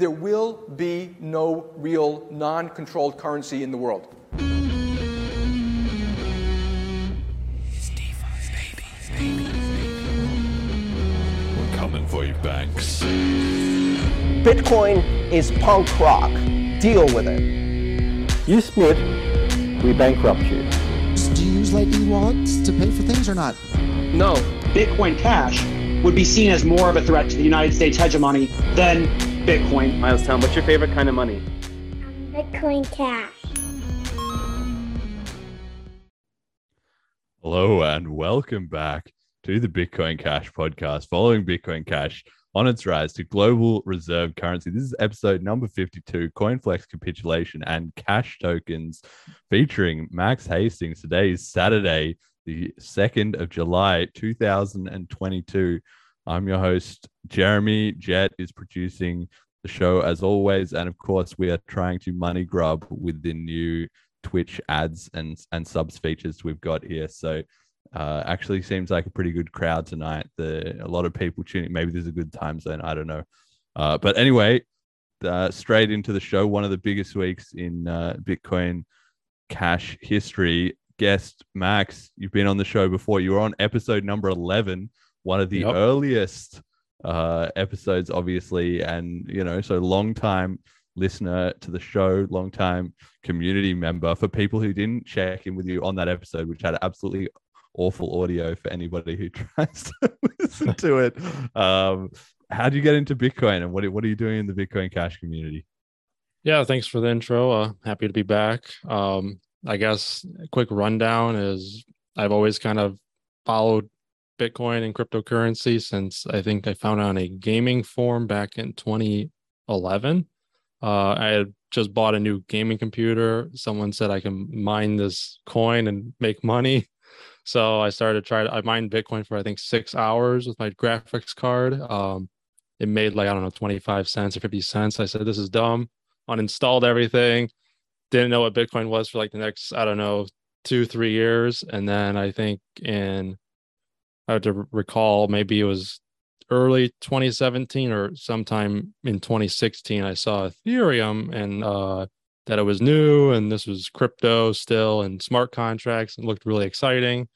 there will be no real non controlled currency in the world. We're coming for you, Banks. Bitcoin is punk rock. Deal with it. You split, we bankrupt you. Do you use Lightning wallets to pay for things or not? No. Bitcoin Cash would be seen as more of a threat to the United States hegemony than Bitcoin. Miles Town, what's your favorite kind of money? Bitcoin Cash. Hello and welcome back to the Bitcoin Cash podcast, following Bitcoin Cash on its rise to global reserve currency. This is episode number 52 CoinFlex capitulation and CashTokens featuring Max Hastings. Today is Saturday, the 2nd of July, 2022. I'm your host, Jeremy. Jet is producing the show as always. And of course, we are trying to money grub with the new Twitch ads and, and subs features we've got here. So, uh, actually seems like a pretty good crowd tonight. The a lot of people tuning. Maybe there's a good time zone. I don't know. Uh, but anyway, uh, straight into the show. One of the biggest weeks in uh, Bitcoin Cash history. Guest Max, you've been on the show before. You were on episode number eleven, one of the Yep. earliest uh, episodes, obviously, and you know, so long time listener to the show, long time community member. For people who didn't check in with you on that episode, which had absolutely awful audio for anybody who tries to listen to it. Um, how do you get into Bitcoin and what, what are you doing in the Bitcoin Cash community? Yeah, thanks for the intro. Uh, happy to be back. Um, I guess a quick rundown is I've always kind of followed Bitcoin and cryptocurrency since I think I found on a gaming forum back in 2011. Uh, I had just bought a new gaming computer. Someone said I can mine this coin and make money. So I started trying to I mined Bitcoin for I think six hours with my graphics card. Um, it made like, I don't know, 25 cents or 50 cents. I said, this is dumb uninstalled everything didn't know what bitcoin was for like the next i don't know two three years and then i think in i have to recall maybe it was early 2017 or sometime in 2016 i saw ethereum and uh that it was new and this was crypto still and smart contracts and looked really exciting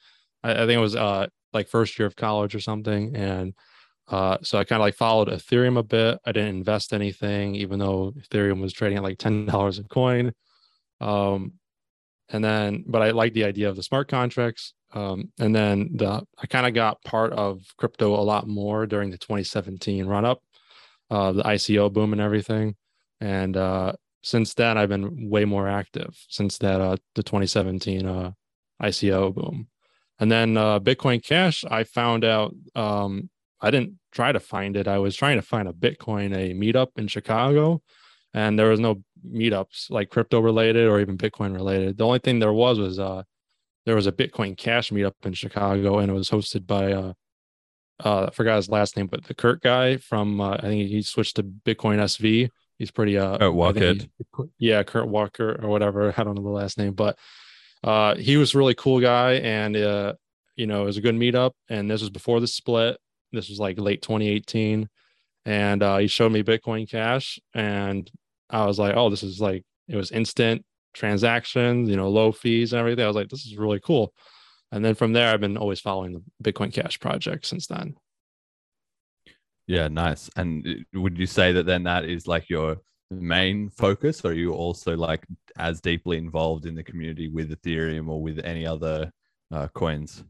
i, I think it was uh like first year of college or something and uh, so I kind of like followed Ethereum a bit. I didn't invest anything, even though Ethereum was trading at like ten dollars a coin. Um, and then, but I like the idea of the smart contracts. Um, and then the I kind of got part of crypto a lot more during the 2017 run up, uh, the ICO boom and everything. And uh, since then, I've been way more active since that uh, the 2017 uh, ICO boom. And then uh, Bitcoin Cash, I found out um, I didn't try to find it. I was trying to find a Bitcoin a meetup in Chicago, and there was no meetups like crypto related or even Bitcoin related. The only thing there was was uh there was a Bitcoin Cash meetup in Chicago, and it was hosted by uh uh I forgot his last name, but the Kurt guy from uh, I think he switched to Bitcoin SV. He's pretty uh Kurt Wuckert. yeah, Kurt Wuckert or whatever. I don't know the last name, but uh he was a really cool guy and uh you know it was a good meetup and this was before the split this was like late 2018 and uh, he showed me bitcoin cash and i was like oh this is like it was instant transactions you know low fees and everything i was like this is really cool and then from there i've been always following the bitcoin cash project since then Yeah, nice. And uh, would you say that then that is like your main focus, or are you also like as deeply involved in the community with Ethereum or with any other uh, coins?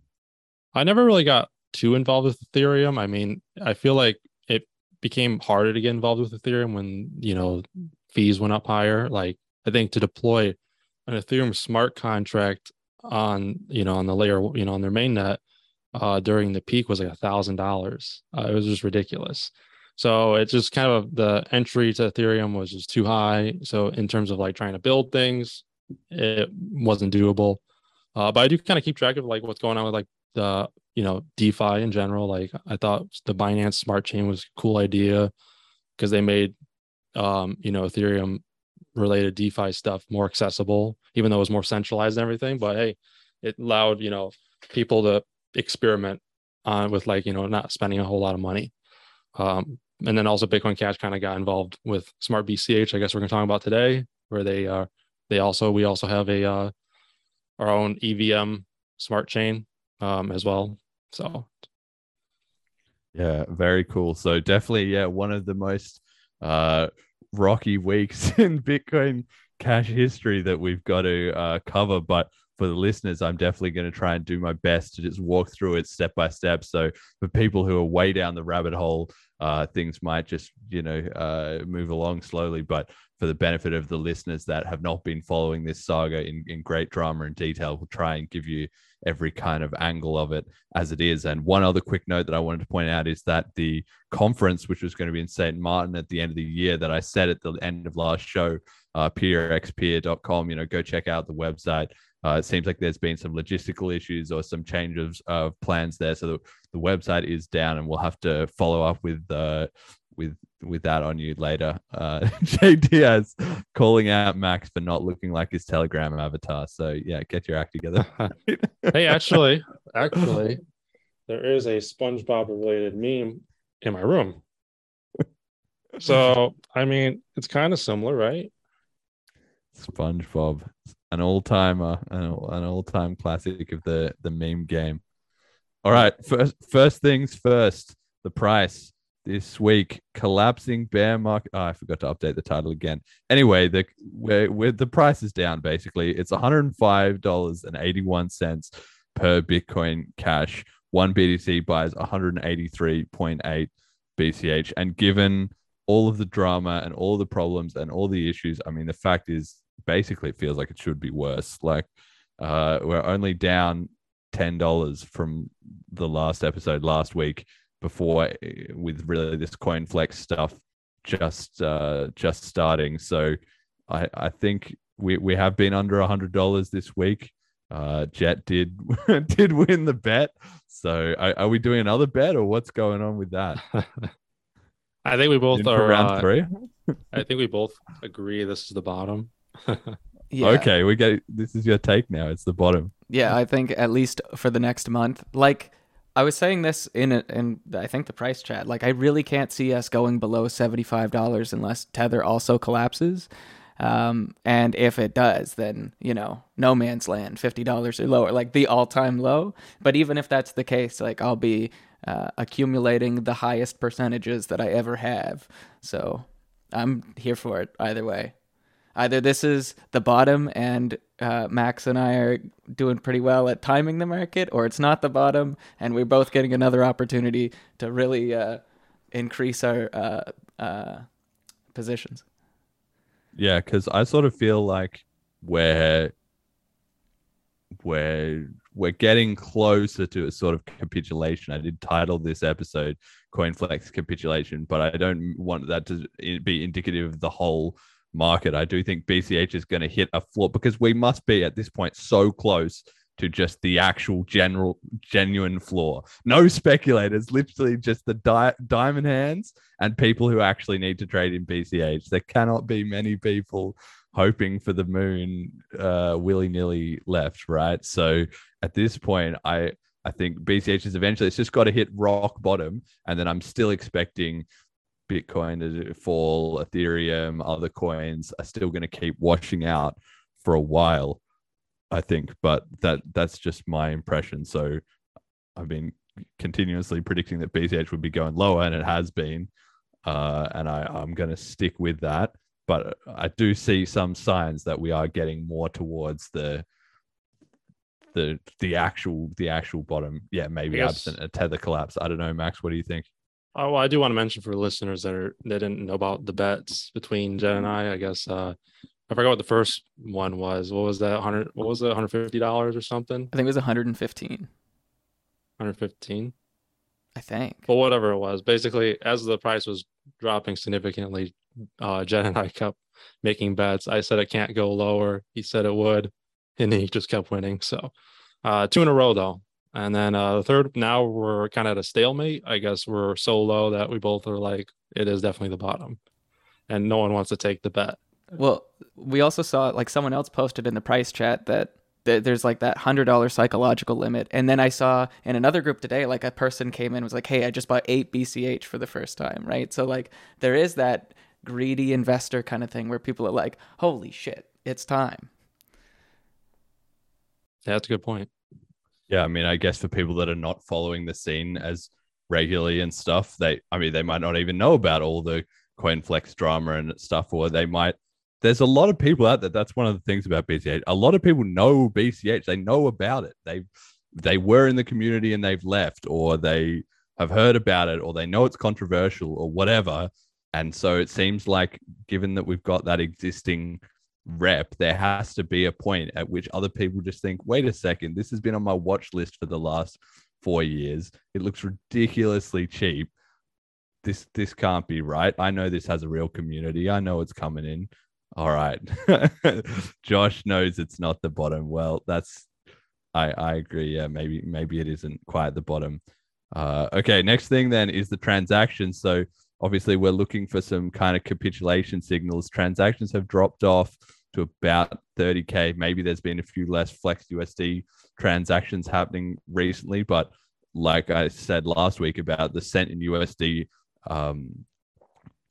I never really got too involved with Ethereum. I mean, I feel like it became harder to get involved with Ethereum when, you know, fees went up higher. Like I think to deploy an Ethereum smart contract on, you know, on the layer, you know, on their mainnet uh during the peak was like a thousand dollars. Uh, it was just ridiculous. So it's just kind of the entry to Ethereum was just too high. So in terms of like trying to build things, it wasn't doable. Uh, but I do kind of keep track of like what's going on with like the you know DeFi in general. Like I thought the Binance Smart Chain was a cool idea because they made um, you know Ethereum related DeFi stuff more accessible, even though it was more centralized and everything. But hey, it allowed you know people to experiment on with like you know not spending a whole lot of money. Um, and then also Bitcoin Cash kind of got involved with Smart BCH. I guess we're going to talk about today, where they are. They also we also have a uh, our own EVM smart chain um, as well. So Yeah, very cool. So definitely, yeah, one of the most uh, rocky weeks in Bitcoin Cash history that we've got to uh, cover. But for the listeners, I'm definitely going to try and do my best to just walk through it step by step. So for people who are way down the rabbit hole, uh, things might just you know uh, move along slowly. But for the benefit of the listeners that have not been following this saga in, in great drama and detail, we'll try and give you every kind of angle of it as it is. And one other quick note that I wanted to point out is that the conference, which was going to be in St. Maarten at the end of the year, that I said at the end of last show, uh, peerxpeer.com, you know, go check out the website. Uh, it seems like there's been some logistical issues or some changes of plans there. So the, the website is down and we'll have to follow up with uh, with with that on you later. Uh, Jay Diaz calling out Max for not looking like his Telegram avatar. So yeah, get your act together. hey, actually, actually, there is a SpongeBob related meme in my room. So I mean, it's kind of similar, right? SpongeBob, an all-timer, an, an all-time classic of the the meme game. All right, first first things first. The price this week collapsing bear market. Oh, I forgot to update the title again. Anyway, the where, where the price is down. Basically, it's one hundred and five dollars and eighty one cents per Bitcoin Cash. One BTC buys one hundred eighty three point eight BCH, and given all of the drama and all the problems and all the issues, I mean, the fact is, basically, it feels like it should be worse. Like uh, we're only down ten dollars from the last episode last week before eh, with really this CoinFlex stuff just uh just starting. So i i think we we have been under a hundred dollars this week. Uh jet did did win the bet. So are, are, we doing another bet or what's going on with that? I think we both In are round uh, three? I think we both agree this is the bottom. Yeah. okay we get this is your take now. It's the bottom. Yeah i think at least for the next month like I was saying this in a, in I think the price chat. Like I really can't see us going below seventy five dollars unless Tether also collapses. Um, and if it does, then you know, no man's land, fifty dollars or lower, like the all time low. But even if that's the case, like I'll be uh, accumulating the highest percentages that I ever have. So I'm here for it either way. Either this is the bottom and uh, Max and I are doing pretty well at timing the market, or it's not the bottom, and we're both getting another opportunity to really uh, increase our uh, uh positions. Yeah, because I sort of feel like we're we're we're getting closer to a sort of capitulation. I did title this episode "CoinFlex Capitulation," but I don't want that to be indicative of the whole market. I do think BCH is going to hit a floor because we must be at this point so close to just the actual general genuine floor. No speculators, literally just the di- diamond hands and people who actually need to trade in BCH. There cannot be many people hoping for the moon uh, willy nilly left, right? So at this point, I I think BCH is eventually it's just got to hit rock bottom, and then I'm still expecting Bitcoin to fall, Ethereum, other coins are still going to keep washing out for a while, I think. But that that's just my impression. So I've been continuously predicting that BCH would be going lower, and it has been. Uh, and I, I'm going to stick with that. But I do see some signs that we are getting more towards the the the actual the actual bottom. Yeah, maybe absent a tether collapse. I don't know, Max. What do you think? Oh, well, I do want to mention for listeners that are that didn't know about the bets between Jet and I. I guess uh, I forgot what the first one was. What was that? Hundred? What was it? One hundred fifty dollars or something? I think it was one hundred and fifteen. One hundred fifteen. I think. Well, whatever it was. Basically, as the price was dropping significantly, uh, Jet and I kept making bets. I said it can't go lower. He said it would, and he just kept winning. So, uh, two in a row though. And then uh, the third, now we're kind of at a stalemate. I guess we're so low that we both are like, it is definitely the bottom, and no one wants to take the bet. Well, we also saw like someone else posted in the price chat that th- there's like that hundred dollar psychological limit. And then I saw in another group today, like a person came in and was like, "Hey, I just bought eight BCH for the first time." Right. So like there is that greedy investor kind of thing where people are like, "Holy shit, it's time." That's a good point. Yeah, I mean, I guess for people that are not following the scene as regularly and stuff, they, I mean, they might not even know about all the CoinFlex drama and stuff, or they might. There's a lot of people out there. That's one of the things about BCH. A lot of people know BCH. They know about it. They they were in the community and they've left, or they have heard about it, or they know it's controversial, or whatever. And so it seems like, given that we've got that existing rep, there has to be a point at which other people just think, wait a second, this has been on my watch list for the last four years. It looks ridiculously cheap. This this can't be right. I know this has a real community. I know it's coming in. All right. Josh knows it's not the bottom. Well, that's I I agree. Yeah, maybe maybe it isn't quite the bottom. Uh, okay, next thing then is the transaction. So obviously we're looking for some kind of capitulation signals. Transactions have dropped off to about 30k. Maybe there's been a few less Flex USD transactions happening recently, but like I said last week about the cent in USD um,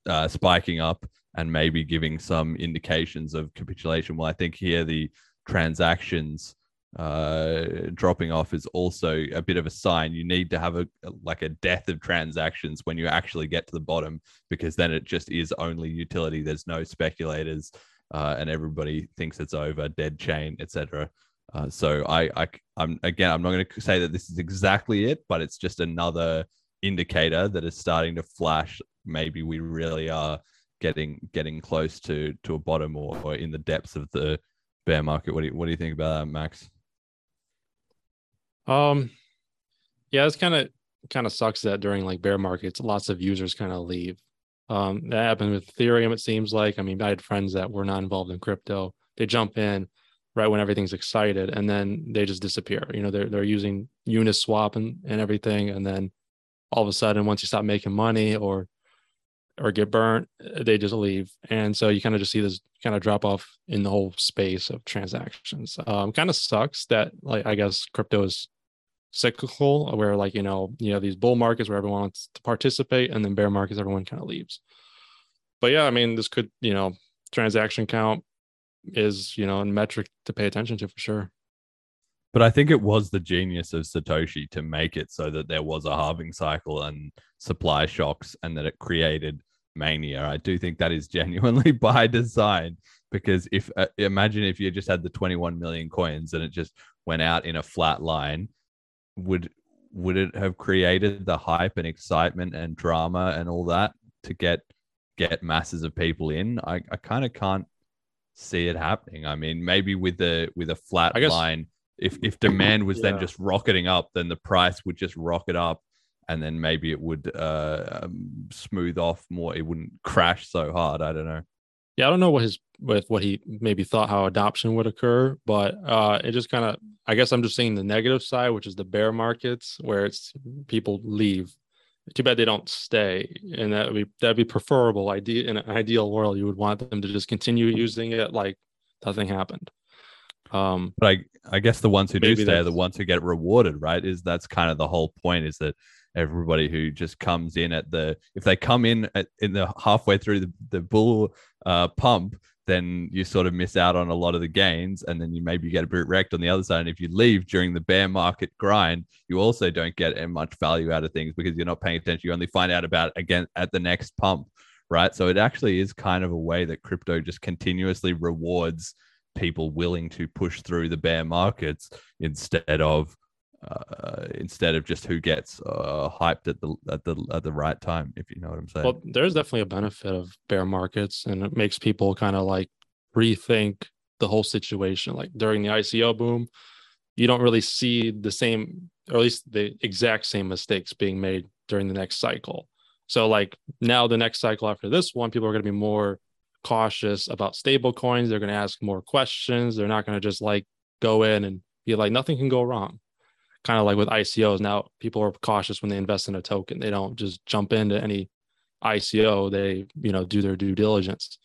uh, spiking up and maybe giving some indications of capitulation. Well, I think here the transactions uh, dropping off is also a bit of a sign. You need to have a like a death of transactions when you actually get to the bottom, because then it just is only utility. There's no speculators, uh, and everybody thinks it's over, dead chain, etc. Uh, so I, I, I'm again, I'm not going to say that this is exactly it, but it's just another indicator that is starting to flash. Maybe we really are getting getting close to to a bottom or, or in the depths of the bear market. What do you what do you think about that, Max? Um, yeah, it's kind of kind of sucks that during like bear markets, lots of users kind of leave. Um, that happened with Ethereum. It seems like. I mean, I had friends that were not involved in crypto. They jump in right when everything's excited, and then they just disappear. You know, they're they're using Uniswap and and everything, and then all of a sudden, once you stop making money or or get burnt, they just leave. And so you kind of just see this kind of drop off in the whole space of transactions. Um, kind of sucks that like I guess crypto is cyclical where like you know you know these bull markets where everyone wants to participate and then bear markets everyone kind of leaves. But yeah i mean this could you know transaction count is you know a metric to pay attention to for sure. But i think it was the genius of satoshi to make it so that there was a halving cycle and supply shocks and that it created mania. I do think that is genuinely by design because if uh, imagine if you just had the 21 million coins and it just went out in a flat line would would it have created the hype and excitement and drama and all that to get get masses of people in? I, I kind of can't see it happening. I mean, maybe with the with a flat guess, line, if if demand was yeah. then just rocketing up, then the price would just rocket up, and then maybe it would uh, um, smooth off more. It wouldn't crash so hard. I don't know. Yeah, I don't know what his with what he maybe thought how adoption would occur, but uh, it just kind of I guess I'm just seeing the negative side, which is the bear markets where it's people leave. Too bad they don't stay, and that would be that'd be preferable. Idea in an ideal world, you would want them to just continue using it like nothing happened. Um, but I I guess the ones who do stay are the ones who get rewarded, right? Is that's kind of the whole point? Is that everybody who just comes in at the if they come in at, in the halfway through the, the bull uh, pump then you sort of miss out on a lot of the gains and then you maybe get a bit wrecked on the other side. And if you leave during the bear market grind you also don't get much value out of things because you're not paying attention. You only find out about again at the next pump right? So it actually is kind of a way that crypto just continuously rewards people willing to push through the bear markets instead of uh, instead of just who gets uh, hyped at the at the at the right time, if you know what I'm saying. Well, there's definitely a benefit of bear markets, and it makes people kind of like rethink the whole situation. Like during the ICO boom, you don't really see the same, or at least the exact same mistakes being made during the next cycle. So, like now, the next cycle after this one, people are going to be more cautious about stable coins. They're going to ask more questions. They're not going to just like go in and be like, nothing can go wrong kind of like with ICOs now people are cautious when they invest in a token they don't just jump into any ICO they you know do their due diligence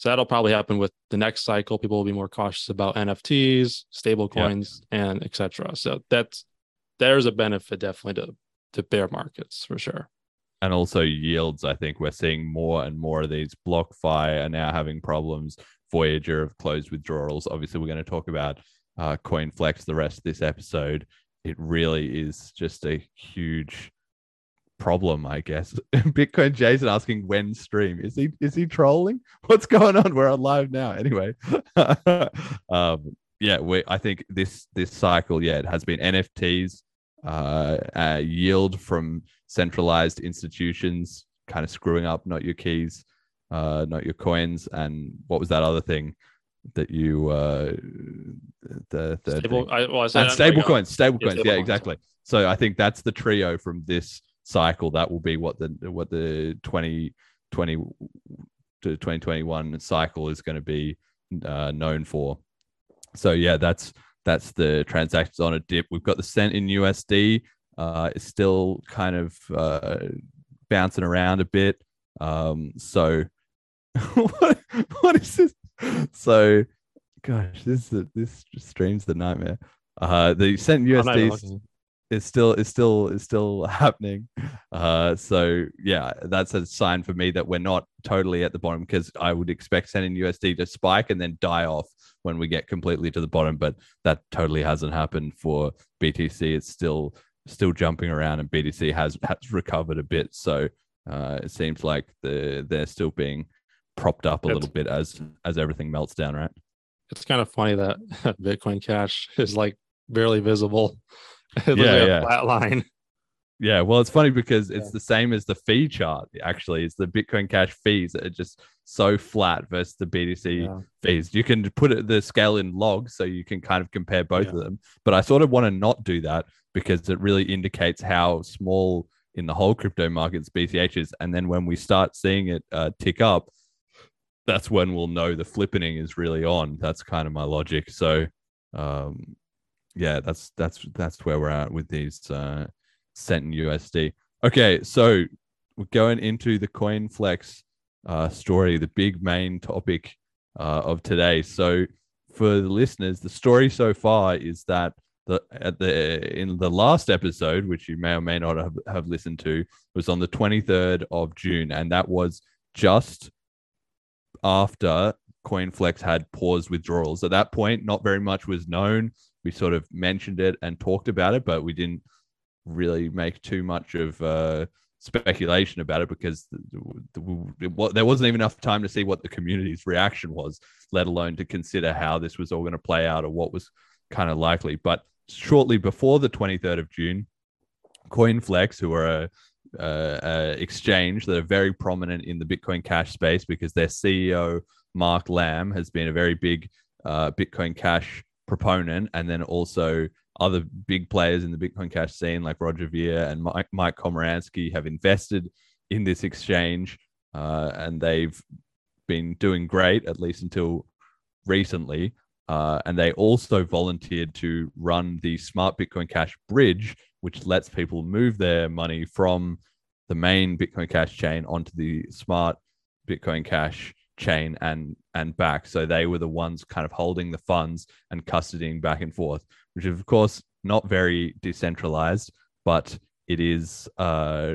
So that'll probably happen with the next cycle. People will be more cautious about NFTs, stable coins, and etc. So that's there's a benefit definitely to to bear markets for sure. And also yields. I think we're seeing more and more of these. BlockFi are now having problems. Voyager have closed withdrawals. Obviously, we're going to talk about uh, CoinFlex the rest of this episode. It really is just a huge problem, I guess. Bitcoin Jason asking when stream. Is he is he trolling? What's going on? We're on live now. Anyway. um, yeah, we I think this this cycle, yeah, it has been NFTs, uh, uh, yield from centralized institutions kind of screwing up not your keys, uh, not your coins, and what was that other thing? That you uh the the Stable, I, well, I and stable coins stable Yeah, coins. stable yeah coins. exactly. So i think that's the trio from this cycle. That will be what the what the 2020 to 2021 cycle is going to be uh, known for. So yeah that's that's the transactions on a dip. We've got the cent in usd uh it's still kind of uh bouncing around a bit. Um so what, what is this so gosh this is the, this stream's the nightmare. Uh the cent I'm not even usd is still is still is still happening. Uh so yeah that's a sign for me that we're not totally at the bottom because i would expect cent in usd to spike and then die off when we get completely to the bottom but that totally hasn't happened for btc it's still still jumping around and btc has has recovered a bit. So uh it seems like the they're still being propped up a It's- little bit as as everything melts down right It's kind of funny that Bitcoin Cash is like barely visible. Yeah, yeah. flat line. Yeah, well, it's funny because it's the same as the fee chart. Actually, it's the Bitcoin Cash fees that are just so flat versus the BTC Yeah. fees. You can put it, the scale in logs, so you can kind of compare both Yeah. of them. But I sort of want to not do that because it really indicates how small in the whole crypto markets BCH is. And then when we start seeing it uh, tick up, that's when we'll know the flippening is really on. That's kind of my logic. So, um, yeah, that's that's that's where we're at with these uh, cent and USD. Okay, so we're going into the CoinFlex uh, story, the big main topic uh, of today. So, for the listeners, the story so far is that the at the in the last episode, which you may or may not have, have listened to, was on the 23rd of June, and that was just after CoinFlex had paused withdrawals. At that point, not very much was known. We sort of mentioned it and talked about it, but we didn't really make too much of uh, speculation about it because there wasn't even enough time to see what the community's reaction was, let alone to consider how this was all going to play out or what was kind of likely. But shortly before the 23rd of June, CoinFlex, who are a, uh, uh, exchange that are very prominent in the Bitcoin Cash space because their CEO, Mark Lamb, has been a very big uh, Bitcoin Cash proponent, and then also other big players in the Bitcoin Cash scene like Roger Ver and Mike, Mike Komaransky have invested in this exchange, uh, and they've been doing great at least until recently. Uh, and they also volunteered to run the Smart Bitcoin Cash bridge, which lets people move their money from the main Bitcoin Cash chain onto the Smart Bitcoin Cash chain and and back. So they were the ones kind of holding the funds and custodying back and forth, which is of course not very decentralized, but it is. Uh,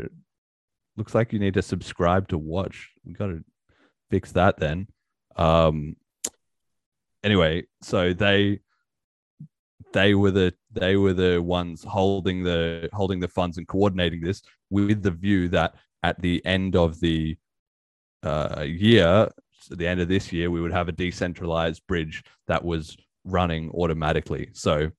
looks like you need to subscribe to watch. We got to fix that then. Um, anyway, so they they were the they were the ones holding the holding the funds and coordinating this with the view that at the end of the uh, year, so the end of this year, we would have a decentralized bridge that was running automatically. So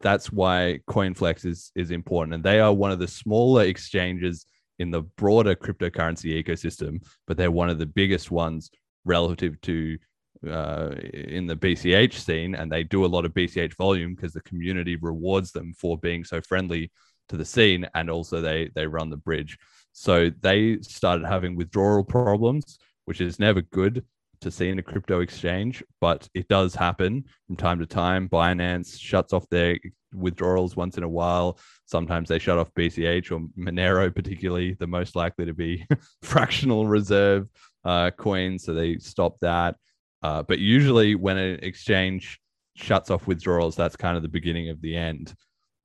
that's why CoinFlex is is important, and they are one of the smaller exchanges in the broader cryptocurrency ecosystem, but they're one of the biggest ones relative to uh, in the BCH scene, and they do a lot of BCH volume because the community rewards them for being so friendly to the scene, and also they they run the bridge. So they started having withdrawal problems, which is never good to see in a crypto exchange, but it does happen from time to time. Binance shuts off their withdrawals once in a while. Sometimes they shut off BCH or Monero, particularly the most likely to be fractional reserve uh, coins. So they stop that. Uh, but usually, when an exchange shuts off withdrawals, that's kind of the beginning of the end.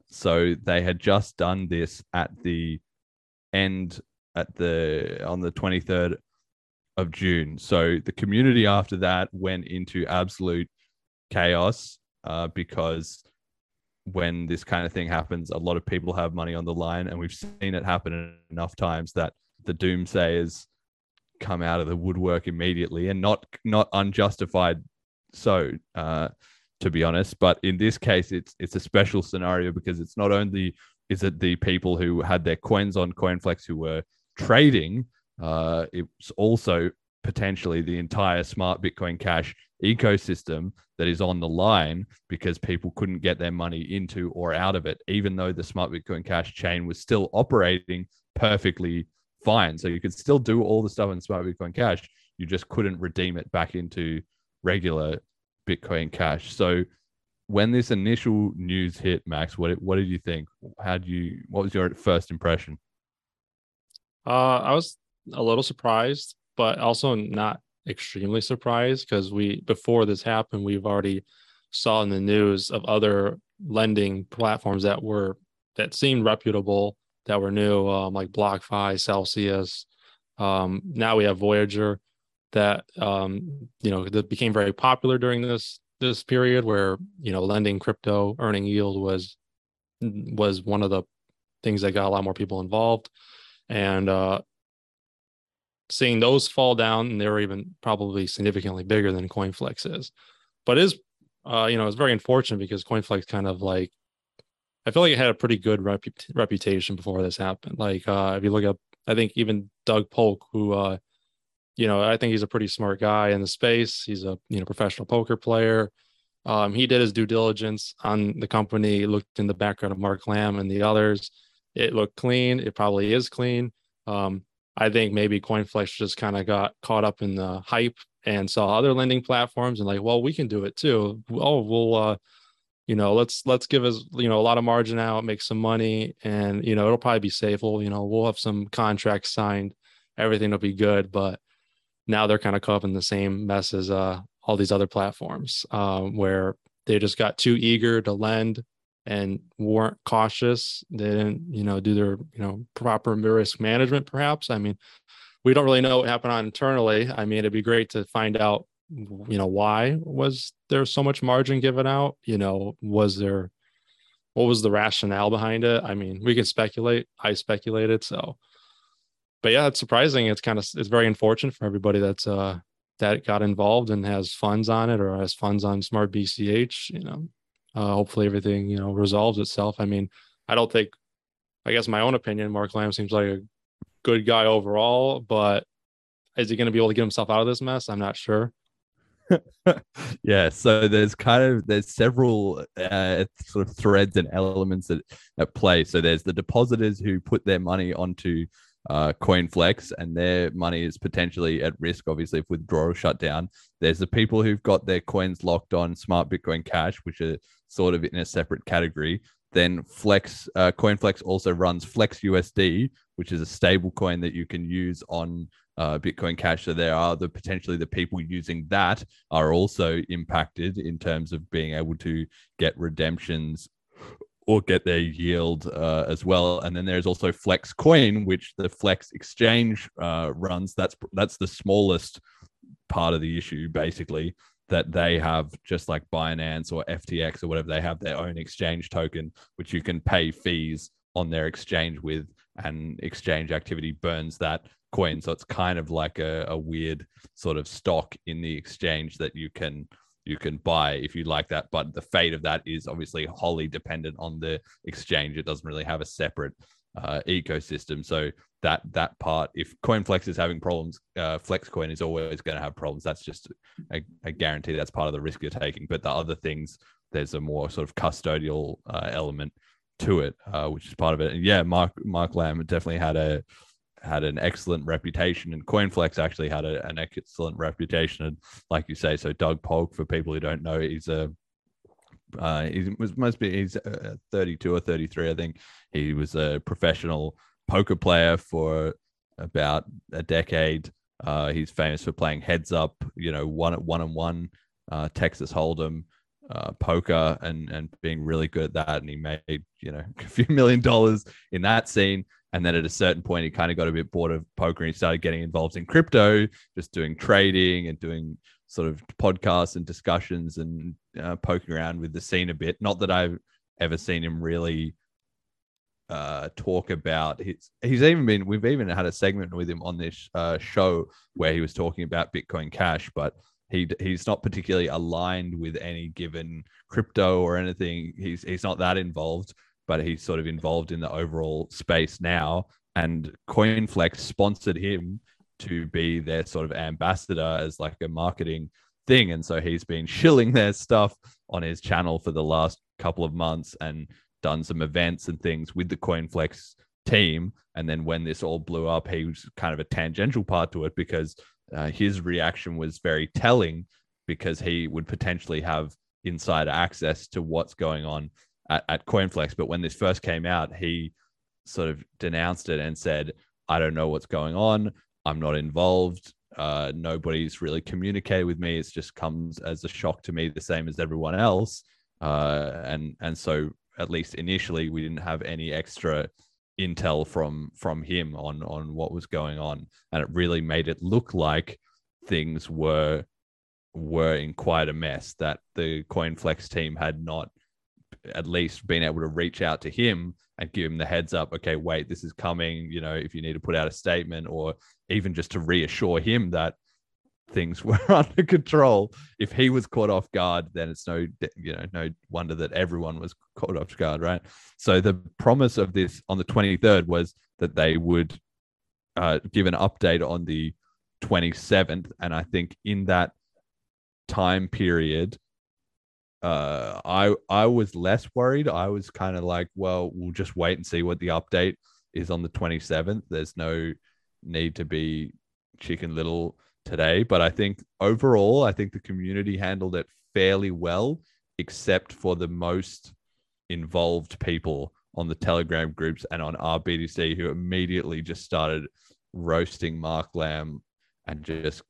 So they had just done this at the end at the on the 23rd of June. So the community after that went into absolute chaos uh, because when this kind of thing happens, a lot of people have money on the line, and we've seen it happen enough times that the doomsayers come out of the woodwork immediately, and not not unjustified. So, uh, to be honest, but in this case, it's it's a special scenario because it's not only is it the people who had their coins on CoinFlex who were trading, uh, it's also potentially the entire smart Bitcoin Cash ecosystem that is on the line because people couldn't get their money into or out of it, even though the smart Bitcoin Cash chain was still operating perfectly fine. So you could still do all the stuff in smart Bitcoin Cash. You just couldn't redeem it back into regular Bitcoin Cash. So when this initial news hit, Max, what what did you think? How did you? What was your first impression? Uh, I was a little surprised, but also not extremely surprised because we before this happened, we've already saw in the news of other lending platforms that were that seemed reputable that were new, um, like BlockFi, Celsius. Um, now we have Voyager that um, you know that became very popular during this this period where you know lending crypto earning yield was was one of the things that got a lot more people involved and uh, seeing those fall down, and they're even probably significantly bigger than CoinFlex is. But is uh, you know, it's very unfortunate because CoinFlex kind of like I feel like it had a pretty good repu- reputation before this happened. Like uh, if you look up, I think even Doug Polk, who uh, you know, I think he's a pretty smart guy in the space. He's a you know professional poker player. Um, he did his due diligence on the company, looked in the background of Mark Lamb and the others, it looked clean. It probably is clean. Um, I think maybe CoinFlex just kind of got caught up in the hype and saw other lending platforms and like, well, we can do it too. Oh, we'll, uh, you know, let's let's give us you know a lot of margin out, make some money, and you know it'll probably be safe. We'll you know we'll have some contracts signed, everything will be good. But now they're kind of caught up in the same mess as uh, all these other platforms, um, where they just got too eager to lend and weren't cautious. They didn't, you know, do their, you know, proper risk management, perhaps. I mean, we don't really know what happened on internally. I mean, it'd be great to find out, you know, why was there so much margin given out? You know, was there, what was the rationale behind it? I mean, we can speculate. I speculated. So, but yeah, it's surprising. It's kind of, it's very unfortunate for everybody that's, uh, that got involved and has funds on it or has funds on smart BCH, you know, uh, hopefully everything you know resolves itself. I mean, I don't think, I guess my own opinion, Mark Lamb seems like a good guy overall, but is he going to be able to get himself out of this mess? I'm not sure. yeah, so there's kind of there's several uh, sort of threads and elements at, at play. So there's the depositors who put their money onto uh, CoinFlex, and their money is potentially at risk, obviously, if withdrawal shut down. There's the people who've got their coins locked on Smart Bitcoin Cash, which are sort of in a separate category. Then Flex, uh, CoinFlex also runs Flex USD, which is a stable coin that you can use on uh, Bitcoin Cash. So there are the potentially the people using that are also impacted in terms of being able to get redemptions or get their yield uh, as well. And then there's also Flex Coin, which the Flex Exchange uh, runs. That's that's the smallest part of the issue, basically. That they have just like Binance or FTX or whatever, they have their own exchange token, which you can pay fees on their exchange with, and exchange activity burns that coin. So it's kind of like a, a weird sort of stock in the exchange that you can you can buy if you like that. But the fate of that is obviously wholly dependent on the exchange. It doesn't really have a separate uh, ecosystem. So that that part, if CoinFlex is having problems, uh, FlexCoin is always going to have problems. That's just a, a, guarantee. That's part of the risk you're taking. But the other things, there's a more sort of custodial uh, element to it, uh, which is part of it. And yeah, Mark Mark Lamb definitely had a had an excellent reputation, and CoinFlex actually had a, an excellent reputation. And like you say, so Doug Polk, for people who don't know, he's a uh, he was must be he's uh, 32 or 33, I think. He was a professional poker player for about a decade. Uh, he's famous for playing heads up, you know, one at one and one, uh, Texas Hold'em, uh, poker, and and being really good at that. And he made you know a few million dollars in that scene. And then at a certain point, he kind of got a bit bored of poker and he started getting involved in crypto, just doing trading and doing sort of podcasts and discussions and uh, poking around with the scene a bit. Not that I've ever seen him really uh, talk about his. He's even been. We've even had a segment with him on this uh, show where he was talking about Bitcoin Cash, but he he's not particularly aligned with any given crypto or anything. He's he's not that involved, but he's sort of involved in the overall space now. And CoinFlex sponsored him to be their sort of ambassador as like a marketing thing. And so he's been shilling their stuff on his channel for the last couple of months and done some events and things with the CoinFlex team. And then when this all blew up, he was kind of a tangential part to it because uh, his reaction was very telling because he would potentially have insider access to what's going on at, at CoinFlex. But when this first came out, he sort of denounced it and said, I don't know what's going on. I'm not involved. Uh, nobody's really communicated with me. It just comes as a shock to me, the same as everyone else. Uh, and and so at least initially, we didn't have any extra intel from from him on on what was going on, and it really made it look like things were were in quite a mess. That the CoinFlex team had not at least been able to reach out to him and give him the heads up okay wait this is coming you know if you need to put out a statement or even just to reassure him that things were under control. If he was caught off guard then it's no you know no wonder that everyone was caught off guard right? So the promise of this on the 23rd was that they would uh, give an update on the 27th and i think in that time period uh, I I was less worried. I was kind of like, well, we'll just wait and see what the update is on the 27th. There's no need to be chicken little today, but I think overall, I think the community handled it fairly well, except for the most involved people on the Telegram groups and on RBTC who immediately just started roasting Mark Lamb and just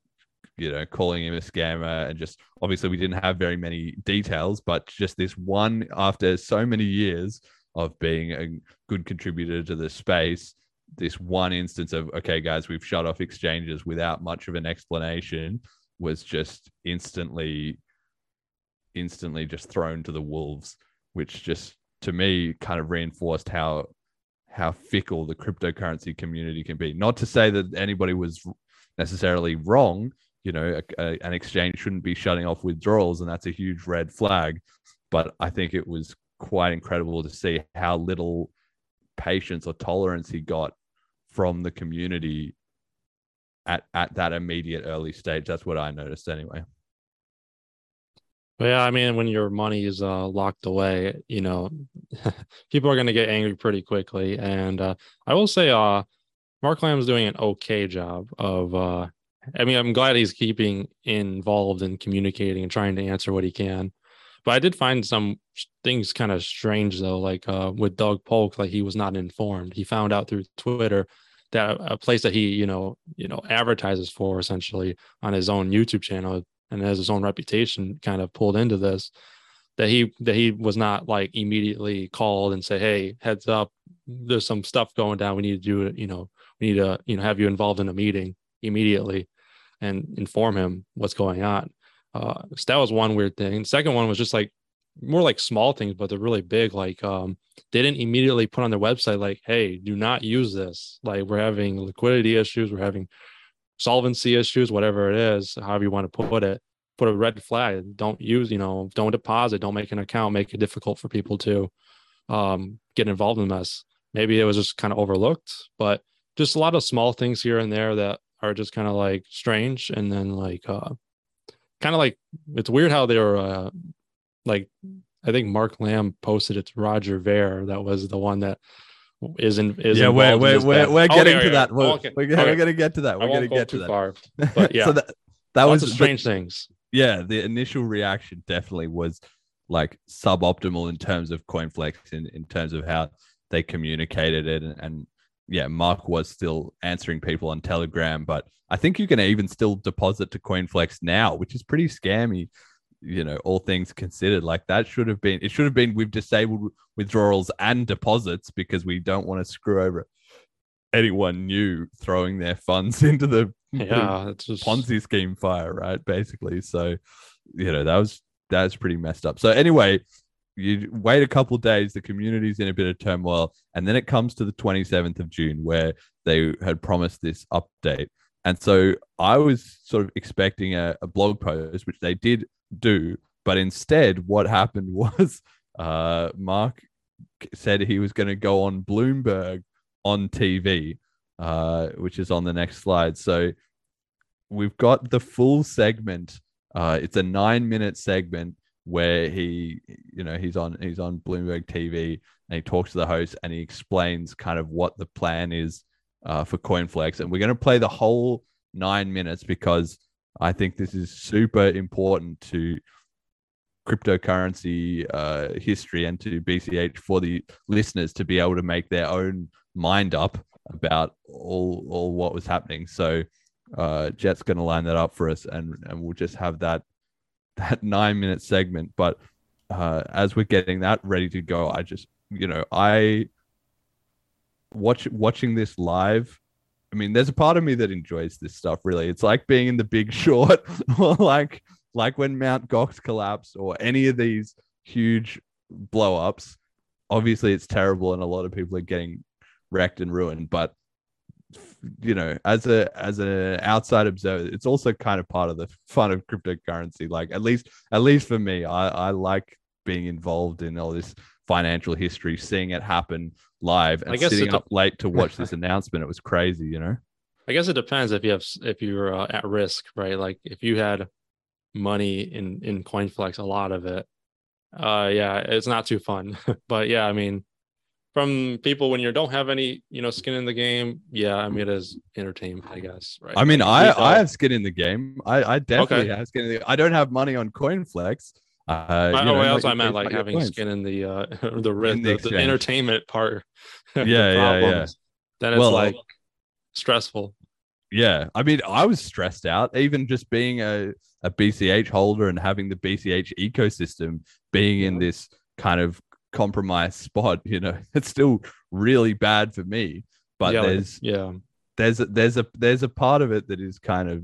you know, calling him a scammer. And just obviously, we didn't have very many details, but just this one after so many years of being a good contributor to the space, this one instance of, okay, guys, we've shut off exchanges without much of an explanation was just instantly, instantly just thrown to the wolves, which just to me kind of reinforced how how fickle the cryptocurrency community can be. Not to say that anybody was necessarily wrong, you know, a, a, an exchange shouldn't be shutting off withdrawals, and that's a huge red flag. But I think it was quite incredible to see how little patience or tolerance he got from the community at at that immediate early stage. That's what I noticed anyway. Yeah, I mean, when your money is uh, locked away, you know, people are going to get angry pretty quickly. And uh, I will say, uh, Mark Lamb's doing an okay job of uh, I mean, I'm glad he's keeping involved and in communicating and trying to answer what he can. But I did find some things kind of strange though, like uh, with Doug Polk, like he was not informed. He found out through Twitter that a place that he, you know, you know, advertises for essentially on his own YouTube channel and has his own reputation kind of pulled into this. That he that he was not like immediately called and say, "Hey, heads up, there's some stuff going down. We need to do it. You know, we need to you know have you involved in a meeting immediately." And inform him what's going on. Uh, so that was one weird thing. Second one was just like more like small things, but they're really big. Like um, they didn't immediately put on their website like, "Hey, do not use this." Like we're having liquidity issues, we're having solvency issues, whatever it is, however you want to put it. Put a red flag. Don't use, you know, don't deposit, don't make an account, make it difficult for people to um, get involved in this. Maybe it was just kind of overlooked, but just a lot of small things here and there that are just kind of like strange and then like uh kind of like it's weird how they were uh like I think Mark Lamb posted it's Roger Ver. That was the one that isn't is yeah, we're we're we're, we're getting okay, to that. We're, okay, we're, okay. we're gonna get to that. We're gonna get to that. far, but yeah, so that that lots was strange things. yeah, the initial reaction definitely was like suboptimal in terms of CoinFlex in, in terms of how they communicated it. And, and yeah, Mark was still answering people on Telegram, but I think you can even still deposit to CoinFlex now, which is pretty scammy, you know, all things considered. Like that should have been, it should have been we've disabled withdrawals and deposits because we don't want to screw over anyone new throwing their funds into the Yeah, it's just Ponzi scheme fire, right? Basically. So, you know, that was that's pretty messed up. So anyway, you wait a couple days, the community's in a bit of turmoil, and then it comes to the 27th of June where they had promised this update. And so I was sort of expecting a, a blog post, which they did do, but instead, what happened was uh, Mark said he was going to go on Bloomberg on TV, uh, which is on the next slide. So we've got the full segment. Uh, it's a nine minute segment where he, you know, he's on he's on Bloomberg TV and he talks to the host and he explains kind of what the plan is uh, for CoinFlex. And we're going to play the whole nine minutes because I think this is super important to cryptocurrency uh, history and to BCH for the listeners to be able to make their own mind up about all all what was happening. So uh, Jet's going to line that up for us, and and we'll just have that that nine minute segment. But uh, as we're getting that ready to go, I just you know I watch watching this live. I mean, there's a part of me that enjoys this stuff. Really, it's like being in The Big Short, or like like when Mount Gox collapsed, or any of these huge blow ups. Obviously, it's terrible, and a lot of people are getting wrecked and ruined. But you know, as a as an outside observer, it's also kind of part of the fun of cryptocurrency. Like at least at least for me, I, I like being involved in all this financial history, seeing it happen live, and I guess sitting it- up late to watch this announcement. It was crazy, you know. I guess it depends if you have if you're uh, at risk, right? Like if you had money in in CoinFlex, a lot of it, uh, yeah, it's not too fun. but yeah, I mean, from people when you don't have any, you know, skin in the game, yeah, I mean, it is entertainment, I guess, right? I mean, I retail- I have skin in the game. I I definitely Okay. have skin in the. I don't have money on CoinFlex. Uh, I, know, also I meant like having skin in the uh the risk, the, the the, entertainment part. Yeah, yeah, yeah. Then it's Well, like stressful. Yeah, I mean, I was stressed out, even just being a, a BCH holder and having the BCH ecosystem being in this kind of compromised spot. You know, it's still really bad for me. But yeah, there's yeah. there's a, there's a there's a part of it that is kind of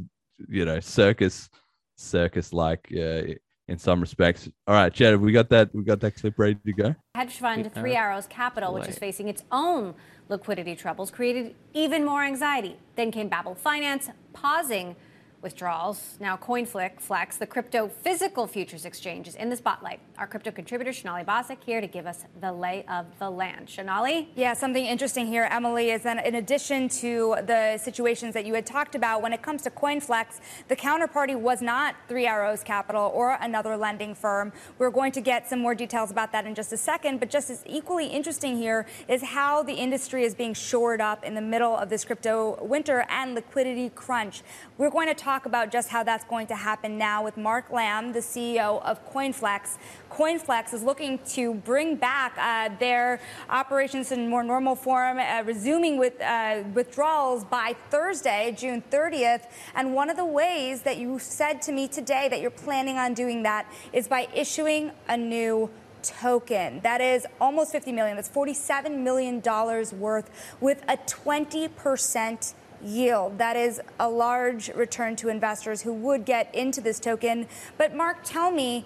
you know circus circus like uh, in some respects. All right, Jet, we got that we got that clip ready to go. Hedge fund Three Arrows Capital, which is facing its own liquidity troubles, created even more anxiety. Then came Babel Finance, pausing withdrawals. Now CoinFlex, Flex, the crypto physical futures exchange, is in the spotlight. Our crypto contributor Sonali Basak here to give us the lay of the land. Sonali? Yeah, something interesting here, Emily, is that in addition to the situations that you had talked about, when it comes to CoinFlex, the counterparty was not Three Arrows Capital or another lending firm. We're going to get some more details about that in just a second, but just as equally interesting here is how the industry is being shored up in the middle of this crypto winter and liquidity crunch. We're going to talk about just how that's going to happen now with Mark Lamb, the CEO of CoinFlex. CoinFlex is looking to bring back uh, their operations in more normal form, uh, resuming with uh, withdrawals by Thursday, June 30th. And one of the ways that you said to me today that you're planning on doing that is by issuing a new token. That is almost 50 million. That's 47 million dollars worth with a 20% yield. That is a large return to investors who would get into this token. But Mark, tell me,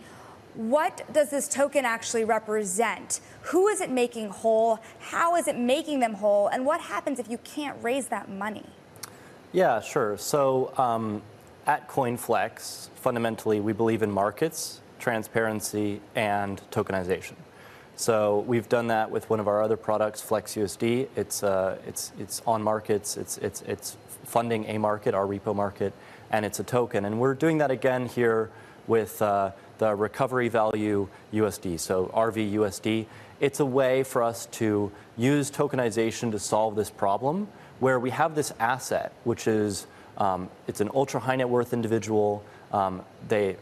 what does this token actually represent? Who is it making whole? How is it making them whole? And what happens if you can't raise that money? Yeah, sure. So um, at CoinFlex, fundamentally, we believe in markets, transparency, and tokenization. So we've done that with one of our other products, FlexUSD. It's uh, it's it's on markets. It's it's it's funding a market, our repo market, and it's a token. And we're doing that again here with uh, the recovery value USD, so RVUSD. it's a way for us to use tokenization to solve this problem where we have this asset, which is um, it's an ultra high net worth individual. Um, they,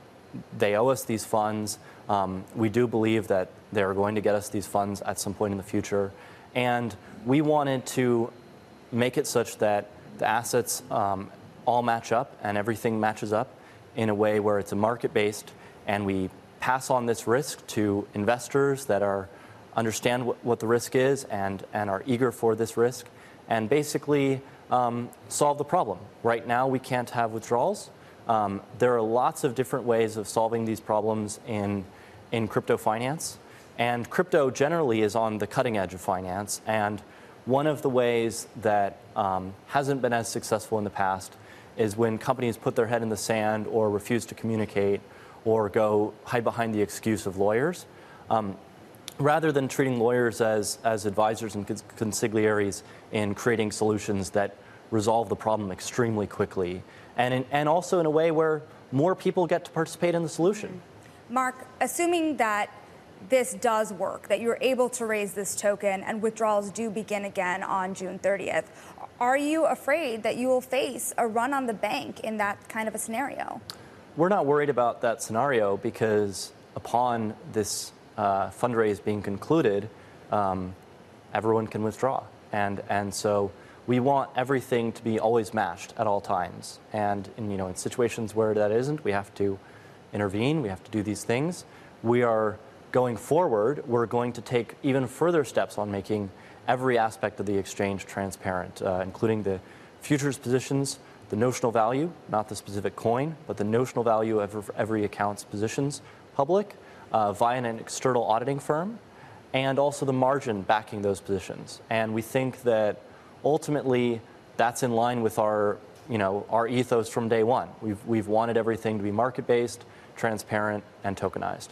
they owe us these funds. Um, we do believe that they're going to get us these funds at some point in the future. And we wanted to make it such that the assets um, all match up and everything matches up in a way where it's a market based and we pass on this risk to investors that are understand what, what the risk is and, and are eager for this risk and basically um, solve the problem. Right now, we can't have withdrawals. Um, there are lots of different ways of solving these problems in, in crypto finance. And crypto generally is on the cutting edge of finance. And one of the ways that um, hasn't been as successful in the past is when companies put their head in the sand or refuse to communicate or go hide behind the excuse of lawyers. Um, rather than treating lawyers as, as advisors and consigliaries in creating solutions that resolve the problem extremely quickly, and, in, and also in a way where more people get to participate in the solution. Mark, assuming that this does work, that you're able to raise this token and withdrawals do begin again on June 30th, are you afraid that you will face a run on the bank in that kind of a scenario? We're not worried about that scenario because upon this uh, fundraise being concluded, um, everyone can withdraw. And, and so we want everything to be always matched at all times. And in, you know, in situations where that isn't, we have to intervene, we have to do these things. We are going forward, we're going to take even further steps on making every aspect of the exchange transparent, uh, including the futures positions, the notional value, not the specific coin, but the notional value of every account's positions public uh, via an external auditing firm, and also the margin backing those positions. And we think that ultimately that's in line with our, you know, our ethos from day one. We've, we've wanted everything to be market based, transparent, and tokenized.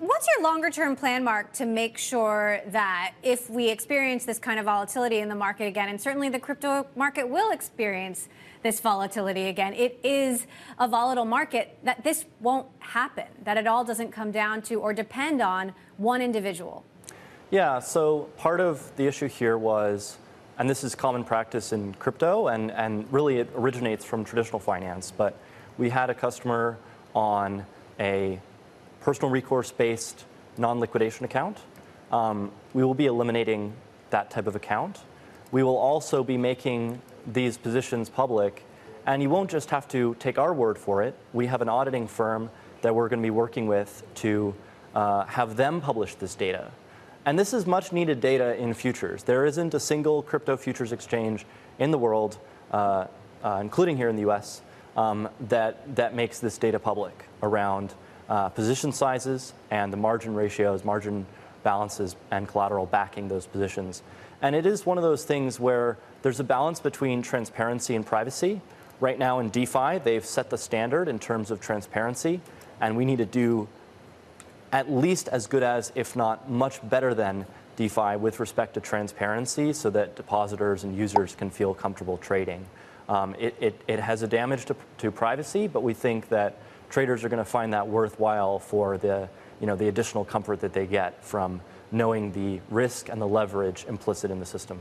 What's your longer term plan, Mark, to make sure that if we experience this kind of volatility in the market again, and certainly the crypto market will experience this volatility again, it is a volatile market, that this won't happen, that it all doesn't come down to or depend on one individual? Yeah, so part of the issue here was, and this is common practice in crypto, and, and really it originates from traditional finance, but we had a customer on a personal recourse based non liquidation account. Um, we will be eliminating that type of account. We will also be making these positions public, and you won't just have to take our word for it. We have an auditing firm that we're going to be working with to uh, have them publish this data. And this is much needed data in futures. There isn't a single crypto futures exchange in the world, uh, uh, including here in the US, um, that, that makes this data public around uh, position sizes and the margin ratios, margin balances, and collateral backing those positions. And it is one of those things where there's a balance between transparency and privacy. Right now in DeFi, they've set the standard in terms of transparency, and we need to do at least as good as, if not much better than, DeFi with respect to transparency so that depositors and users can feel comfortable trading. Um, it, it, it, has a damage to, to privacy, but we think that traders are going to find that worthwhile for the, you know, the additional comfort that they get from knowing the risk and the leverage implicit in the system.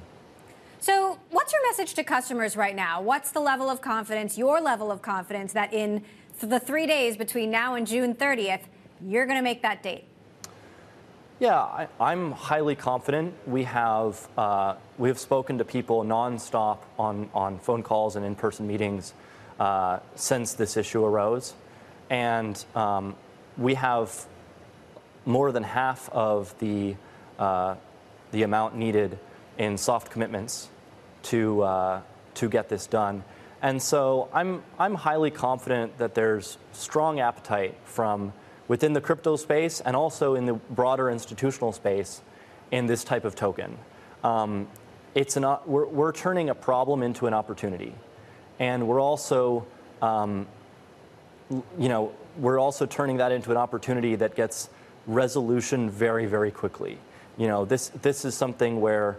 So, what's your message to customers right now? What's the level of confidence, your level of confidence, that in the three days between now and June 30th, you're going to make that date? Yeah, I, am highly confident. We have uh, we have spoken to people nonstop on on phone calls and in-person meetings uh, since this issue arose and um, we have more than half of the, uh, the amount needed in soft commitments to, uh, to get this done. And so I'm, I'm highly confident that there's strong appetite from within the crypto space and also in the broader institutional space in this type of token. Um, it's an, we're, we're turning a problem into an opportunity. And we're also um, you know, we're also turning that into an opportunity that gets resolution very, very quickly. You know, this, this is something where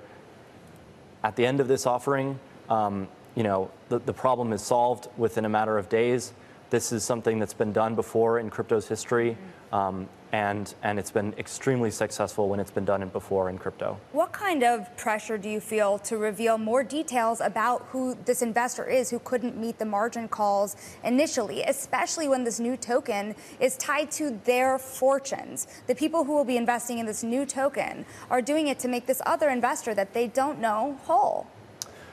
at the end of this offering, um, you know, the, the problem is solved within a matter of days. This is something that's been done before in crypto's history, um, and and it's been extremely successful when it's been done before in crypto. What kind of pressure do you feel to reveal more details about who this investor is who couldn't meet the margin calls initially, especially when this new token is tied to their fortunes? The people who will be investing in this new token are doing it to make this other investor that they don't know whole.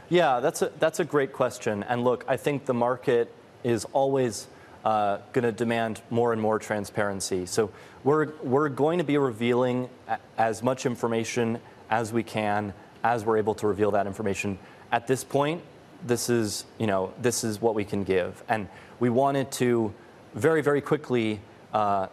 Yeah, that's a that's a great question. And look, I think the market is always uh, going to demand more and more transparency. So we're, we're going to be revealing a- as much information as we can as we're able to reveal that information. At this point, this is, you know, this is what we can give. And we wanted to very, very quickly uh,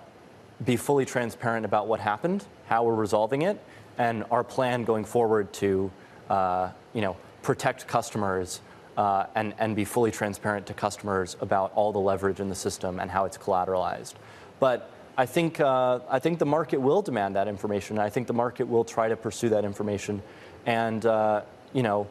be fully transparent about what happened, how we're resolving it, and our plan going forward to, uh, you know, protect customers uh, and, and be fully transparent to customers about all the leverage in the system and how it's collateralized. But I think, uh, I think the market will demand that information. I think the market will try to pursue that information. And, uh, you know,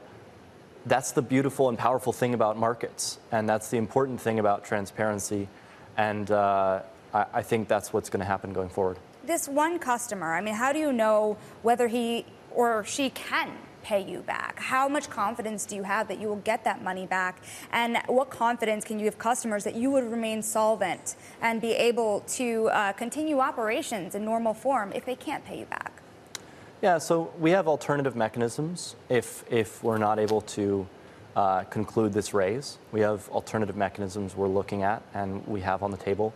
that's the beautiful and powerful thing about markets. And that's the important thing about transparency. And uh, I, I think that's what's going to happen going forward. This one customer, I mean, how do you know whether he or she can pay you back? How much confidence do you have that you will get that money back? And what confidence can you give customers that you would remain solvent and be able to uh, continue operations in normal form if they can't pay you back? Yeah, so we have alternative mechanisms if, if we're not able to uh, conclude this raise. We have alternative mechanisms we're looking at and we have on the table.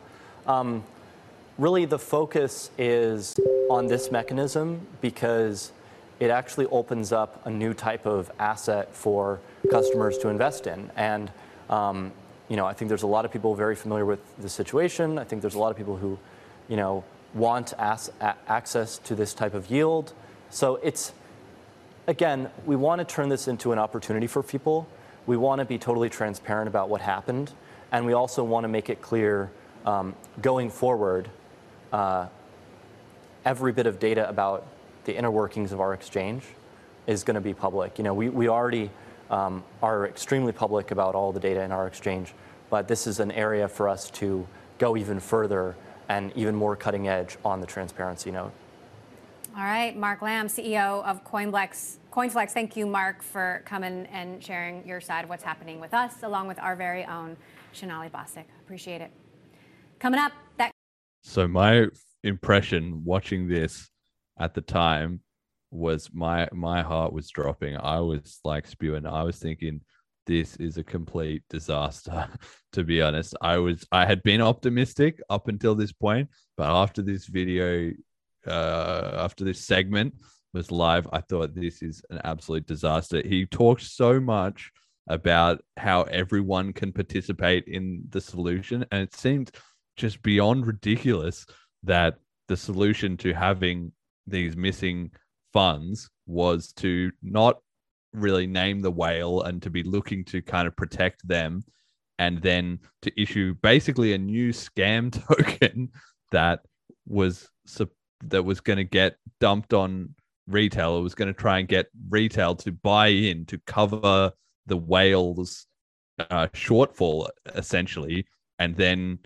Um, really, the focus is on this mechanism because it actually opens up a new type of asset for customers to invest in. And um, you know, I think there's a lot of people very familiar with the situation. I think there's a lot of people who, you know, want access to this type of yield. So it's again, we want to turn this into an opportunity for people. We want to be totally transparent about what happened, and we also want to make it clear um, going forward. Uh, every bit of data about the inner workings of our exchange is going to be public. You know, we, we already um, are extremely public about all the data in our exchange, but this is an area for us to go even further and even more cutting edge on the transparency note. All right, Mark Lamb, CEO of CoinFlex. CoinFlex, thank you, Mark, for coming and sharing your side of what's happening with us, along with our very own Sonali Basak. Appreciate it. Coming up, that So my impression watching this at the time was my my heart was dropping. I was like spewing. I was thinking this is a complete disaster to be honest. I was I had been optimistic up until this point, but after this video uh after this segment was live, I thought this is an absolute disaster. He talked so much about how everyone can participate in the solution and it seemed just beyond ridiculous that the solution to having these missing funds was to not really name the whale and to be looking to kind of protect them and then to issue basically a new scam token that was that was going to get dumped on retail it was going to try and get retail to buy in to cover the whale's uh, shortfall essentially. And then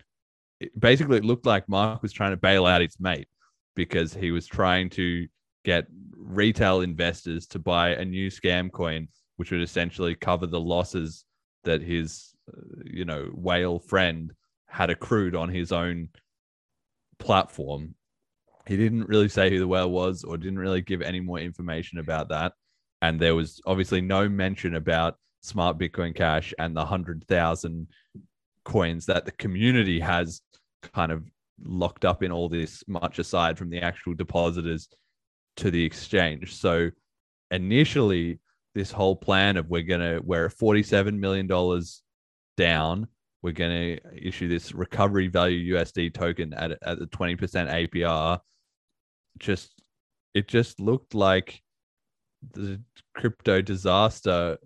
basically it looked like Mark was trying to bail out his mate because he was trying to get retail investors to buy a new scam coin, which would essentially cover the losses that his, uh, you know, whale friend had accrued on his own platform. He didn't really say who the whale was or didn't really give any more information about that. And there was obviously no mention about Smart Bitcoin Cash and the 100,000 coins that the community has kind of locked up in all this, much aside from the actual depositors to the exchange. So initially, this whole plan of we're gonna we're $47 million down, we're gonna issue this recovery value USD token at at the 20% APR. Just it just looked like the crypto disaster.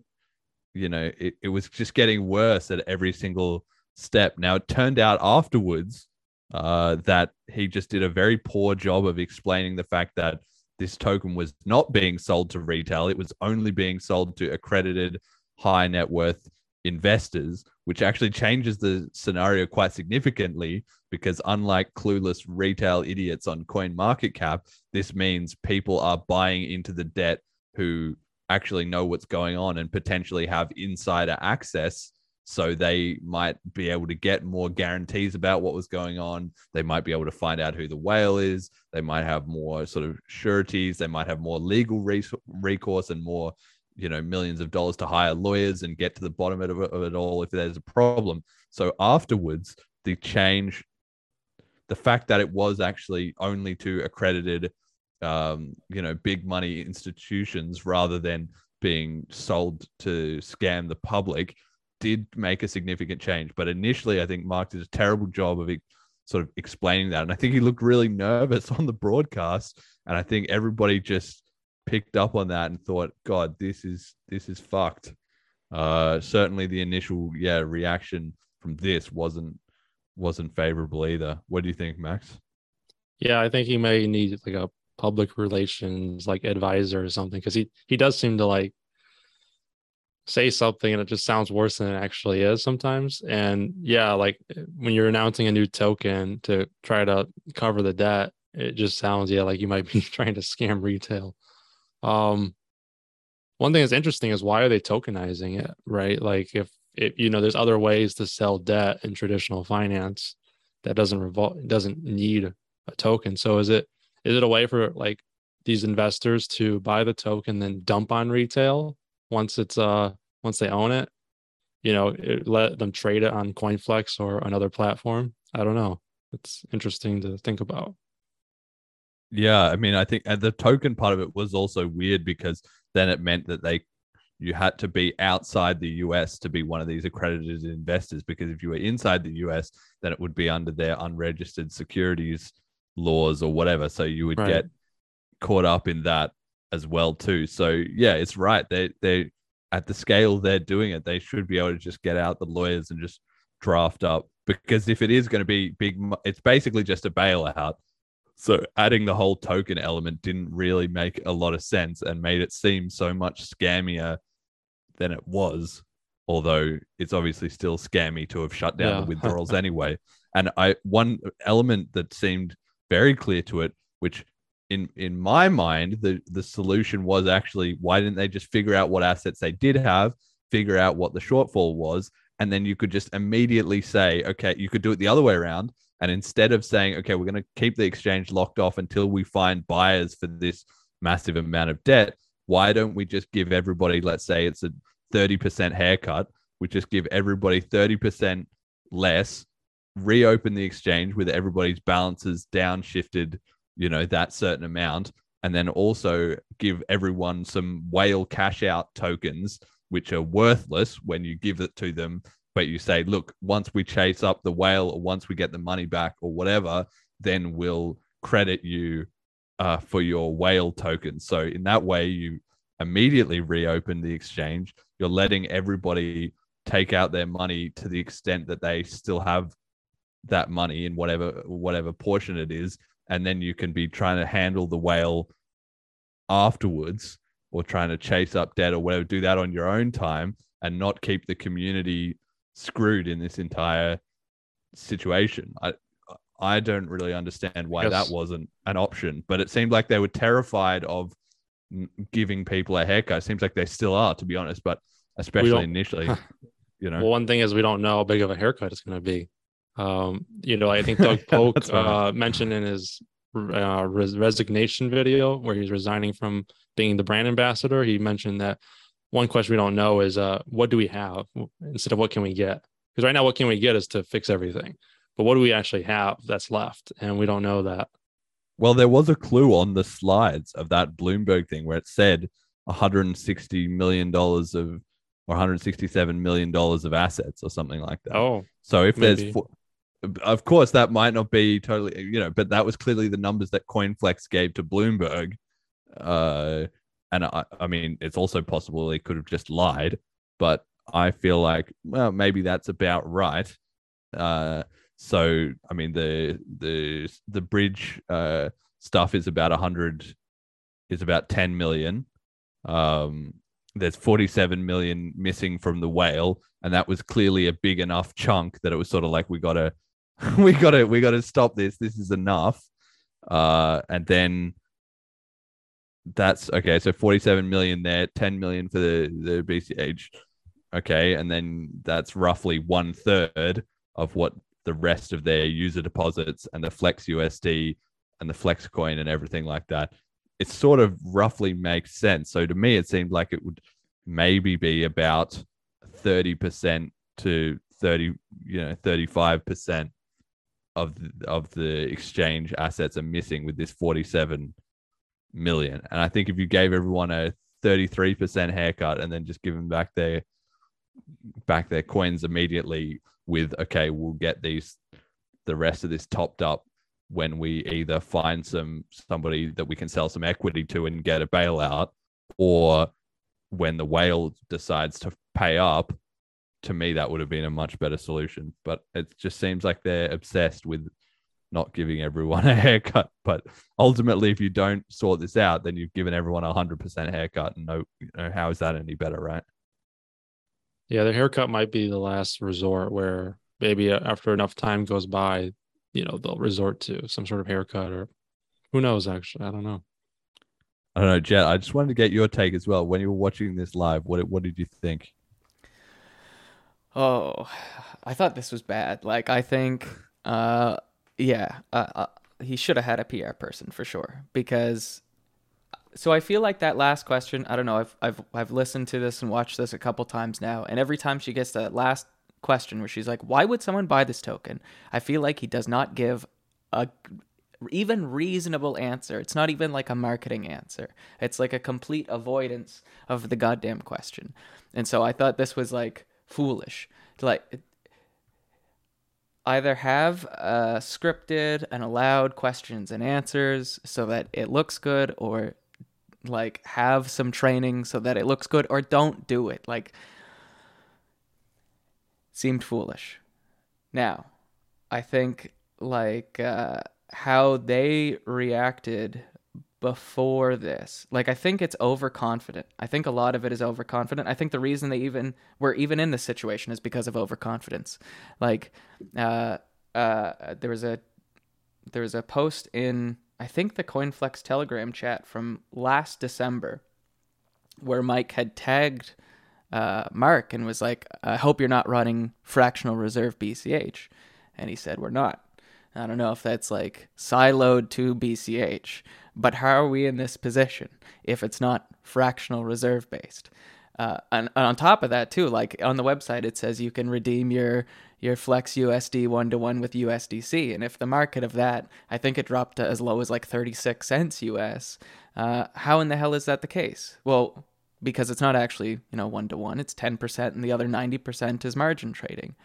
You know, it, it was just getting worse at every single step. Now it turned out afterwards uh, that he just did a very poor job of explaining the fact that this token was not being sold to retail; it was only being sold to accredited high net worth investors, which actually changes the scenario quite significantly because unlike clueless retail idiots on coin market cap, this means people are buying into the debt who actually know what's going on and potentially have insider access so they might be able to get more guarantees about what was going on. They might be able to find out who the whale is. They might have more sort of sureties. They might have more legal recourse and more you know millions of dollars to hire lawyers and get to the bottom of it, of it all if there's a problem. So afterwards the change the fact that it was actually only to accredited um, you know big money institutions rather than being sold to scam the public did make a significant change but initially i think mark did a terrible job of sort of explaining that and i think he looked really nervous on the broadcast and i think everybody just picked up on that and thought, God, this is this is fucked. Uh, certainly, the initial yeah reaction from this wasn't wasn't favorable either. What do you think, Max? Yeah, I think he may need like a public relations like advisor or something because he he does seem to like say something and it just sounds worse than it actually is sometimes. And yeah, like when you're announcing a new token to try to cover the debt, it just sounds yeah like you might be trying to scam retail. Um, one thing that's interesting is why are they tokenizing it, right? Like if it, you know, there's other ways to sell debt in traditional finance that doesn't revolve, doesn't need a token. So is it is it a way for like these investors to buy the token then dump on retail once it's uh once they own it? You know, it, let them trade it on CoinFlex or another platform. I don't know. It's interesting to think about. Yeah, I mean, I think the token part of it was also weird because then it meant that they you had to be outside the US to be one of these accredited investors because if you were inside the US, then it would be under their unregistered securities laws or whatever. So you would right. get caught up in that as well too. So yeah, it's right. They they at the scale they're doing it, they should be able to just get out the lawyers and just draft up because if it is going to be big, it's basically just a bailout so adding the whole token element didn't really make a lot of sense and made it seem so much scammier than it was. Although it's obviously still scammy to have shut down yeah. the withdrawals anyway. And I one element that seemed very clear to it, which in in my mind, the the solution was actually why didn't they just figure out what assets they did have, figure out what the shortfall was, and then you could just immediately say, okay, you could do it the other way around. And instead of saying, okay, we're going to keep the exchange locked off until we find buyers for this massive amount of debt, why don't we just give everybody, let's say it's a 30% haircut, we just give everybody 30% less, reopen the exchange with everybody's balances downshifted, you know, that certain amount, and then also give everyone some whale cash out tokens, which are worthless when you give it to them but you say, look, once we chase up the whale or once we get the money back or whatever, then we'll credit you uh, for your whale token. So in that way, you immediately reopen the exchange. You're letting everybody take out their money to the extent that they still have that money in whatever whatever portion it is, and then you can be trying to handle the whale afterwards or trying to chase up debt or whatever. Do that on your own time and not keep the community screwed in this entire situation. I I don't really understand why yes. that wasn't an option, but it seemed like they were terrified of giving people a haircut. It seems like they still are, to be honest, but especially initially, you know. Well, one thing is we don't know how big of a haircut it's going to be. Um, you know, I think Doug Polk uh, mentioned in his uh, res- resignation video where he's resigning from being the brand ambassador. He mentioned that one question we don't know is uh, what do we have instead of what can we get? Because right now, what can we get is to fix everything, but what do we actually have that's left? And we don't know that. Well, there was a clue on the slides of that Bloomberg thing where it said 160 million dollars of or 167 million dollars of assets or something like that. Oh, so if maybe. there's, of course, that might not be totally, you know, but that was clearly the numbers that CoinFlex gave to Bloomberg. Uh, and I, I mean, it's also possible they could have just lied, but I feel like, well, maybe that's about right. Uh, so, I mean, the the the bridge uh, stuff is about hundred, is about ten million, um, there's 47 million missing from the whale, and that was clearly a big enough chunk that it was sort of like we gotta, we gotta, we gotta stop this. This is enough. Uh, and then that's okay. So 47 million there, 10 million for the the BCH. Okay, and then that's roughly one third of what the rest of their user deposits and the Flex USD and the Flex coin and everything like that. It sort of roughly makes sense. So to me, it seemed like it would maybe be about 30% to 30, you know, 35% of the, of the exchange assets are missing with this 47 million. And I think if you gave everyone a 33% haircut and then just give them back their back their coins immediately with okay, we'll get these the rest of this topped up when we either find some somebody that we can sell some equity to and get a bailout or when the whale decides to pay up to me that would have been a much better solution but it just seems like they're obsessed with not giving everyone a haircut but ultimately if you don't sort this out then you've given everyone a 100% haircut and no you know, how is that any better right Yeah, the haircut might be the last resort where maybe uh, after enough time goes by, you know, they'll resort to some sort of haircut or who knows, actually. I don't know. I don't know, Jet. I just wanted to get your take as well. When you were watching this live, what what did you think? Oh, I thought this was bad. Like, I think, uh, yeah, uh, uh, he should have had a PR person for sure. Because, so I feel like that last question. I don't know. I've I've I've listened to this and watched this a couple times now, and every time she gets that last question where she's like, "Why would someone buy this token?" I feel like he does not give a even reasonable answer. It's not even like a marketing answer. It's like a complete avoidance of the goddamn question. And so I thought this was like foolish. Like either have uh, scripted and allowed questions and answers so that it looks good or like have some training so that it looks good or don't do it. Like seemed foolish. Now, I think like uh how they reacted before this. Like I think it's overconfident. I think a lot of it is overconfident. I think the reason they even were even in this situation is because of overconfidence. Like uh uh there was a there was a post in I think the CoinFlex Telegram chat from last December where Mike had tagged uh, Mark and was like, I hope you're not running fractional reserve BCH. And he said, We're not. I don't know if that's like siloed to BCH, but how are we in this position if it's not fractional reserve based? Uh, and, and on top of that, too, like on the website, it says you can redeem your your Flex USD one to one with USDC, and if the market of that, I think it dropped to as low as like thirty six cents US. Uh, how in the hell is that the case? Well, because it's not actually you know one to one; it's ten percent, and the other ninety percent is margin trading.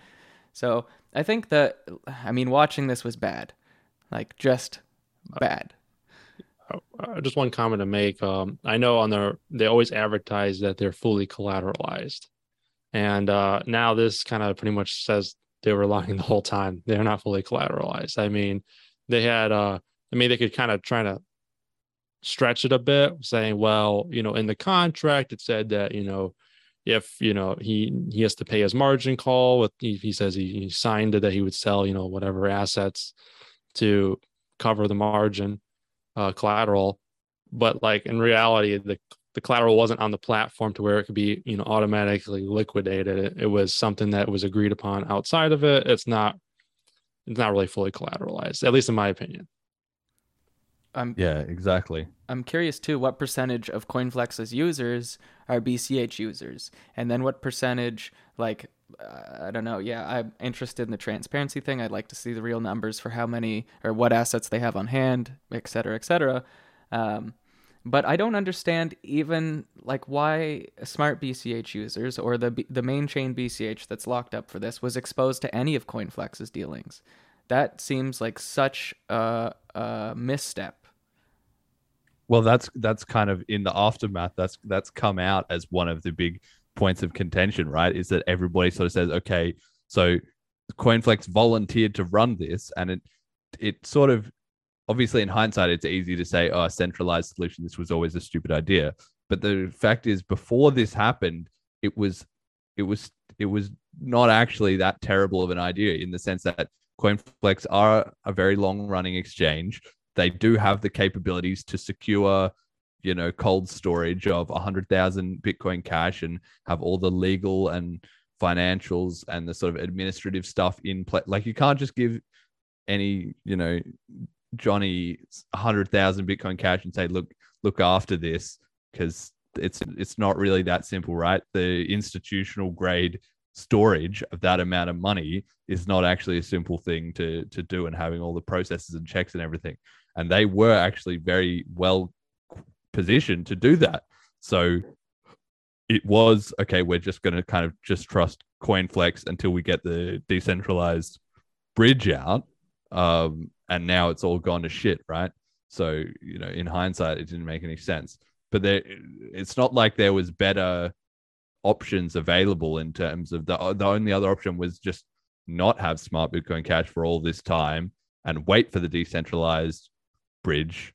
So I think that I mean watching this was bad, like just bad. Uh, just one comment to make. Um, I know on their they always advertise that they're fully collateralized, and uh, now this kind of pretty much says they were lying the whole time. They're not fully collateralized. I mean, they had. Uh, I mean, they could kind of try to stretch it a bit, saying, well, you know, in the contract it said that you know if you know he he has to pay his margin call with he, he says he, he signed it that he would sell you know whatever assets to cover the margin uh, collateral. But like in reality the the collateral wasn't on the platform to where it could be you know automatically liquidated. It, it was something that was agreed upon outside of it. It's not it's not really fully collateralized at least in my opinion. I'm Yeah, exactly. I'm curious too what percentage of CoinFlex's users are BCH users, and then what percentage, like, uh, I don't know. Yeah, I'm interested in the transparency thing. I'd like to see the real numbers for how many or what assets they have on hand, et cetera, et cetera. Um, but I don't understand even like why smart BCH users or the the main chain BCH that's locked up for this was exposed to any of CoinFlex's dealings. That seems like such a, a misstep well that's that's kind of in the aftermath that's that's come out as one of the big points of contention right is that everybody sort of says okay so coinflex volunteered to run this and it it sort of obviously in hindsight it's easy to say oh a centralized solution this was always a stupid idea But the fact is, before this happened, it was, it was, it was not actually that terrible of an idea in the sense that CoinFlex are a very long running exchange. They do have the capabilities to secure, you know, cold storage of 100,000 Bitcoin Cash and have all the legal and financials and the sort of administrative stuff in place. Like you can't just give any, you know, Johnny 100,000 Bitcoin Cash and say, look, look after this because it's it's not really that simple, right? The institutional grade storage of that amount of money is not actually a simple thing to to do and having all the processes and checks and everything and they were actually very well positioned to do that. So it was okay we're just going to kind of just trust coinflex until we get the decentralized bridge out um, and now it's all gone to shit right? So you know in hindsight it didn't make any sense. But there it's not like there was better options available in terms of the the only other option was just not have smart Bitcoin Cash for all this time and wait for the decentralized bridge,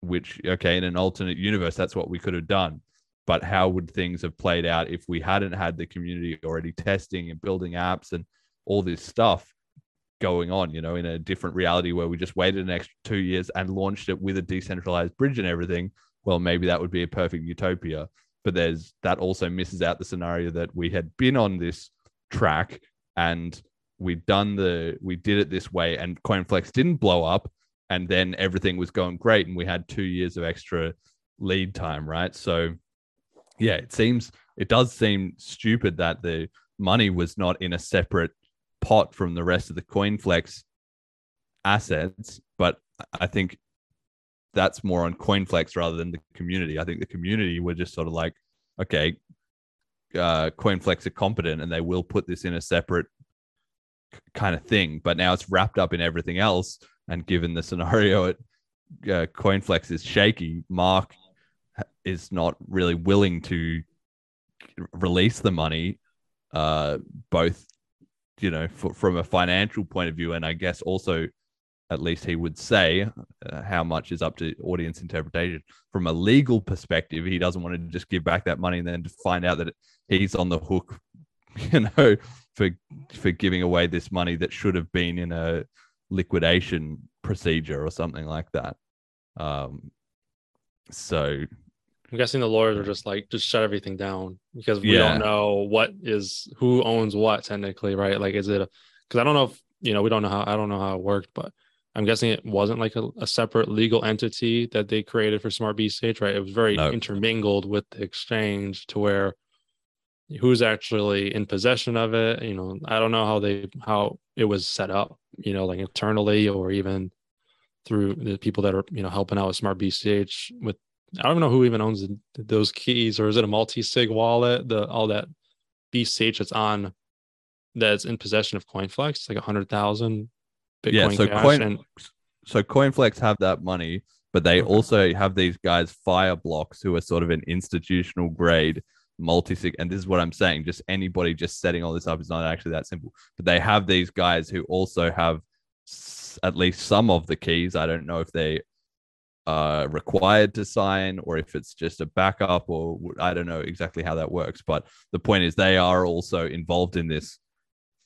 which okay, in an alternate universe, that's what we could have done. But how would things have played out if we hadn't had the community already testing and building apps and all this stuff going on, you know, in a different reality where we just waited an extra two years and launched it with a decentralized bridge and everything? Well, maybe that would be a perfect utopia but there's that also misses out the scenario that we had been on this track and we'd done the we did it this way and coinflex didn't blow up and then everything was going great and we had two years of extra lead time right so yeah it seems it does seem stupid that the money was not in a separate pot from the rest of the coinflex assets but i think that's more on CoinFlex rather than the community. I think the community were just sort of like, okay, uh, CoinFlex are competent and they will put this in a separate kind of thing. But now it's wrapped up in everything else. And given the scenario at uh, CoinFlex is shaky, Mark is not really willing to release the money, uh, both, you know, for, from a financial point of view, and I guess also at least he would say uh, how much is up to audience interpretation. From a legal perspective he doesn't want to just give back that money and then find out that he's on the hook you know for for giving away this money that should have been in a liquidation procedure or something like that um so i'm guessing the lawyers are just like just shut everything down because we yeah. don't know what is who owns what technically right like is it because i don't know if you know we don't know how i don't know how it worked but I'm guessing it wasn't like a, a, separate legal entity that they created for Smart BCH, right? It was very no. intermingled with the exchange to where who's actually in possession of it. You know, I don't know how they how it was set up, you know, like internally or even through the people that are, you know, helping out with Smart BCH with I don't know who even owns those keys or is it a multi-sig wallet, the all that BCH that's on that's in possession of CoinFlex, like a hundred thousand Bitcoin yeah, so coin, and... so CoinFlex have that money, but they okay. also have these guys Fireblocks who are sort of an institutional grade multi-sig. And this is what I'm saying. Just anybody just setting all this up is not actually that simple. But they have these guys who also have s- at least some of the keys. I don't know if they are required to sign or if it's just a backup or I don't know exactly how that works. But the point is they are also involved in this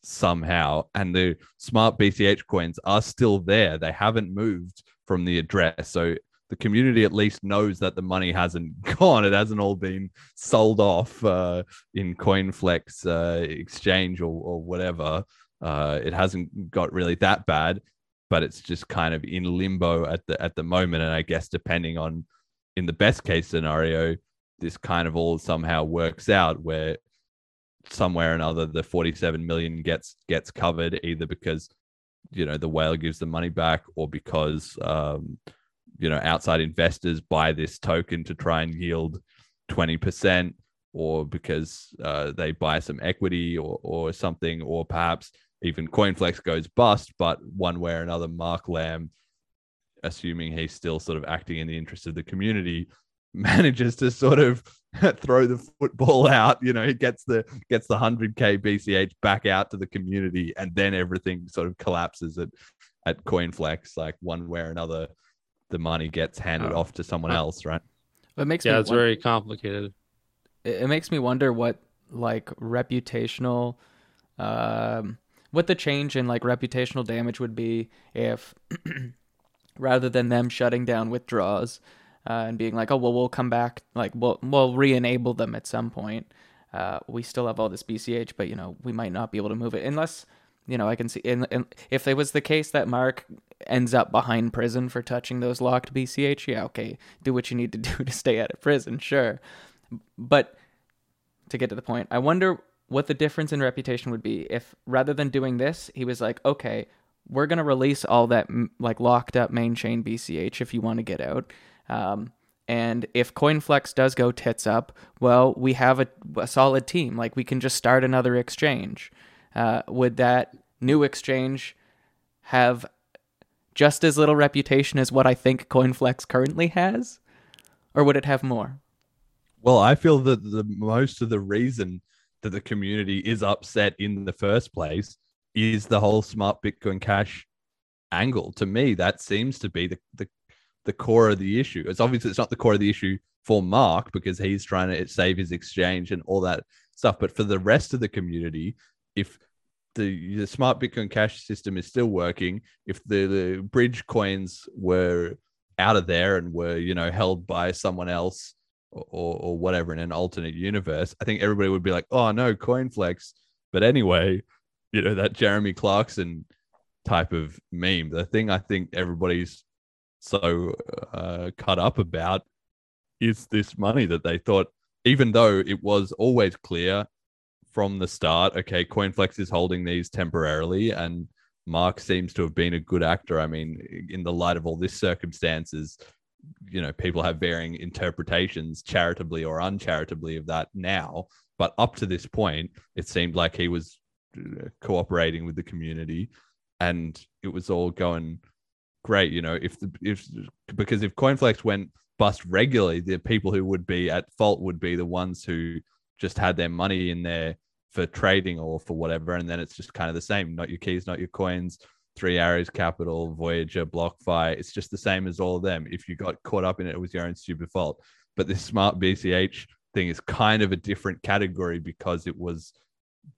somehow. And the smart BCH coins are still there. They haven't moved from the address. So the community at least knows that the money hasn't gone. It hasn't all been sold off uh, in CoinFlex uh, exchange or, or whatever. Uh, it hasn't got really that bad, but it's just kind of in limbo at the at the moment. And I guess depending on, in the best case scenario, this kind of all somehow works out where somewhere or another the 47 million gets gets covered either because you know the whale gives the money back or because um, you know outside investors buy this token to try and yield 20% or because uh, they buy some equity or, or something or perhaps even coinflex goes bust but one way or another mark lamb assuming he's still sort of acting in the interest of the community manages to sort of throw the football out. You know, he gets the gets the hundred k BCH back out to the community, and then everything sort of collapses at at CoinFlex. Like one way or another, the money gets handed uh, off to someone else, right? It makes yeah, me it's won- very complicated. it, it makes me wonder what like reputational um what the change in like reputational damage would be if rather than them shutting down withdrawals uh, and being like oh well we'll come back like we'll we'll re-enable them at some point uh, we still have all this bch but you know we might not be able to move it unless you know i can see in, in, if it was the case that mark ends up behind prison for touching those locked bch yeah okay do what you need to do to stay out of prison sure but to get to the point, I wonder what the difference in reputation would be if rather than doing this, he was like, okay, we're going to release all that like locked up main chain BCH if you want to get out. Um, and if CoinFlex does go tits up, well, we have a, a solid team. Like we can just start another exchange. Uh, would that new exchange have just as little reputation as what I think CoinFlex currently has? Or would it have more? Well, I feel that the most of the reason that the community is upset in the first place is the whole smart Bitcoin Cash angle. To me, that seems to be the, the the core of the issue. It's obviously it's not the core of the issue for Mark because he's trying to save his exchange and all that stuff. But for the rest of the community, if the, the smart Bitcoin Cash system is still working, if the, the bridge coins were out of there and were you know held by someone else or, or whatever in an alternate universe, I think everybody would be like, oh no, CoinFlex. But anyway, you know, that Jeremy Clarkson type of meme, the thing I think everybody's so uh, cut up about is this money that they thought, even though it was always clear from the start, okay, CoinFlex is holding these temporarily and Mark seems to have been a good actor. I mean, in the light of all this circumstances, you know people have varying interpretations charitably or uncharitably of that now but up to this point it seemed like he was uh, cooperating with the community and it was all going great you know if the if because if coinflex went bust regularly the people who would be at fault would be the ones who just had their money in there for trading or for whatever and then it's just kind of the same not your keys not your coins Three Arrows Capital, Voyager, BlockFi. It's just the same as all of them. If you got caught up in it, it was your own stupid fault. But this smart BCH thing is kind of a different category because it was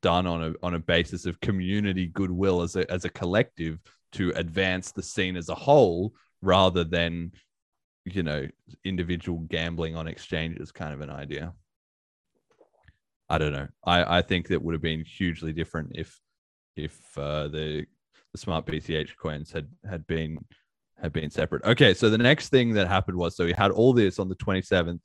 done on a on a basis of community goodwill as a as a collective to advance the scene as a whole rather than you know individual gambling on exchanges kind of an idea. I don't know. I I think that would have been hugely different if if uh, the the smart BCH coins had had been had been separate. Okay, so the next thing that happened was so we had all this on the 27th,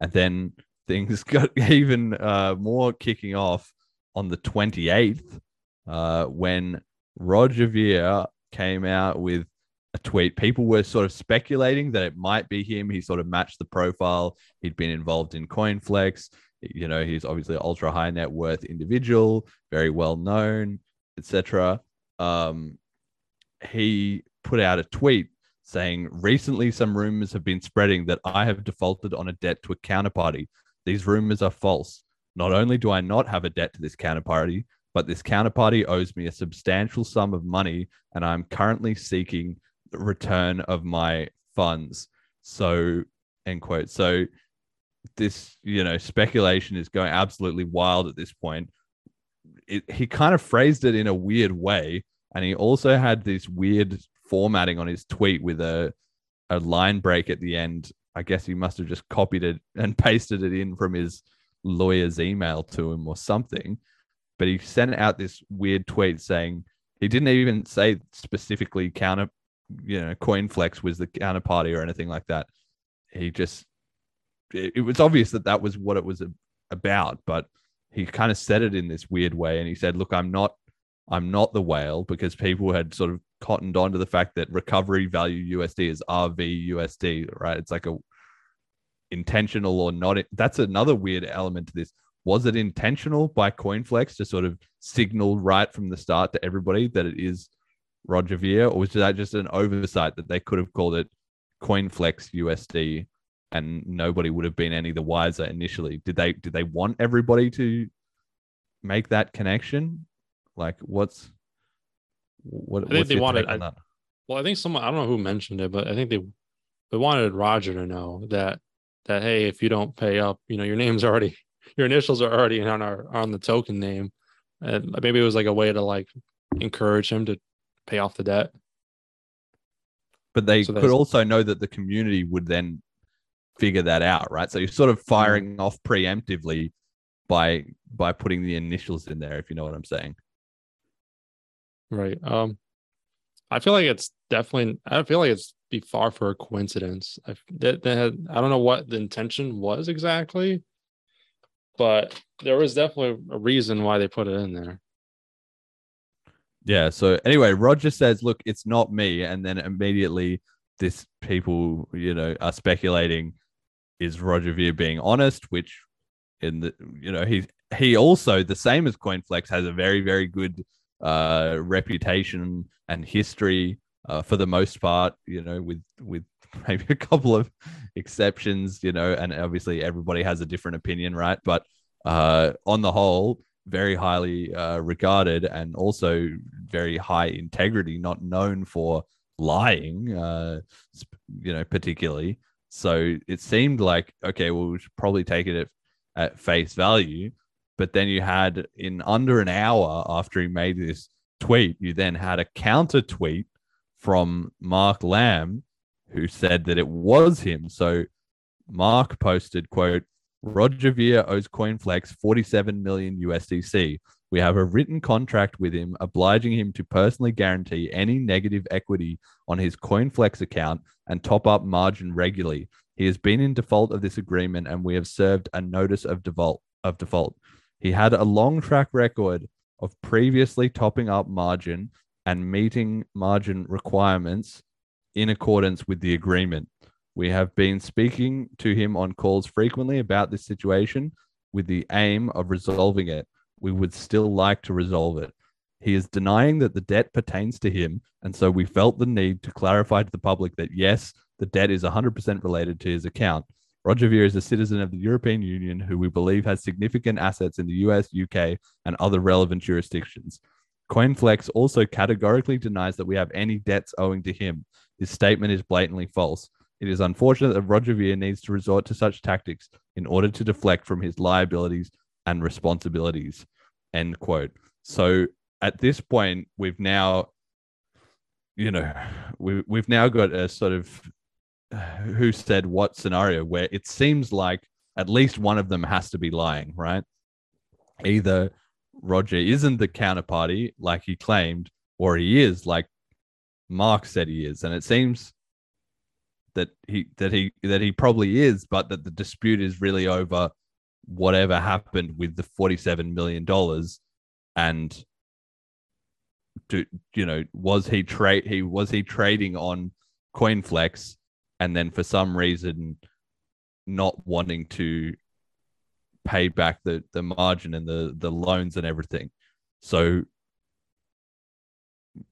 and then things got even uh, more kicking off on the 28th uh, when Roger Ver came out with a tweet. People were sort of speculating that it might be him. He sort of matched the profile. He'd been involved in CoinFlex. You know, he's obviously an ultra high net worth individual, very well known, etc um, he put out a tweet saying, Recently, some rumors have been spreading that I have defaulted on a debt to a counterparty. These rumors are false. Not only do I not have a debt to this counterparty, but this counterparty owes me a substantial sum of money, and I'm currently seeking the return of my funds. So, end quote. So, this, you know, speculation is going absolutely wild at this point it, he kind of phrased it in a weird way, and he also had this weird formatting on his tweet with a a line break at the end. I guess he must have just copied it and pasted it in from his lawyer's email to him or something. But he sent out this weird tweet saying he didn't even say specifically counter, you know, CoinFlex was the counterparty or anything like that. He just, it, was obvious that that was what it was about, but he kind of said it in this weird way. And he said look i'm not i'm not the whale because people had sort of cottoned on to the fact that recovery value usd is RV USD, right? It's like a intentional or not that's another weird element to this. Was it intentional by coinflex to sort of signal right from the start to everybody that it is roger ver or was that just an oversight that they could have called it coinflex usd and nobody would have been any the wiser initially. Did they did they want everybody to make that connection? Like what's what I think they wanted I, well, I think someone I don't know who mentioned it, but I think they they wanted Roger to know that that hey, if you don't pay up, you know, your name's already your initials are already on our on the token name. And maybe it was like a way to like encourage him to pay off the debt. But they So could also know that the community would then figure that out, right? So you're sort of firing off preemptively by by putting the initials in there, if you know what I'm saying. Right. Um, I feel like it's definitely. I feel like it's be far for a coincidence. I that, that had, I don't know what the intention was exactly, but there was definitely a reason why they put it in there. Yeah. So anyway, Roger says, "Look, it's not me," and then immediately this people, you know, are speculating is Roger Ver being honest, which in the you know he he also the same as CoinFlex has a very very good uh reputation and history uh, for the most part, you know, with with maybe a couple of exceptions, you know, and obviously everybody has a different opinion, right? But uh, on the whole, very highly uh, regarded and also very high integrity, not known for lying, uh, you know, particularly. So it seemed like okay, well, we should probably take it at, at face value. But then you had in under an hour after he made this tweet, you then had a counter tweet from Mark Lamb, who said that it was him. So Mark posted, quote, Roger Ver owes CoinFlex 47 million USDC. We have a written contract with him obliging him to personally guarantee any negative equity on his CoinFlex account and top up margin regularly. He has been in default of this agreement and we have served a notice of default of default. He had a long track record of previously topping up margin and meeting margin requirements in accordance with the agreement. We have been speaking to him on calls frequently about this situation with the aim of resolving it. We would still like to resolve it. He is denying that the debt pertains to him, and so we felt the need to clarify to the public that yes, the debt is 100% related to his account. Roger Ver is a citizen of the European Union who we believe has significant assets in the US, UK, and other relevant jurisdictions. CoinFlex also categorically denies that we have any debts owing to him. His statement is blatantly false. It is unfortunate that Roger Ver needs to resort to such tactics in order to deflect from his liabilities and responsibilities. End quote. So at this point, we've now, you know, we, we've now got a sort of who said what scenario where it seems like at least one of them has to be lying, right? Either Roger isn't the counterparty like he claimed, or he is like Mark said he is. And it seems that he that he that he probably is, but that the dispute is really over whatever happened with the forty-seven million dollars and do you know was he trade he was he trading on coinflex and then for some reason not wanting to pay back the the margin and the the loans and everything? So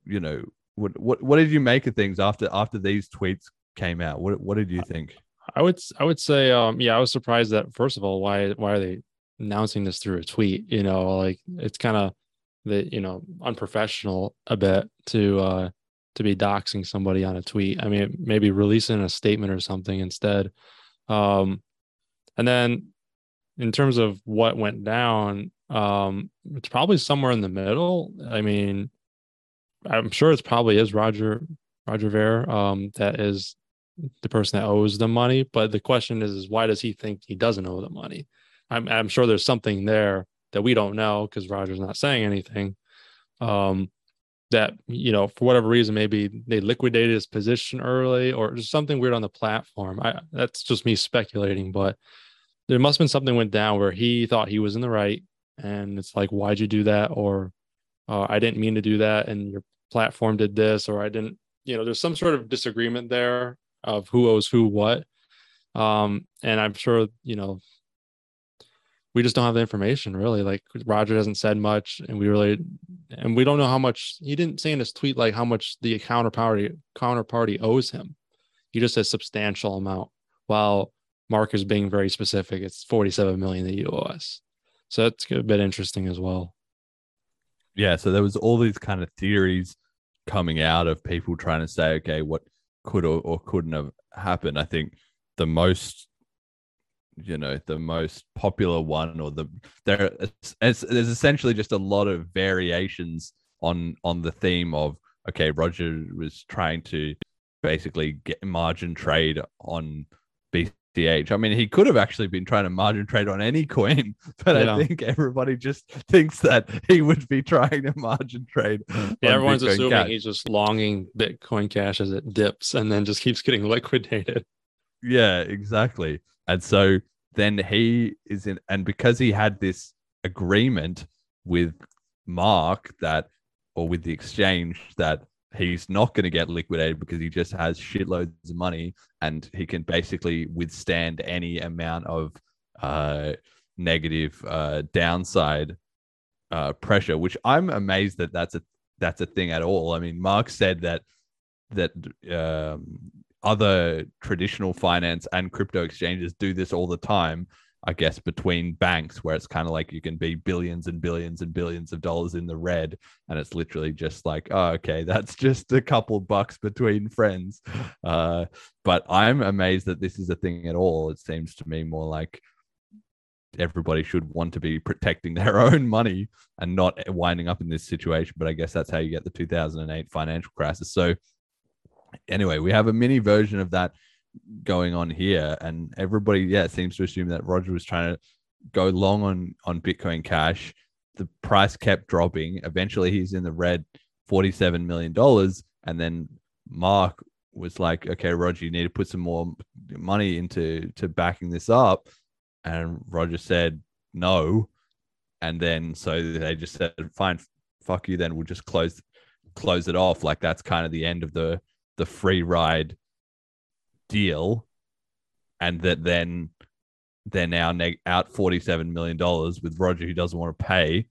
you know what what what did you make of things after after these tweets came out? What what did you think I would I would say um yeah I was surprised that first of all why why are they announcing this through a tweet? You know like it's kind of the you know unprofessional a bit to uh to be doxing somebody on a tweet. I mean maybe releasing a statement or something instead. Um and then in terms of what went down um it's probably somewhere in the middle. I mean I'm sure it's probably is Roger Roger Ver um that is the person that owes the money. But the question is, is why does he think he doesn't owe the money? I'm I'm sure there's something there that we don't know because Roger's not saying anything. Um, that you know, for whatever reason, maybe they liquidated his position early, or just something weird on the platform. I that's just me speculating, but there must have been something went down where he thought he was in the right, and it's like, why'd you do that? Or uh, I didn't mean to do that, and your platform did this, or I didn't. You know, there's some sort of disagreement there of who owes who what. Um, and I'm sure, you know, we just don't have the information really. Like Roger hasn't said much, and we really and we don't know how much he didn't say in his tweet like how much the counterparty counterparty owes him. He just says substantial amount, while Mark is being very specific. It's 47 million that you owe us. So that's a bit interesting as well. yeah so there was all these kind of theories coming out of people trying to say okay what could or, or couldn't have happened. I think the most you know the most popular one or the there it's, it's, there's essentially just a lot of variations on on the theme of okay roger was trying to basically get margin trade on BCH. I mean, he could have actually been trying to margin trade on any coin, but yeah. I think everybody just thinks that he would be trying to margin trade. Yeah, everyone's Bitcoin assuming Cash. he's just longing Bitcoin Cash as it dips and then just keeps getting liquidated. Yeah, exactly. And so then he is in, and because he had this agreement with Mark that, or with the exchange that he's not going to get liquidated because he just has shitloads of money and he can basically withstand any amount of uh, negative uh, downside uh, pressure, which I'm amazed that that's a that's a thing at all. I mean, Mark said that that um, other traditional finance and crypto exchanges do this all the time, I guess, between banks, where it's kind of like you can be billions and billions and billions of dollars in the red. And it's literally just like, oh, okay, that's just a couple bucks between friends. Uh, but I'm amazed that this is a thing at all. It seems to me more like everybody should want to be protecting their own money and not winding up in this situation. But I guess that's how you get the 2008 financial crisis. So, anyway, we have a mini version of that going on here, and everybody, yeah, seems to assume that Roger was trying to go long on on Bitcoin Cash. The price kept dropping. Eventually, he's in the red, forty-seven million dollars, and then Mark was like, "Okay, Roger, you need to put some more money into to backing this up," and Roger said no, and then so they just said, "Fine, fuck you." Then we'll just close close it off. Like that's kind of the end of the the free ride deal, and that then they're now neg- out forty-seven million dollars with Roger who doesn't want to pay,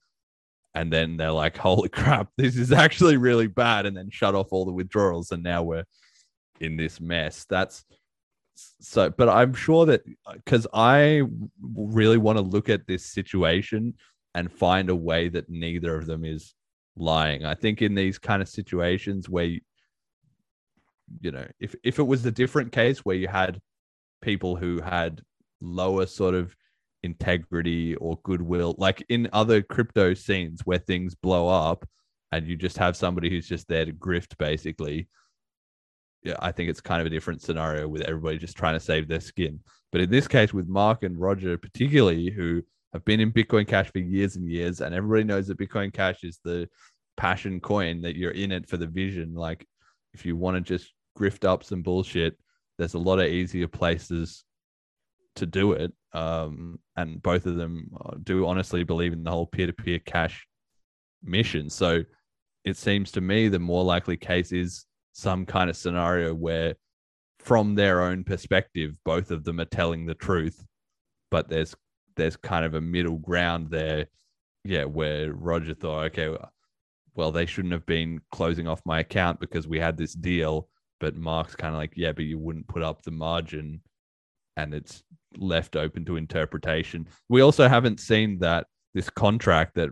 and then they're like, "Holy crap, this is actually really bad," and then shut off all the withdrawals, and now we're in this mess. That's so, but I'm sure that uh, because I really want to look at this situation and find a way that neither of them is lying. I think in these kind of situations where you know, if if it was a different case where you had people who had lower sort of integrity or goodwill, like in other crypto scenes where things blow up and you just have somebody who's just there to grift basically. Yeah, I think it's kind of a different scenario with everybody just trying to save their skin. But in this case, with Mark and Roger, particularly, who have been in Bitcoin Cash for years and years, and everybody knows that Bitcoin Cash is the passion coin that you're in it for the vision. Like, if you want to just grift up some bullshit, there's a lot of easier places to do it. Um, and both of them uh, do honestly believe in the whole peer to peer cash mission. So it seems to me the more likely case is some kind of scenario where, from their own perspective, both of them are telling the truth, but there's there's kind of a middle ground there, yeah, where Roger thought, okay, well, they shouldn't have been closing off my account because we had this deal but Mark's kind of like, yeah, but you wouldn't put up the margin and it's left open to interpretation. We also haven't seen that this contract that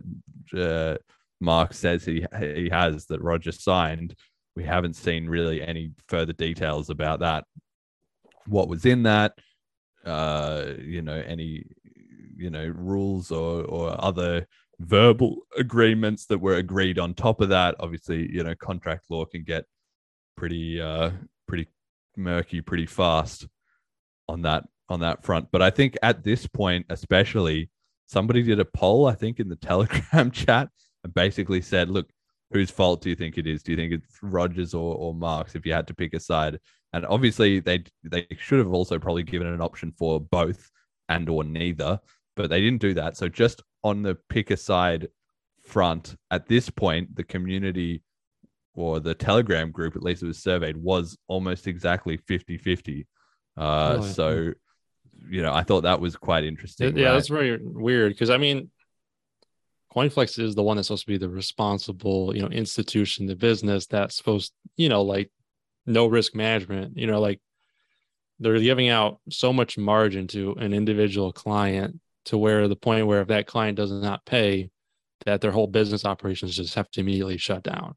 uh, Mark says he he has that Roger signed. We haven't seen really any further details about that. What was in that? Uh, you know, any you know rules or or other verbal agreements that were agreed on top of that. Obviously, you know, contract law can get pretty uh, pretty murky pretty fast on that on that front. But I think at this point, especially, somebody did a poll, I think, in the Telegram chat and basically said, look, whose fault do you think it is? Do you think it's Rogers or, or Marks if you had to pick a side? And obviously they they should have also probably given an option for both and or neither, but they didn't do that. So just on the pick a side front, at this point, the community or the Telegram group, at least it was surveyed, was almost exactly 50 50. Uh, oh, so, you know, I thought that was quite interesting. Yeah, right? that's very weird because I mean, CoinFlex is the one that's supposed to be the responsible, you know, institution, the business that's supposed, you know, like no risk management, you know, like they're giving out so much margin to an individual client to where the point where if that client does not pay, that their whole business operations just have to immediately shut down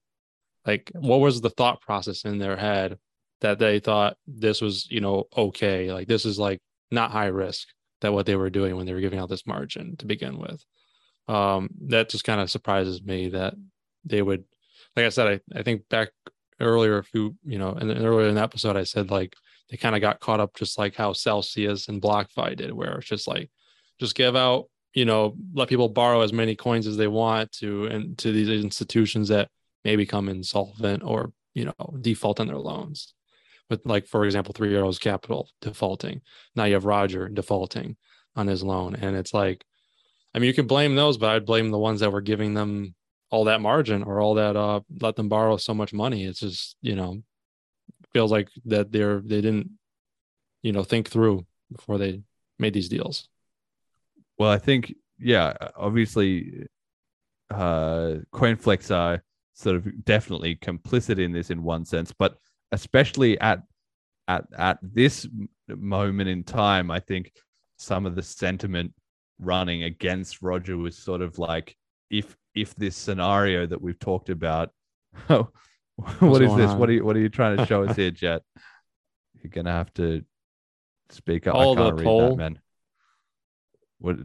like what was the thought process in their head that they thought this was you know okay like this is like not high risk that what they were doing when they were giving out this margin to begin with. Um, that just kind of surprises me that they would, like I said, I, I think back earlier, a few, you know, and earlier in the episode, I said like they kind of got caught up just like how Celsius and BlockFi did, where it's just like, just give out, you know, let people borrow as many coins as they want to, and to these institutions that may become insolvent or, you know, default on their loans. With like, for example, Three Arrows Capital defaulting. Now you have Roger defaulting on his loan. And it's like, I mean, you can blame those, but I'd blame the ones that were giving them all that margin or all that uh let them borrow so much money. It's just, you know, feels like that they're they didn't, you know, think through before they made these deals. Well, I think yeah, obviously, uh, CoinFlex are sort of definitely complicit in this in one sense, but especially at at at this moment in time, I think some of the sentiment running against Roger was sort of like if if this scenario that we've talked about. what is this? On? What are you what are you trying to show us here, Jet? You're gonna have to speak up. All I can't the read poll. that, man. What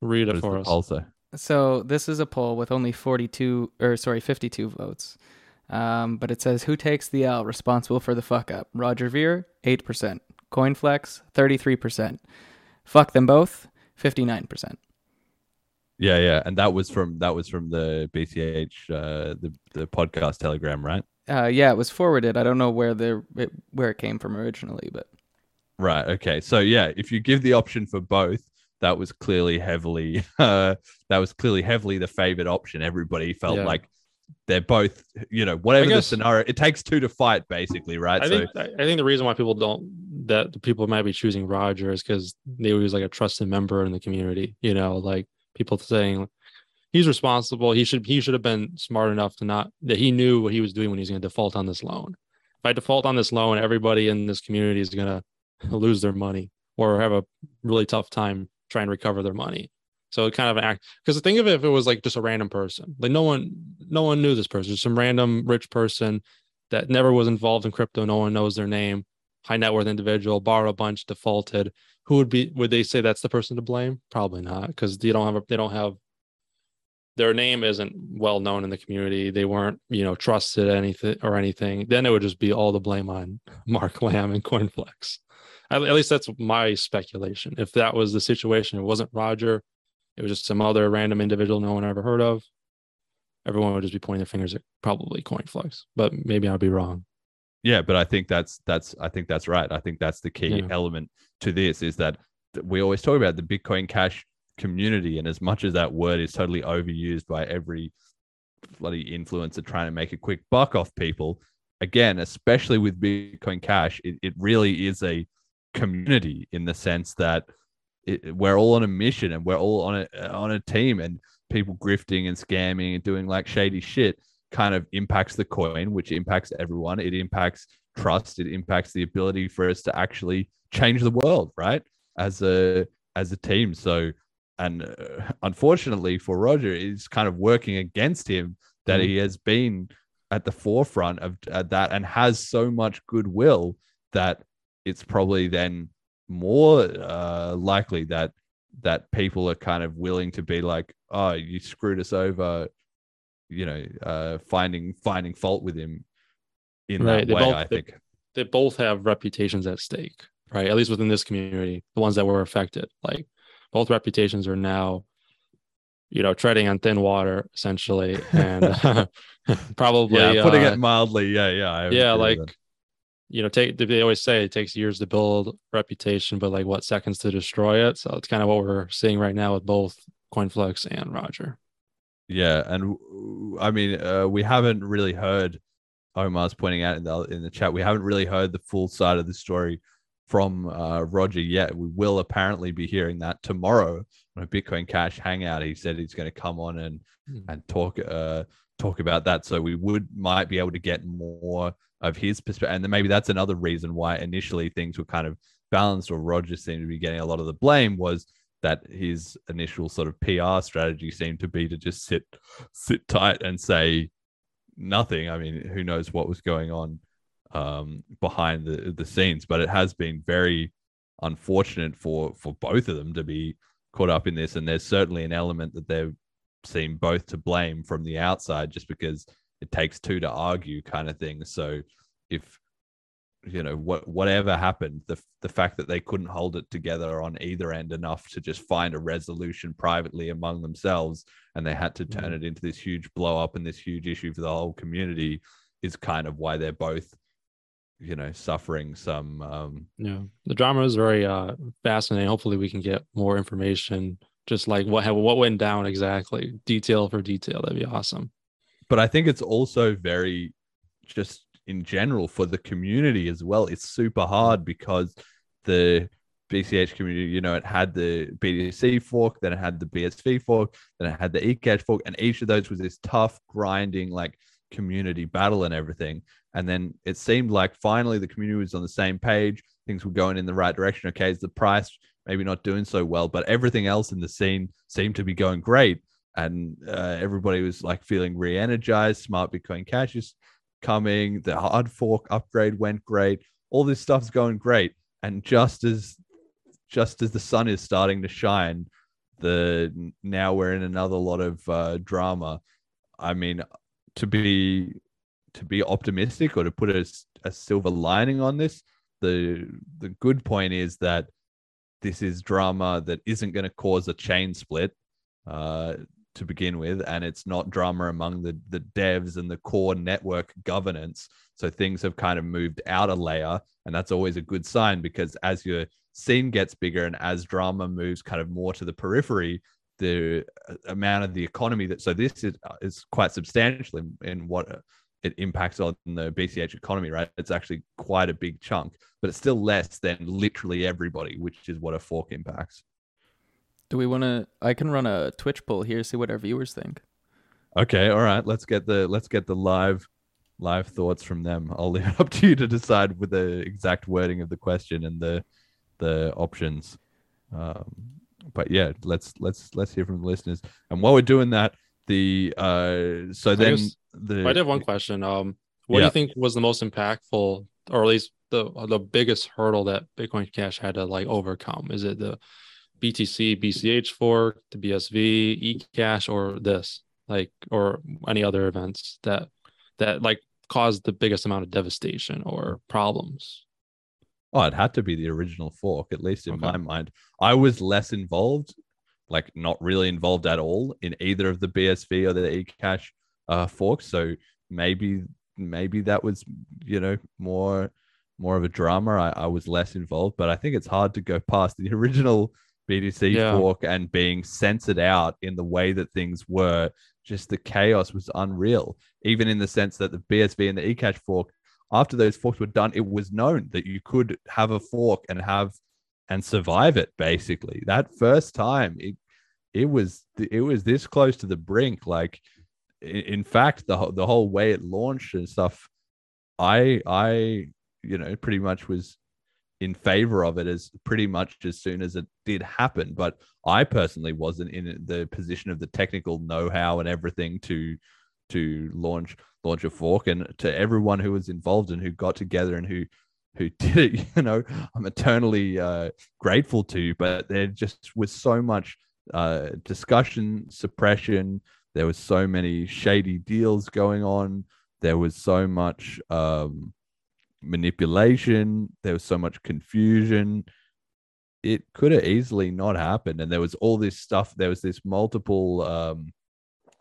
read it for us? Also, so this is a poll with only 42 or sorry 52 votes. Um, but it says who takes the L responsible for the fuck up? Roger Ver, 8%. Coinflex, 33%. Fuck them both, 59%. Yeah, yeah, and that was from that was from the BCH uh, the the podcast Telegram, right? Uh, yeah, it was forwarded. I don't know where the it, where it came from originally, but right. Okay, so yeah, if you give the option for both, that was clearly heavily uh, that was clearly heavily the favored option. Everybody felt yeah. like they're both, you know, whatever guess, the scenario, it takes two to fight, basically, right? I so, think I think the reason why people don't that people might be choosing Roger is because they was like a trusted member in the community. You know, like people saying he's responsible. He should he should have been smart enough to not that he knew what he was doing when he's going to default on this loan. If I default on this loan, everybody in this community is going to lose their money or have a really tough time trying to recover their money. So it kind of an act because the think of it if it was like just a random person, like no one, no one knew this person, some random rich person that never was involved in crypto. No one knows their name, high net worth individual, borrowed a bunch, defaulted. Who would be? Would they say that's the person to blame? Probably not, because they don't have they don't have their name isn't well known in the community. They weren't, you know, trusted anything or anything. Then it would just be all the blame on Mark Lamb and Coinflex. At, at least that's my speculation. If that was the situation, it wasn't Roger it was just some other random individual no one ever heard of, everyone would just be pointing their fingers at probably CoinFlex. But maybe I'll be wrong. Yeah, but I think that's that's I think that's right. I think that's the key yeah. element to this is that we always talk about the Bitcoin Cash community, and as much as that word is totally overused by every bloody influencer trying to make a quick buck off people, again, especially with Bitcoin Cash, it, it really is a community in the sense that it, we're all on a mission and we're all on a on a team and people grifting and scamming and doing like shady shit kind of impacts the coin which impacts everyone. It impacts trust. It impacts the ability for us to actually change the world right? As a as a team. So and uh, unfortunately for roger it's kind of working against him that mm-hmm. he has been at the forefront of uh, that and has so much goodwill that it's probably then more uh, likely that that people are kind of willing to be like, oh, you screwed us over, you know, uh, finding finding fault with him in right. that they way. Both, I think they, both have reputations at stake, right? At least within this community, the ones that were affected, like both reputations are now you know treading on thin water essentially and probably yeah putting uh, it mildly yeah yeah yeah like you know, take they always say it takes years to build reputation, but like what seconds to destroy it. So it's kind of what we're seeing right now with both CoinFlex and Roger. Yeah, and I mean, uh, we haven't really heard. Omar's pointing out in the in the chat, we haven't really heard the full side of the story from uh, Roger yet. We will apparently be hearing that tomorrow on a Bitcoin Cash hangout. He said he's going to come on and mm. and talk uh, talk about that. So we would might be able to get more of his perspective. And then maybe that's another reason why initially things were kind of balanced or Roger seemed to be getting a lot of the blame was that his initial sort of PR strategy seemed to be to just sit sit tight and say nothing. I mean, who knows what was going on um, behind the, the scenes, but it has been very unfortunate for for both of them to be caught up in this. And there's certainly an element that they seem both to blame from the outside, just because it takes two to argue, kind of thing. So if you know what whatever happened the the fact that they couldn't hold it together on either end enough to just find a resolution privately among themselves and they had to turn Mm-hmm. it into this huge blow up and this huge issue for the whole community is kind of why they're both you know suffering some um Yeah, the drama is very uh fascinating. Hopefully, we can get more information, just like what what went down exactly, detail for detail. That'd be awesome. But I think it's also very just in general for the community as well. It's super hard because the BCH community, you know, it had the BTC fork, then it had the BSV fork, then it had the eCash fork, and each of those was this tough, grinding, like community battle and everything. And then it seemed like finally the community was on the same page, things were going in the right direction. Okay, is the price maybe not doing so well, but everything else in the scene seemed to be going great and uh, everybody was like feeling re-energized. Smart Bitcoin Cash is coming. The hard fork upgrade went great. All this stuff's going great, and just as just as the sun is starting to shine, the now we're in another lot of uh, drama. I mean, to be to be optimistic or to put a, a silver lining on this, the the good point is that this is drama that isn't going to cause a chain split uh, to begin with, and it's not drama among the the devs and the core network governance. So things have kind of moved out a layer, and that's always a good sign because as your scene gets bigger and as drama moves kind of more to the periphery, the uh, amount of the economy that so this is uh, is quite substantial in, in what uh, it impacts on the BCH economy, right? It's actually quite a big chunk, but it's still less than literally everybody, which is what a fork impacts. Do we want to? I can run a Twitch poll here, see what our viewers think. Okay, all right. Let's get the let's get the live live thoughts from them. I'll leave it up to you to decide with the exact wording of the question and the the options. Um, but yeah, let's let's let's hear from the listeners. And while we're doing that, the uh, so I then guess- the I did have one question. Um, what do you think was the most impactful, or at least the the biggest hurdle that Bitcoin Cash had to like overcome? Is it the BTC BCH fork, the BSV, eCash, or this, like, or any other events that that like caused the biggest amount of devastation or problems? Oh, it had to be the original fork, at least in my mind. I was less involved, like not really involved at all in either of the BSV or the eCash uh, forks. So maybe maybe that was you know more more of a drama. I, I was less involved, but I think it's hard to go past the original BTC Yeah. fork and being censored out in the way that things were. Just the chaos was unreal, even in the sense that the BSV and the eCash fork after those forks were done, it was known that you could have a fork and have and survive it. Basically, that first time, it it was it was this close to the brink. Like, in fact, the whole- the whole way it launched and stuff, I I you know pretty much was in favor of it as pretty much as soon as it did happen. But I personally wasn't in the position of the technical know-how and everything to to launch launch a fork. And to everyone who was involved and who got together and who who did it you know i'm eternally uh, grateful to but there just was so much uh, discussion suppression. There was so many shady deals going on. There was so much um, manipulation there was so much confusion. It could have easily not happened. And there was all this stuff there was this multiple um,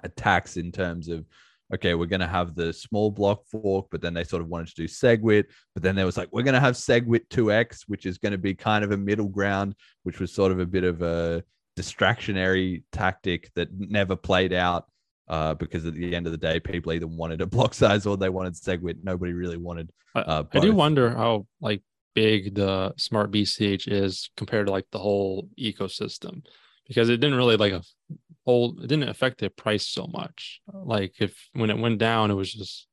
attacks in terms of okay we're going to have the small block fork but then they sort of wanted to do segwit. But then there was like we're going to have segwit 2x which is going to be kind of a middle ground which was sort of a bit of a distractionary tactic that never played out uh, because at the end of the day people either wanted a block size or they wanted segwit nobody really wanted uh, I do wonder how like big the smart BCH is compared to like the whole ecosystem because it didn't really like a whole it didn't affect the price so much. Like if when it went down, it was just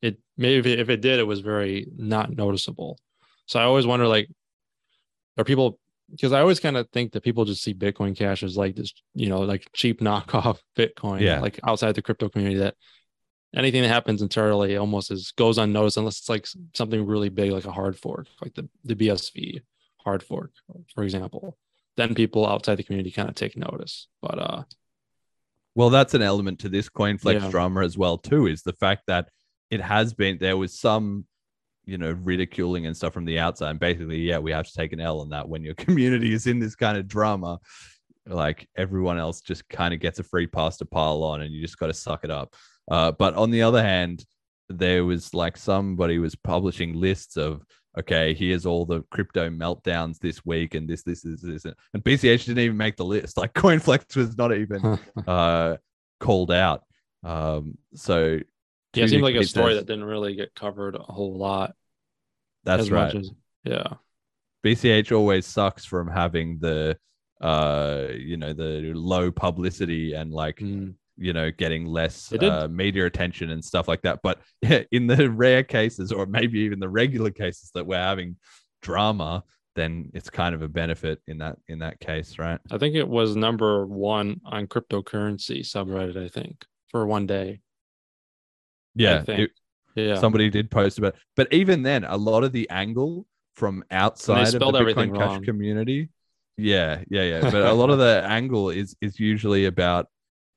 it maybe if it, if it did, it was very not noticeable. So I always wonder like are people because I always kind of think that people just see Bitcoin Cash as like this, you know, like cheap knockoff Bitcoin, Yeah. like outside the crypto community that anything that happens entirely almost is goes unnoticed unless it's like something really big like a hard fork like the the bsv hard fork, for example, then people outside the community kind of take notice. But uh, well, that's an element to this CoinFlex Yeah. drama as well, too, is the fact that it has been there was some, you know, ridiculing and stuff from the outside. And basically, yeah, we have to take an L on that when your community is in this kind of drama. Like everyone else just kind of gets a free pass to pile on, and you just got to suck it up. Uh, but on the other hand, there was like somebody was publishing lists of okay, here's all the crypto meltdowns this week, and this, this, this, this, and BCH didn't even make the list. Like CoinFlex was not even uh, called out. Um, so yeah, it seemed like a story that didn't really get covered a whole lot. That's right. as- yeah. BCH always sucks from having the uh you know the low publicity and like you know getting less uh, media attention and stuff like that but in the rare cases or maybe even the regular cases that we're having drama then it's kind of a benefit in that in that case right I think it was number one on cryptocurrency subreddit, I think, for one day. Yeah it- Yeah. somebody did post about but even then a lot of the angle from outside of the bitcoin cash wrong. community yeah yeah yeah but a lot of the angle is is usually about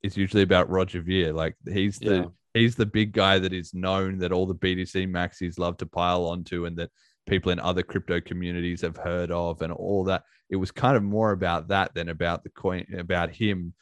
is usually about roger Ver. like he's the Yeah. he's the big guy that is known that all the btc maxis love to pile onto and that people in other crypto communities have heard of and all that it was kind of more about that than about the coin about him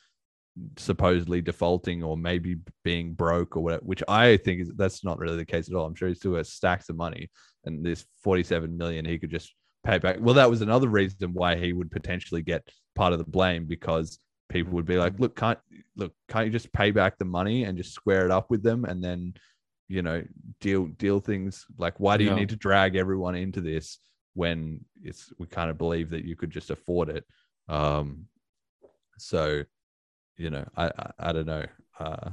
supposedly defaulting or maybe being broke or whatever, which I think is that's not really the case at all. I'm sure he still has stacks of money and this 47 million he could just pay back. Well, that was another reason why he would potentially get part of the blame because people would be like, look, can't look, can't you just pay back the money and just square it up with them and then you know deal deal things like why do you need to drag everyone into this when it's we kind of believe that you could just afford it um so you know i i, I don't know uh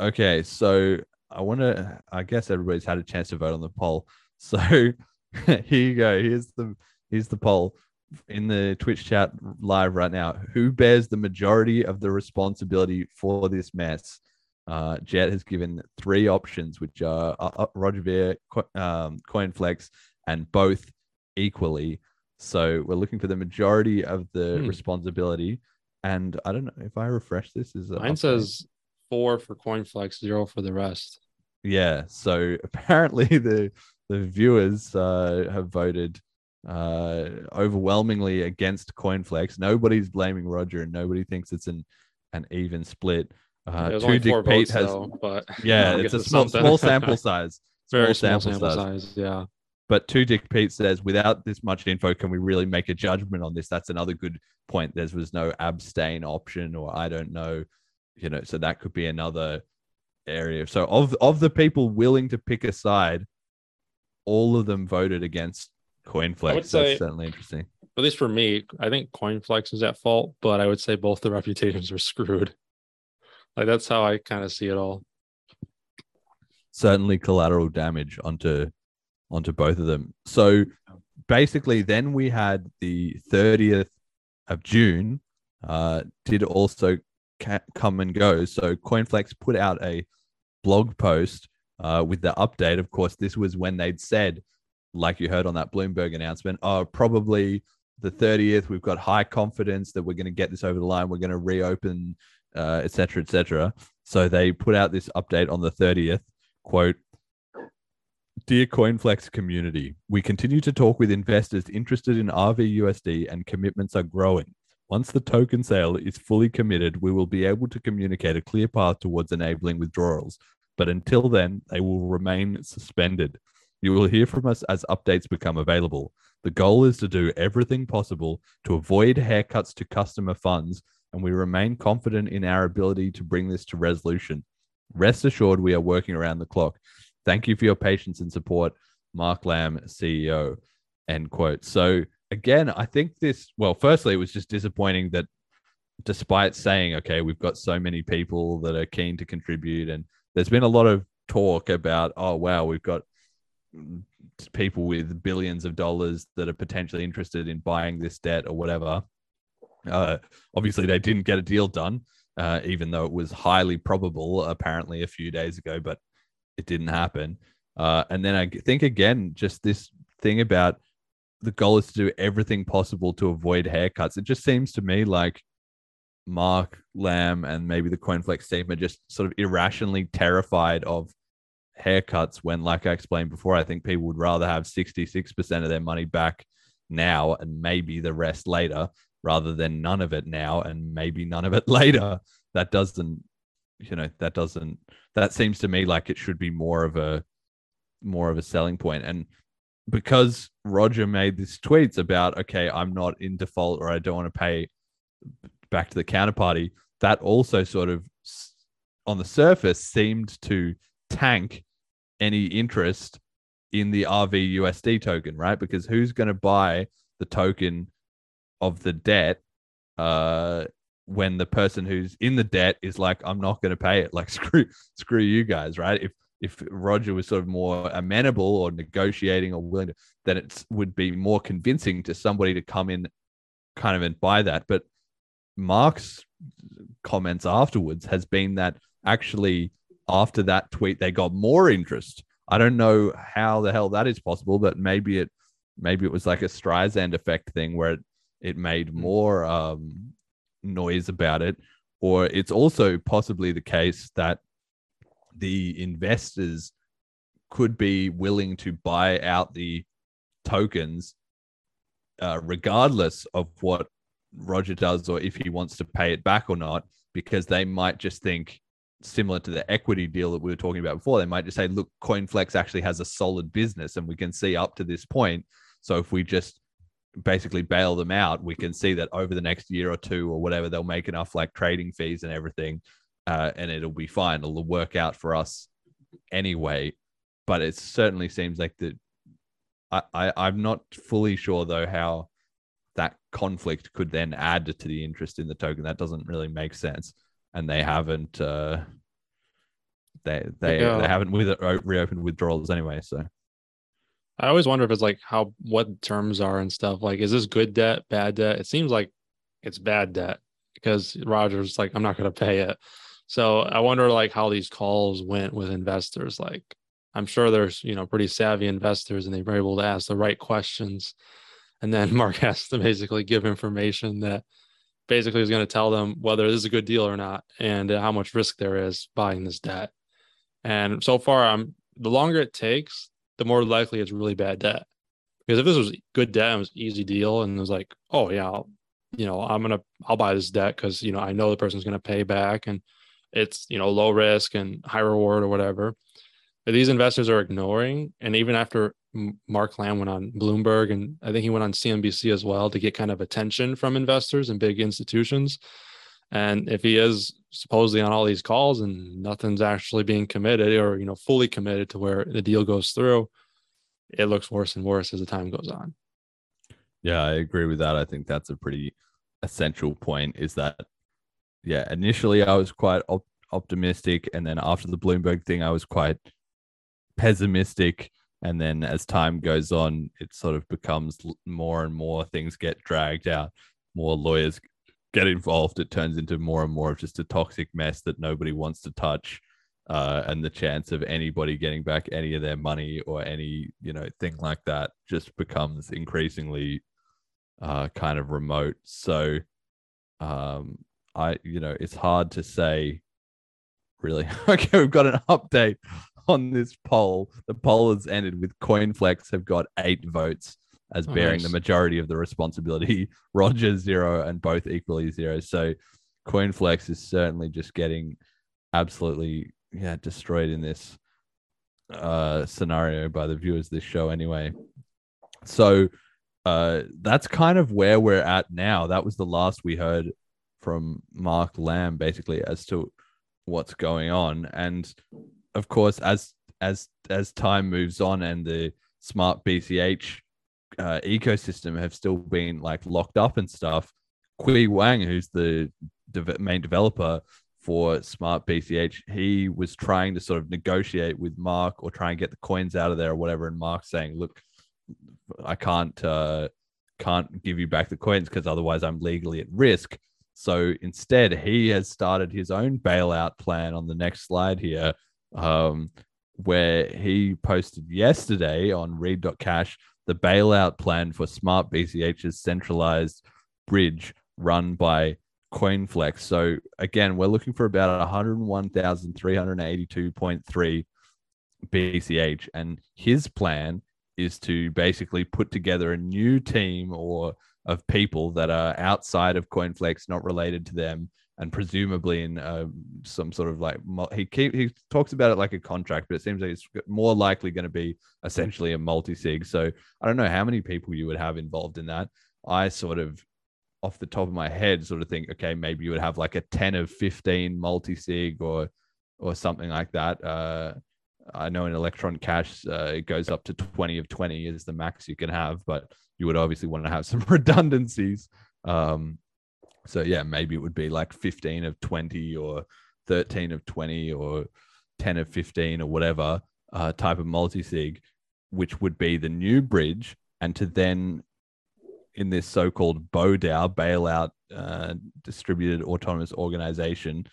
okay so i want to i guess everybody's had a chance to vote on the poll so here you go here's the here's the poll in the twitch chat live right now who bears the majority of the responsibility for this mess uh, Jet has given three options, which are uh, uh, Roger Ver, um, CoinFlex, and both equally. So we're looking for the majority of the Hmm. responsibility. And I don't know if I refresh this. Is Mine says four for CoinFlex, zero for the rest. yeah. So apparently the the viewers uh, have voted uh, overwhelmingly against CoinFlex. Nobody's blaming Roger, and nobody thinks it's an an even split. Uh, There's two Dick Pete has, though, but yeah, it's a small, small sample size. Very small sample size, yeah. But two Dick Pete says, without this much info, can we really make a judgment on this? That's another good point. There was no abstain option, or I don't know, you know, so that could be another area. So of of the people willing to pick a side, all of them voted against CoinFlex. That's say- certainly interesting. At least for me, I think CoinFlex is at fault, but I would say both the reputations were screwed. Like that's how I kind of see it all. certainly collateral damage onto onto both of them. So basically, then we had the 30th of June uh, did also ca- come and go. So CoinFlex put out a blog post uh, with the update. Of course, this was when they'd said, like you heard on that Bloomberg announcement, oh, probably the 30th. We've got high confidence that we're going to get this over the line. We're going to reopen, uh, et cetera, et. So they put out this update on the 30th. Quote, Dear CoinFlex community, we continue to talk with investors interested in RVUSD and commitments are growing. Once the token sale is fully committed, we will be able to communicate a clear path towards enabling withdrawals. But until then, they will remain suspended. You will hear from us as updates become available. The goal is to do everything possible to avoid haircuts to customer funds, and we remain confident in our ability to bring this to resolution. Rest assured, we are working around the clock. Thank you for your patience and support, Mark Lamb, CEO. End quote. So again, I think this. Well, firstly, it was just disappointing that, despite saying, "Okay, we've got so many people that are keen to contribute," and there's been a lot of talk about, "Oh, wow, we've got people with billions of dollars that are potentially interested in buying this debt or whatever." Uh, obviously, they didn't get a deal done, uh, even though it was highly probable, apparently, a few days ago, but it didn't happen. Uh, and then I think again, just this thing about the goal is to do everything possible to avoid haircuts. It just seems to me like Mark Lamb and maybe the CoinFlex team are just sort of irrationally terrified of haircuts when, like I explained before, I think people would rather have 66% of their money back now and maybe the rest later rather than none of it now and maybe none of it later. That doesn't, you know, that doesn't, that seems to me like it should be more of a, more of a selling point. And because Roger made these tweets about, okay, I'm not in default or I don't want to pay back to the counterparty, that also sort of on the surface seemed to tank any interest in the RV USD token, right? Because who's going to buy the token of the debt uh, when the person who's in the debt is like, I'm not going to pay it. Like screw, screw you guys, right? If if Roger was sort of more amenable or negotiating or willing to, then it would be more convincing to somebody to come in, kind of and buy that. But Mark's comments afterwards has been that actually after that tweet they got more interest. I don't know how the hell that is possible, but maybe it maybe it was like a Streisand effect thing where it, it made hmm. more um, noise about it, or it's also possibly the case that the investors could be willing to buy out the tokens uh, regardless of what Roger does or if he wants to pay it back or not, because they might just think, similar to the equity deal that we were talking about before, they might just say, look, CoinFlex actually has a solid business and we can see up to this point. So if we just basically bail them out, we can see that over the next year or two or whatever, they'll make enough like trading fees and everything, uh, and it'll be fine. It'll work out for us anyway. But it certainly seems like that. I, I I'm not fully sure though how that conflict could then add to the interest in the token. That doesn't really make sense, and they haven't. Uh, they they yeah. they haven't with reopened withdrawals anyway. So I always wonder if it's like how what terms are and stuff. Like, is this good debt, bad debt? It seems like it's bad debt because Roger's like, I'm not going to pay it. So I wonder like how these calls went with investors. Like, I'm sure there's you know pretty savvy investors and they were able to ask the right questions and then Mark has to basically give information that basically is going to tell them whether this is a good deal or not and how much risk there is buying this debt. And so far, I'm the longer it takes, the more likely it's really bad debt. Because if this was good debt, it was easy deal, and it was like, oh yeah, I'll, you know, I'm gonna I'll buy this debt because you know I know the person's gonna pay back, and it's you know low risk and high reward or whatever. But these investors are ignoring, and even after Mark Lamb went on Bloomberg, and I think he went on CNBC as well to get kind of attention from investors and big institutions. And if he is supposedly on all these calls and nothing's actually being committed or you know fully committed to where the deal goes through, it looks worse and worse as the time goes on. Yeah, I agree with that. I think that's a pretty essential point. Is that yeah, initially I was quite op- optimistic, and then after the Bloomberg thing, I was quite pessimistic and then as time goes on it sort of becomes more and more things get dragged out more lawyers get involved it turns into more and more of just a toxic mess that nobody wants to touch uh, and the chance of anybody getting back any of their money or any you know thing like that just becomes increasingly uh, kind of remote. So um, i you know it's hard to say really. Okay we've got an update on this poll. The poll has ended with CoinFlex have got eight votes as oh, bearing nice. the majority of the responsibility. Rogers zero and both equally zero. So CoinFlex is certainly just getting absolutely yeah destroyed in this uh, scenario by the viewers of this show anyway. So uh, that's kind of where we're at now. That was the last we heard from Mark Lamb, basically, as to what's going on. And of course, as as as time moves on and the smart BCH uh, ecosystem have still been like locked up and stuff, Kui Wang, who's the de- main developer for Smart BCH, he was trying to sort of negotiate with Mark or try and get the coins out of there or whatever. And Mark saying, "Look, I can't uh, can't give you back the coins because otherwise I'm legally at risk." So instead, he has started his own bailout plan on the next slide here, um, where he posted yesterday on read.cash the bailout plan for Smart BCH's centralized bridge run by CoinFlex. So again, we're looking for about 101,382.3 BCH, and his plan is to basically put together a new team or of people that are outside of CoinFlex, not related to them, and presumably in uh, some sort of like he keep, he talks about it like a contract, but it seems like it's more likely going to be essentially a multi sig. So I don't know how many people you would have involved in that. I sort of off the top of my head sort of think okay maybe you would have like a 10 of 15 multi sig or or something like that uh I know in Electron Cash, uh, it goes up to 20 of 20 is the max you can have, but you would obviously want to have some redundancies. Um, so, yeah, maybe it would be like 15 of 20 or 13 of 20 or 10 of 15 or whatever uh, type of multi sig, which would be the new bridge. And to then, in this so called BODAO, bailout uh, distributed autonomous organization,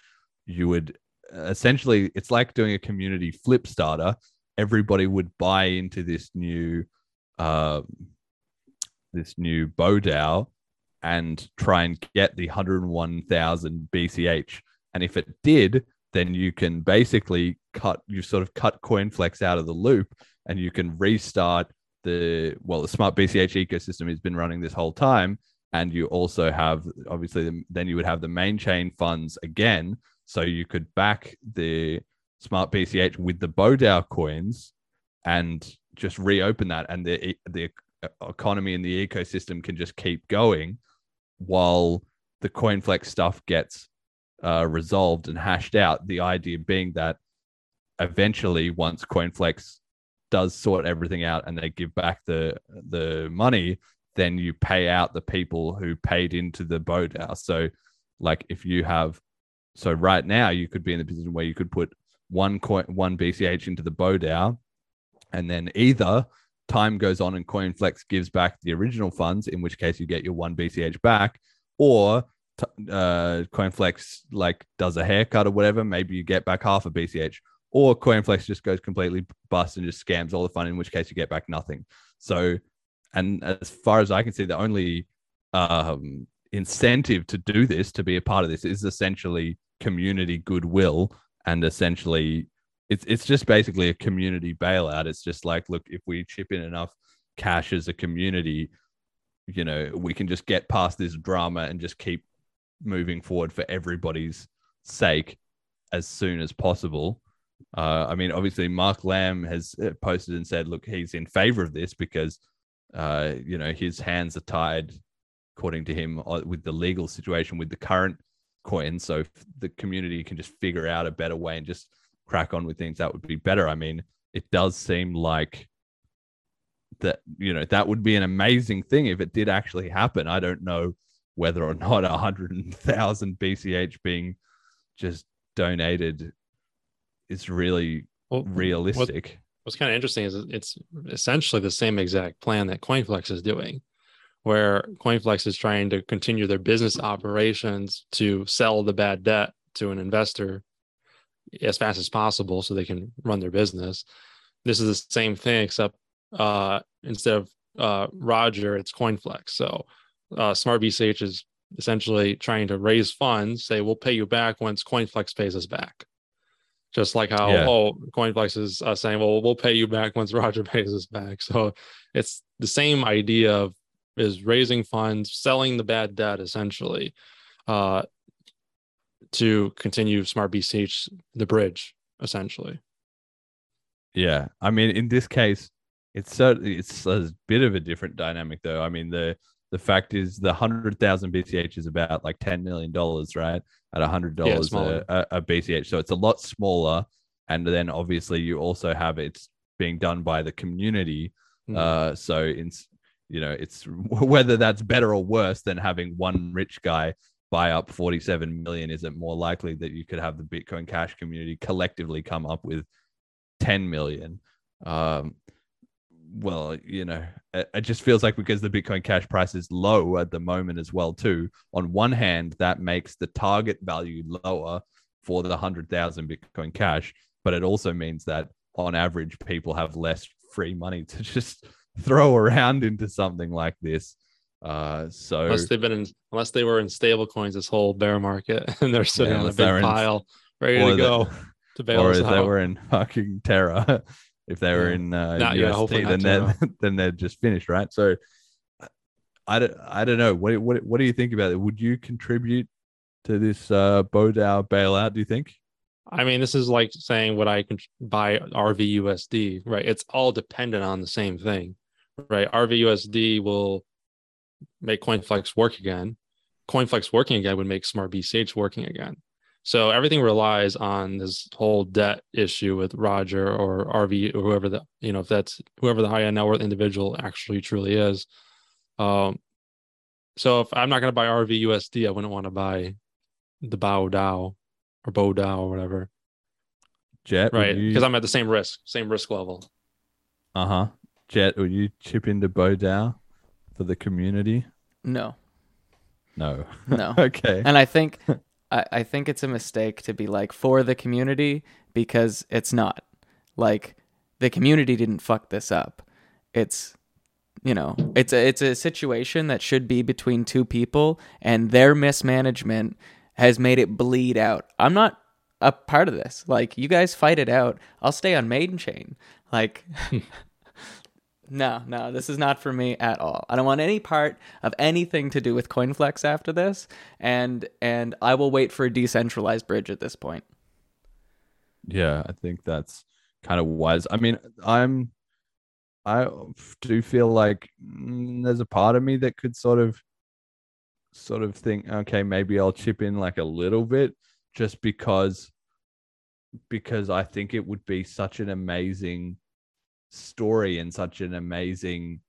you would essentially it's like doing a community Flipstarter everybody would buy into this new uh, this new BODAO and try and get the 101,000 BCH. And if it did, then you can basically cut, you sort of cut CoinFlex out of the loop and you can restart the, well, the smart BCH ecosystem has been running this whole time. And you also have, obviously, the, then you would have the main chain funds again so you could back the smart BCH with the BODAO coins and just reopen that, and the the economy and the ecosystem can just keep going while the CoinFlex stuff gets uh, resolved and hashed out. The idea being that eventually, once CoinFlex does sort everything out and they give back the the money, then you pay out the people who paid into the BODAO. So, like if you have so right now, you could be in the position where you could put one coin, one BCH into the Bow BODAO, and then either time goes on and CoinFlex gives back the original funds, in which case you get your one BCH back, or uh, CoinFlex like does a haircut or whatever, maybe you get back half a BCH, or CoinFlex just goes completely bust and just scams all the fun, in which case you get back nothing. So, and as far as I can see, the only um, incentive to do this, to be a part of this, is essentially community goodwill and essentially it's it's just basically a community bailout. It's just like, look, if we chip in enough cash as a community, you know, we can just get past this drama and just keep moving forward for everybody's sake as soon as possible. Uh, I mean, obviously, Mark Lamb has uh, posted and said, look, he's in favor of this because, uh, you know, his hands are tied, according to him, uh, with the legal situation with the current coin. So the community can just figure out a better way and just crack on with things, that would be better. I mean, it does seem like that, you know, that would be an amazing thing if it did actually happen. I don't know whether or not a hundred thousand BCH being just donated is really well, realistic. What, what's kind of interesting is it's essentially the same exact plan that CoinFlex is doing where CoinFlex is trying to continue their business operations to sell the bad debt to an investor as fast as possible so they can run their business. This is the same thing, except uh, instead of uh, Roger, it's CoinFlex. So uh, Smart BCH is essentially trying to raise funds, say, we'll pay you back once CoinFlex pays us back. Just like how, yeah. oh, CoinFlex is uh, saying, well, we'll pay you back once Roger pays us back. So it's the same idea of is raising funds, selling the bad debt essentially uh, to continue Smart BCH, the bridge essentially. Yeah. I mean, in this case, it's certainly it's a bit of a different dynamic though. I mean, the the fact is the hundred thousand BCH is about like ten million dollars, right? At a hundred dollars yeah, a, a BCH, so it's a lot smaller. And then obviously you also have it's being done by the community. Mm. Uh, so in you know, it's whether that's better or worse than having one rich guy buy up 47 million. Is it more likely that you could have the Bitcoin Cash community collectively come up with 10 million? Um, well, you know, it, it just feels like because the Bitcoin Cash price is low at the moment as well, too. On one hand, that makes the target value lower for the 100,000 Bitcoin Cash, but it also means that on average, people have less free money to just throw around into something like this. Uh, so unless they've been in, unless they were in stable coins this whole bear market and they're sitting Yeah, on a they big in- pile ready to go to bail or us if they out. were in fucking Terra, if they were Yeah. in uh, Not- yeah, then they're then they're just finished, right? So I don't I don't know. What what what do you think about it? Would you contribute to this uh BODAO bailout? Do you think? I mean, this is like saying would I con- buy RVUSD, right? It's all dependent on the same thing, right? RVUSD will make CoinFlex work again. CoinFlex working again would make Smart BCH working again. So everything relies on this whole debt issue with Roger or RV or whoever the you know if that's whoever the high end net worth individual actually truly is. Um, so if I'm not going to buy RVUSD, I wouldn't want to buy the Bao Dao or Bo Dao or whatever, Jet, would right? you- Because I'm at the same risk, same risk level. Uh huh. Jet, will you chip into BODAO for the community? No. No. No. okay. And I think I, I think it's a mistake to be like for the community because it's not. Like the community didn't fuck this up. It's you know, it's a it's a situation that should be between two people and their mismanagement has made it bleed out. I'm not a part of this. Like you guys fight it out. I'll stay on maiden chain. Like No, no, this is not for me at all. I don't want any part of anything to do with CoinFlex after this, and and I will wait for a decentralized bridge at this point. Yeah, I think that's kind of wise. I mean, I'm I do feel like mm, there's a part of me that could sort of sort of think, okay, maybe I'll chip in like a little bit just because because I think it would be such an amazing story and such an amazing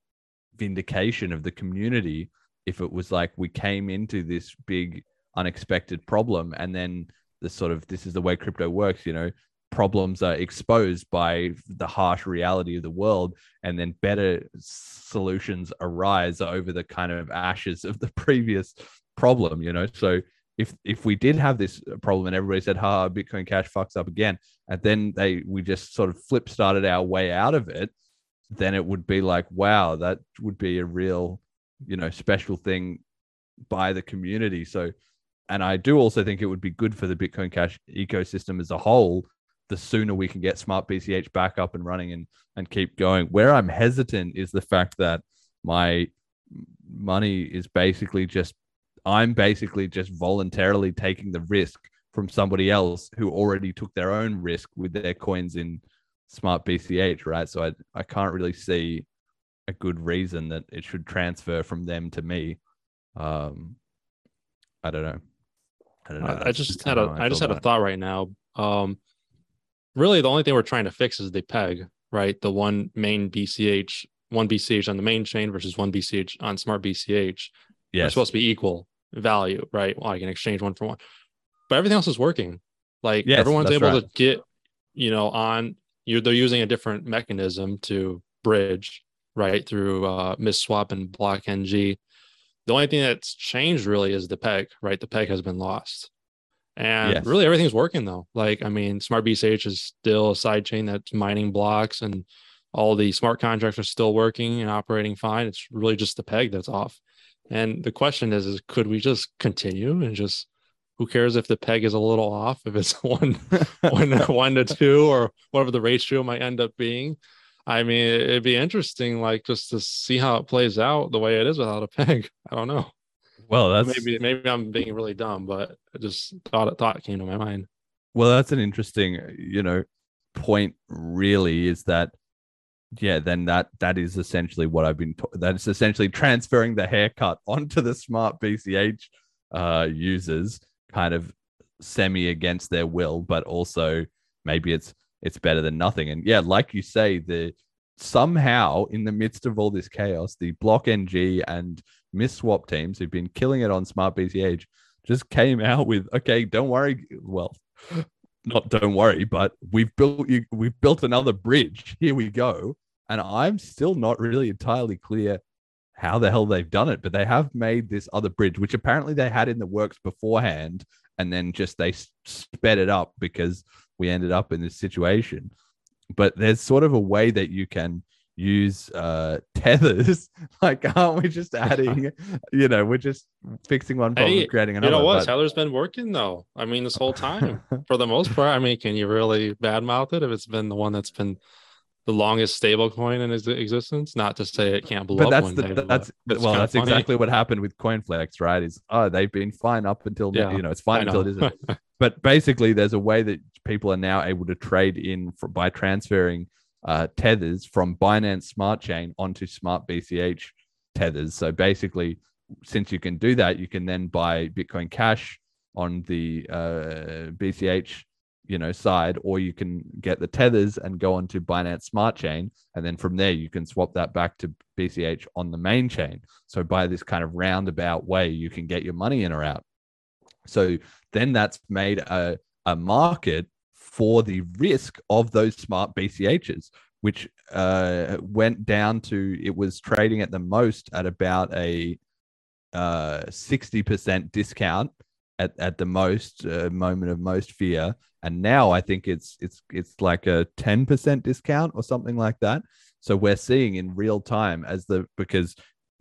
vindication of the community if it was like we came into this big unexpected problem and then the sort of this is the way crypto works you know problems are exposed by the harsh reality of the world and then better solutions arise over the kind of ashes of the previous problem you know? So if if we did have this problem and everybody said ha bitcoin cash fucks up again and then they we just sort of flip started our way out of it then it would be like wow that would be a real you know special thing by the community. So and i do also think it would be good for the bitcoin cash ecosystem as a whole the sooner we can get smart bch back up and running and and keep going. Where i'm hesitant is the fact that my money is basically just i'm basically just voluntarily taking the risk from somebody else who already took their own risk with their coins in smart bch right so i, I can't really see a good reason that it should transfer from them to me um i don't know i don't know I, I just had a how I, just had a thought right now. Um, really, the only thing we're trying to fix is the peg, right? The one main BCH, one BCH on the main chain versus one BCH on Smart BCH. They're supposed to be equal value, right? Well, I can exchange one for one, but everything else is working. Like Yes, everyone's able right. to get, you know, on you. They're using a different mechanism to bridge, right, through uh, MistSwap and Block NG. The only thing that's changed really is the peg, right? The peg has been lost. And Yes. really everything's working though. Like, I mean, Smart BCH is still a side chain that's mining blocks and all the smart contracts are still working and operating fine. It's really just the peg that's off. And the question is, is could we just continue and just who cares if the peg is a little off, if it's one, one, one to two or whatever the ratio might end up being? I mean, it'd be interesting, like just to see how it plays out the way it is without a peg. I don't know. well that's Maybe maybe I'm being really dumb, but I just thought it thought came to my mind. Well, that's an interesting, you know, point. Really, is that yeah? Then that that is essentially what I've been. ta- That is essentially transferring the haircut onto the smart BCH uh, users, kind of semi against their will, but also maybe it's it's better than nothing. And yeah, like you say, the somehow in the midst of all this chaos, the Block NG and MistSwap teams who've been killing it on Smart BCH just came out with okay, don't worry. Well, not don't worry, but we've built you we've built another bridge. Here we go. And I'm still not really entirely clear how the hell they've done it, but they have made this other bridge, which apparently they had in the works beforehand, and then just they sped it up because we ended up in this situation. But there's sort of a way that you can use uh tethers like aren't we just adding you know we're just fixing one problem Hey, creating you know what? but- Tether's been working though. I mean, this whole time for the most part. I mean, can you really badmouth it if it's been the one that's been the longest stable coin in its existence? Not to say it can't blow but up that's one the, day, that's well that's funny. exactly what happened with coinflex right is oh they've been fine up until Yeah, you know it's fine I until it isn't but basically there's a way that people are now able to trade in for, by transferring uh, tethers from binance smart chain onto smart bch tethers. So basically since you can do that you can then buy bitcoin cash on the uh, bch you know side or you can get the tethers and go onto binance smart chain. And then from there you can swap that back to bch on the main chain. So by this kind of roundabout way you can get your money in or out. So then that's made a, a market for the risk of those smart BCHs, which uh, went down to it was trading at the most at about a uh, 60% discount at, at the most uh, moment of most fear. And now I think it's it's it's like a 10% discount or something like that. So we're seeing in real time as the because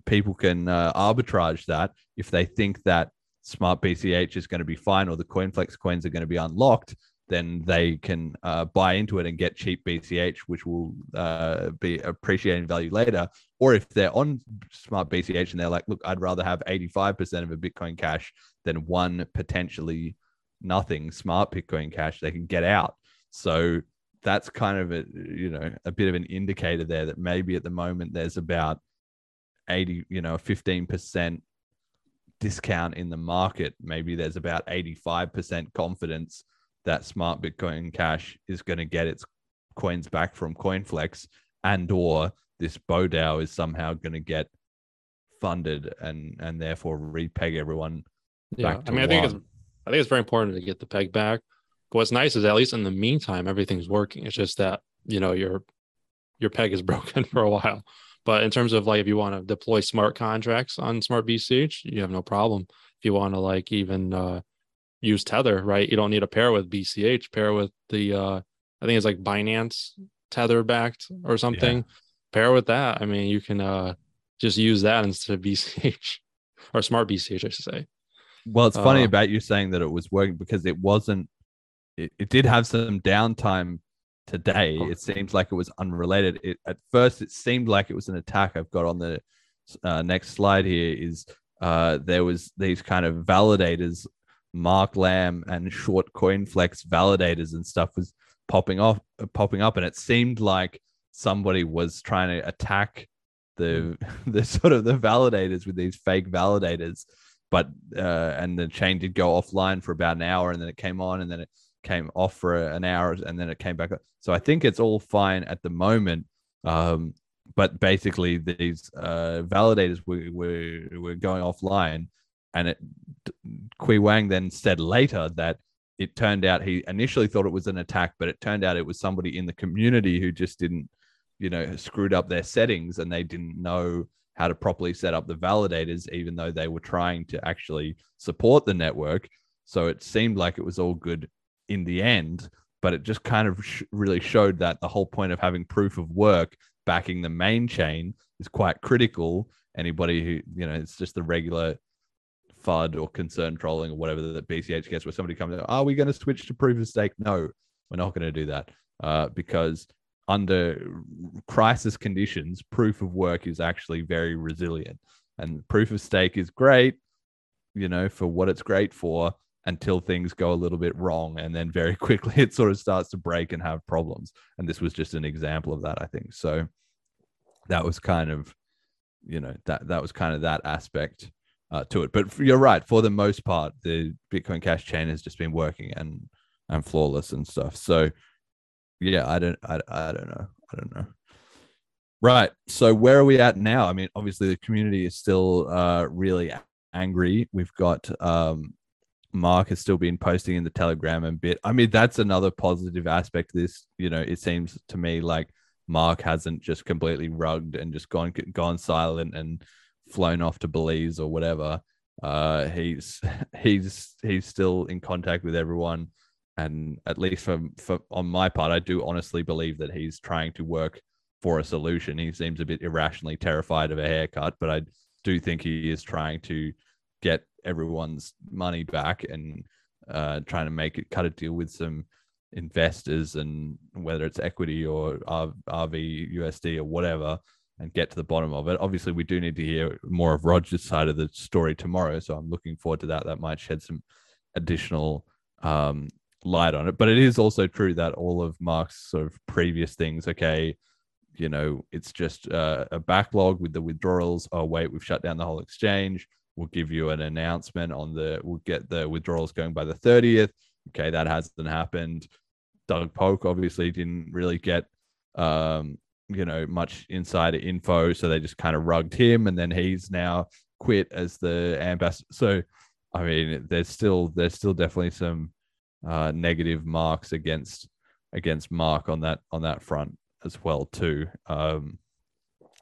people can uh, arbitrage that if they think that smart BCH is going to be fine or the CoinFlex coins are going to be unlocked, then they can uh, buy into it and get cheap BCH, which will uh, be appreciating value later. Or if they're on smart BCH and they're like, look, I'd rather have 85% of a Bitcoin Cash than one potentially nothing smart Bitcoin Cash, they can get out. So that's kind of a you know a bit of an indicator there that maybe at the moment there's about 80 you know 15% discount in the market maybe there's about 85% confidence that smart bitcoin cash is going to get its coins back from coinflex and or this bodao is somehow going to get funded and and therefore repeg everyone Yeah, I mean, I think it's. I think it's very important to get the peg back. But what's nice is at least in the meantime, everything's working. It's just that you know your your peg is broken for a while. But in terms of like if you want to deploy smart contracts on smart BCH, you have no problem. If you want to like even uh, use Tether, right? You don't need to pair with BCH. Pair with the uh, I think it's like Binance Tether backed or something. Pair with that. I mean, you can uh, just use that instead of BCH or smart BCH, I should say. Well, it's funny Uh, about you saying that it was working because it wasn't. It, it did have some downtime today. It seems like it was unrelated. It at first it seemed like it was an attack. I've got on the uh, next slide here is uh, there was these kind of validators, Mark Lamb and Short CoinFlex validators and stuff was popping off, popping up, and it seemed like somebody was trying to attack the the sort of the validators with these fake validators. But uh, and the chain did go offline for about an hour and then it came on and then it came off for an hour and then it came back so i think it's all fine at the moment. Um, but basically these uh, validators were, were, were going offline and it Kui Wang then said later that it turned out he initially thought it was an attack, but it turned out it was somebody in the community who just didn't, you know, screwed up their settings and they didn't know how to properly set up the validators, even though they were trying to actually support the network. So it seemed like it was all good in the end, but it just kind of sh- really showed that the whole point of having proof of work backing the main chain is quite critical. Anybody who, you know, it's just the regular FUD or concern trolling or whatever that BCH gets, where somebody comes, in, are we going to switch to proof of stake? No, we're not going to do that uh, because under crisis conditions, proof of work is actually very resilient, and proof of stake is great, you know, for what it's great for until things go a little bit wrong, and then very quickly it sort of starts to break and have problems. And this was just an example of that, I think. So that was kind of, you know, that that was kind of that aspect uh, to it. But you're right. For the most part, the Bitcoin Cash chain has just been working and and flawless and stuff. So yeah, I don't, I, I don't know, I don't know. Right. So where are we at now? I mean, obviously the community is still uh, really angry. We've got um, Mark has still been posting in the Telegram and bit. I mean, that's another positive aspect of this. You know, it seems to me like Mark hasn't just completely rugged and just gone gone silent and flown off to Belize or whatever. Uh, he's he's he's still in contact with everyone, and at least for, for on my part, I do honestly believe that he's trying to work for a solution. He seems a bit irrationally terrified of a haircut, but I do think he is trying to get everyone's money back and uh, trying to make it cut a deal with some investors and whether it's equity or RV USD or whatever and get to the bottom of it. Obviously, we do need to hear more of Roger's side of the story tomorrow, so I'm looking forward to that. That might shed some additional um, light on it. But it is also true that all of Mark's sort of previous things, okay, you know, it's just uh, a backlog with the withdrawals. Oh, wait, we've shut down the whole exchange. We'll give you an announcement on the, we'll get the withdrawals going by the 30th. Okay, that hasn't happened. Doug Polk obviously didn't really get, um, you know, much insider info. So they just kind of rugged him. And then he's now quit as the ambassador. So, I mean, there's still, there's still definitely some uh, negative marks against against Mark on that on that front as well too. Um,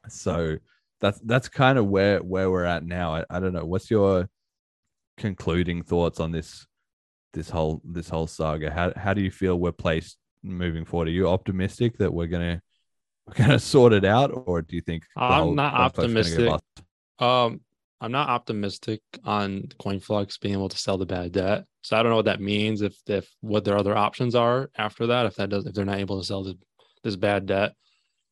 so that's that's kind of where where we're at now. I, I don't know. What's your concluding thoughts on this this whole this whole saga? How how do you feel we're placed moving forward? Are you optimistic that we're gonna we're gonna sort it out, or do you think I'm not optimistic? Um, I'm not optimistic on CoinFlex being able to sell the bad debt. So I don't know what that means. If if what their other options are after that, if that does if they're not able to sell the, this bad debt,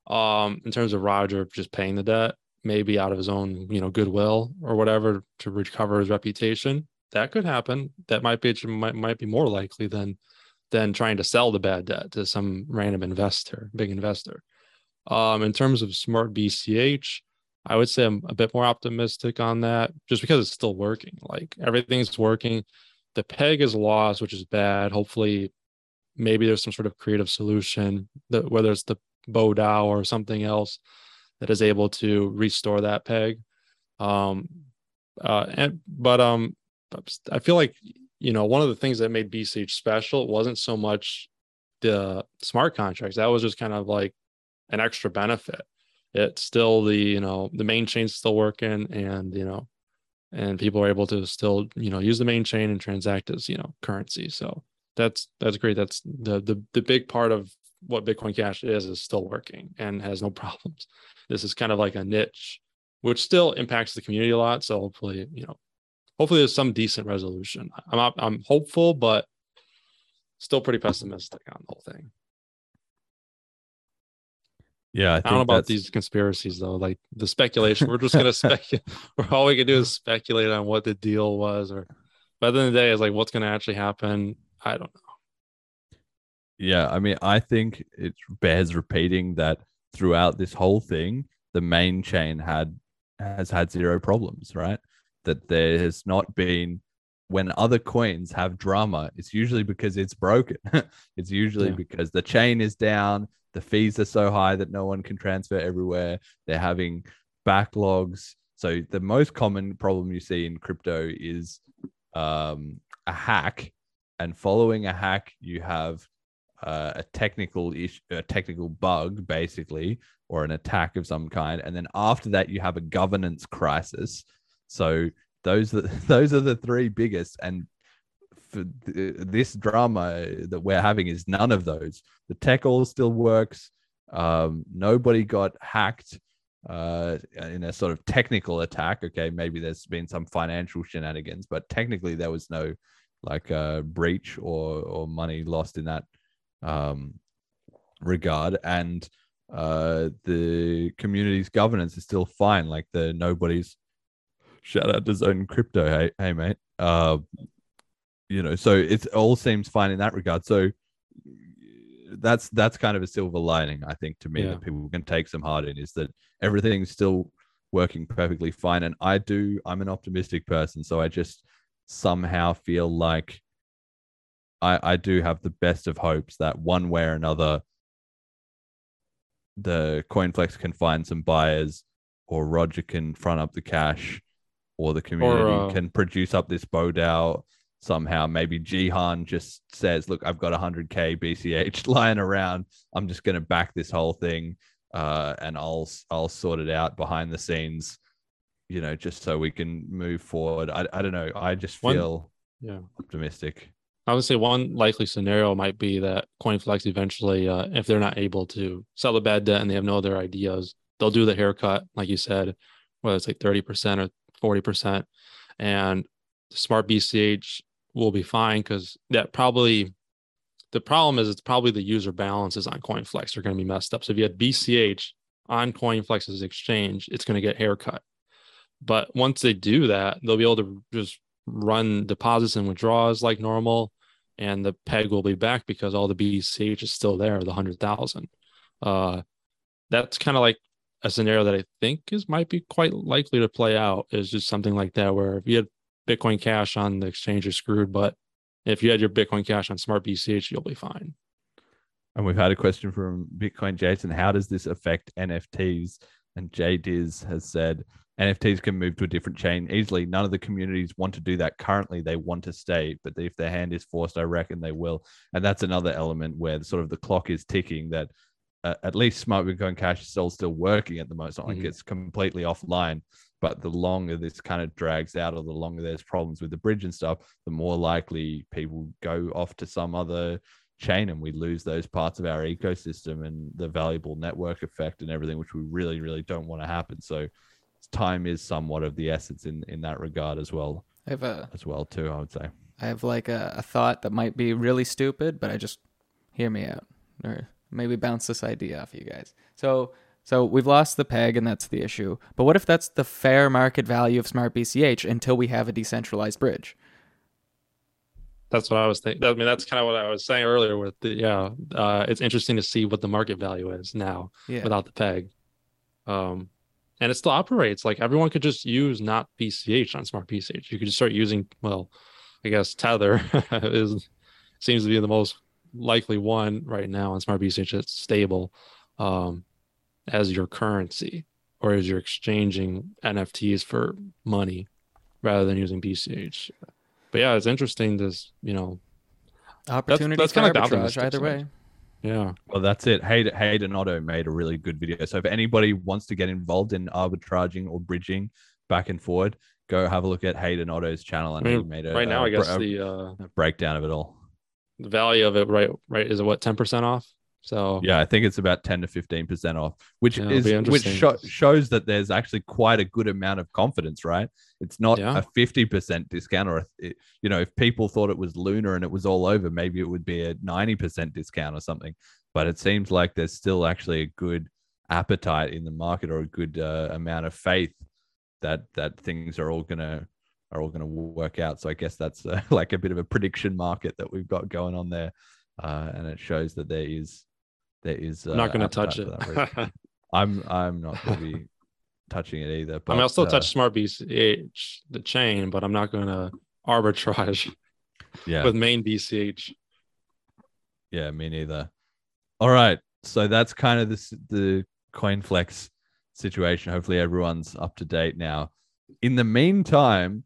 um, in terms of Roger just paying the debt, maybe out of his own you know goodwill or whatever to recover his reputation, that could happen. That might be might might be more likely than than trying to sell the bad debt to some random investor, big investor. Um, in terms of smart BCH I would say I'm a bit more optimistic on that just because it's still working. Like everything's working. The peg is lost, which is bad. Hopefully, maybe there's some sort of creative solution that whether it's the Bo DAO or something else that is able to restore that peg. Um, uh, and but um, I feel like you know one of the things that made BCH special wasn't so much the smart contracts. That was just kind of like an extra benefit. It's still the you know the main chain's still working and you know and people are able to still you know use the main chain and transact as you know currency. So that's that's great. That's the the, the big part of what bitcoin cash is is still working and has no problems. This is kind of like a niche which still impacts the community a lot. So hopefully you know hopefully there's some decent resolution. I'm i'm hopeful but still pretty pessimistic on the whole thing yeah, I, I don't know about these conspiracies though. Like the speculation, we're just gonna speculate. All we can do is speculate on what the deal was, or by the end of the day, is like what's gonna actually happen. I don't know. Yeah, I mean, I think it bears repeating that throughout this whole thing, the main chain had has had zero problems, right? That there has not been when other coins have drama, it's usually because it's broken. it's usually yeah. because the chain is down, the fees are so high that no one can transfer everywhere. They're having backlogs. So the most common problem you see in crypto is um, a hack, and following a hack, you have uh, a technical issue, a technical bug, basically, or an attack of some kind, and then after that, you have a governance crisis. So those are those are the three biggest, and this drama that we're having is none of those. The tech all still works. Um, nobody got hacked uh, in a sort of technical attack. Okay, maybe there's been some financial shenanigans, but technically there was no like uh, breach or or money lost in that um, regard. And uh, the community's governance is still fine. Like the nobody's shout out to Zone Crypto. Hey, hey, mate. Uh, you know so it all seems fine in that regard so that's that's kind of a silver lining i think to me yeah. that people can take some heart in is that everything's still working perfectly fine and i do i'm an optimistic person so i just somehow feel like i i do have the best of hopes that one way or another the coinflex can find some buyers or roger can front up the cash or the community or, uh, can produce up this Bo DAO somehow maybe Jihan just says, "Look, I've got 100k BCH lying around. I'm just going to back this whole thing, uh, and I'll I'll sort it out behind the scenes, you know, just so we can move forward." I I don't know. I just feel One, yeah optimistic. I would say one likely scenario might be that CoinFlex eventually, uh, if they're not able to sell the bad debt and they have no other ideas, they'll do the haircut, like you said, whether it's like 30% or 40%. And smart BCH will be fine because that probably the problem is it's probably the user balances on CoinFlex are going to be messed up. So if you had BCH on CoinFlex's exchange, it's going to get haircut. But once they do that, they'll be able to just run deposits and withdrawals like normal, and the peg will be back because all the BCH is still there, the hundred thousand. Uh, that's kind of like a scenario that I think is might be quite likely to play out. Is just something like that where if you had Bitcoin Cash on the exchange, you're screwed. But if you had your Bitcoin Cash on Smart BCH, you'll be fine. And we've had a question from Bitcoin Jason. How does this affect NFTs? And Jay Diz has said NFTs can move to a different chain easily. None of the communities want to do that currently. They want to stay, but if their hand is forced, I reckon they will. And that's another element where sort of the clock is ticking. That uh, at least Smart Bitcoin Cash is still still working at the moment. It's not mm-hmm. like it's completely offline. But the longer this kind of drags out, or the longer there's problems with the bridge and stuff, the more likely people go off to some other chain and we lose those parts of our ecosystem and the valuable network effect and everything, which we really, really don't want to happen. So time is somewhat of the essence in in that regard as well. I have a as well too. I would say I have like a, a thought that might be really stupid, but I just hear me out or maybe bounce this idea off you guys. So so we've lost the peg and that's the issue. But what if that's the fair market value of smart BCH until we have a decentralized bridge? That's what I was thinking. I mean, that's kind of what I was saying earlier. With the yeah, uh, it's interesting to see what the market value is now yeah. without the peg. Um, and it still operates. Like everyone could just use not BCH on smart BCH. You could just start using, well, I guess Tether is seems to be the most likely one right now on smart BCH that's stable um, as your currency or as you're exchanging NFTs for money rather than using BCH. But yeah, it's interesting. This you know opportunity that's, that's kind of arbitrage either way. Yeah. Well, that's it. Hayden, Hayden Otto made a really good video. So if anybody wants to get involved in arbitraging or bridging back and forward, go have a look at Hayden Otto's channel. And I mean, he made a right now. A, I guess a, the uh, breakdown of it all. The value of it, right? Right, is it what ten percent off? So yeah, I think it's about ten to fifteen percent off, which yeah, is which sh- shows that there's actually quite a good amount of confidence, right? It's not yeah. a fifty percent discount, or a, you know, if people thought it was lunar and it was all over, maybe it would be a ninety percent discount or something. But it seems like there's still actually a good appetite in the market or a good uh, amount of faith that that things are all gonna are all gonna work out. So I guess that's uh, like a bit of a prediction market that we've got going on there, uh, and it shows that there is there is. Uh, not going to touch it. I'm I'm not going to be touching it either. But, I mean, I'll still uh, touch Smart BCH, the chain, but I'm not going to arbitrage. Yeah. With main BCH. Yeah, me neither. All right, so that's kind of this the CoinFlex situation. Hopefully, everyone's up to date now. In the meantime,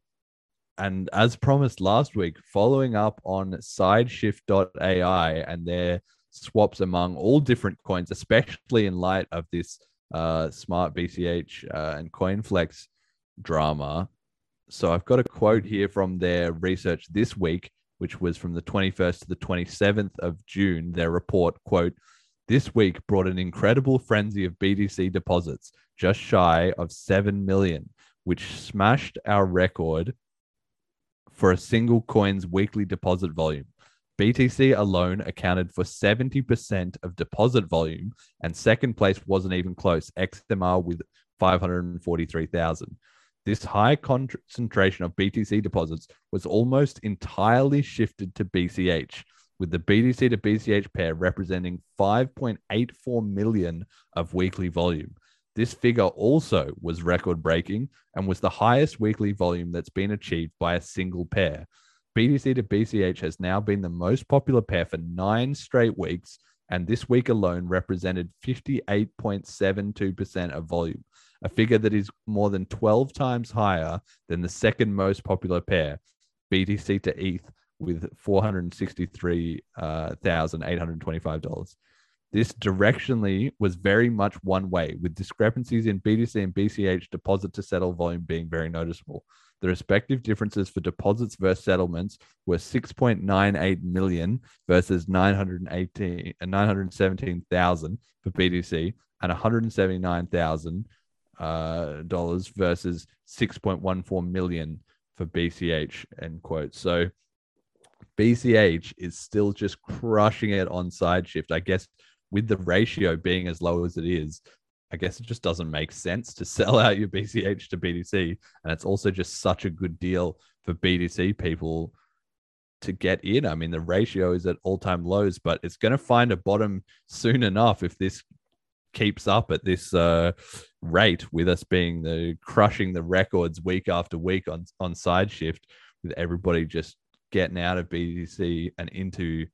and as promised last week, following up on SideShift.ai and their swaps among all different coins, especially in light of this uh, smart BCH uh, and CoinFlex drama. So I've got a quote here from their research this week, which was from the 21st to the 27th of June. Their report, quote, this week brought an incredible frenzy of BTC deposits, just shy of 7 million, which smashed our record for a single coin's weekly deposit volume. BTC alone accounted for 70% of deposit volume, and second place wasn't even close, XMR with 543,000. This high concentration of BTC deposits was almost entirely shifted to BCH, with the BTC to BCH pair representing 5.84 million of weekly volume. This figure also was record breaking and was the highest weekly volume that's been achieved by a single pair. BTC to BCH has now been the most popular pair for nine straight weeks, and this week alone represented 58.72% of volume, a figure that is more than 12 times higher than the second most popular pair, BTC to ETH, with $463,825. Uh, This directionally was very much one way, with discrepancies in BTC and BCH deposit to settle volume being very noticeable. The respective differences for deposits versus settlements were 6.98 million versus 918 and 917,000 for BTC and 179,000 uh, dollars versus 6.14 million for BCH. End quote. So BCH is still just crushing it on SideShift. I guess with the ratio being as low as it is, I guess it just doesn't make sense to sell out your BCH to BTC. And it's also just such a good deal for BTC people to get in. I mean, the ratio is at all time lows, but it's going to find a bottom soon enough if this keeps up at this uh, rate with us being the crushing the records week after week on on SideShift with everybody just getting out of BTC and into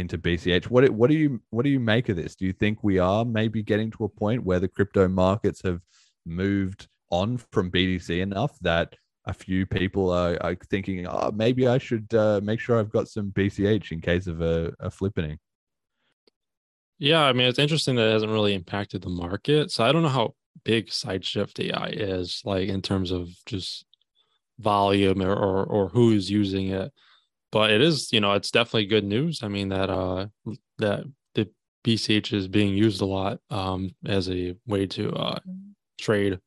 into BCH. What what do you what do you make of this? Do you think we are maybe getting to a point where the crypto markets have moved on from BTC enough that a few people are, are thinking, oh, maybe I should uh, make sure I've got some BCH in case of a, a flippening? Yeah, I mean, it's interesting that it hasn't really impacted the market. So I don't know how big SideShift AI is, like in terms of just volume or, or, or who's using it. But it is, you know, it's definitely good news. I mean that uh that the BCH is being used a lot um as a way to uh trade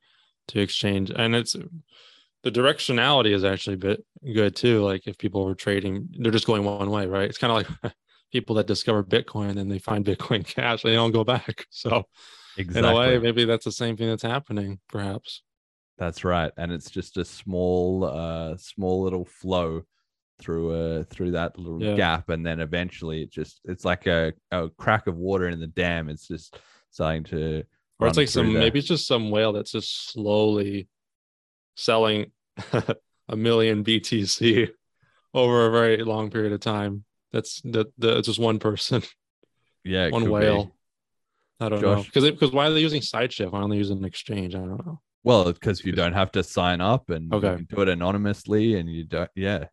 to exchange, and it's the directionality is actually a bit good too. Like if people were trading, they're just going one way, right? It's kind of like people that discover Bitcoin and they find Bitcoin Cash, they don't go back. So, exactly. in a way, maybe that's the same thing that's happening, perhaps. That's right, and it's just a small, uh, small little flow through uh through that little yeah. gap, and then eventually it just it's like a, a crack of water in the dam. It's just starting to, or it's like some there. maybe it's just some whale that's just slowly selling a million BTC over a very long period of time that's that that's just one person. Yeah, one whale. Be. I don't Josh. know because because why are they using SideShift? Why don't they use an exchange? I don't know. Well, because you don't have to sign up and okay. you can do it anonymously, and you don't. Yeah,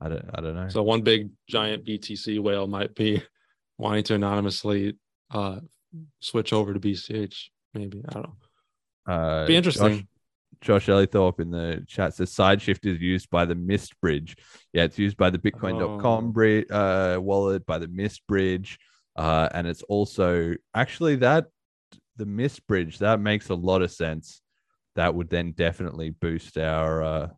I don't. I don't know. So one big giant BTC whale might be wanting to anonymously uh switch over to BCH. Maybe I don't know. Uh, be interesting. Josh, Josh Ellithorpe in the chat says SideShift is used by the Mist Bridge. Yeah, it's used by the Bitcoin.com oh. uh, wallet, by the Mist Bridge. Uh, and it's also actually that the Mist Bridge, that makes a lot of sense. That would then definitely boost our uh,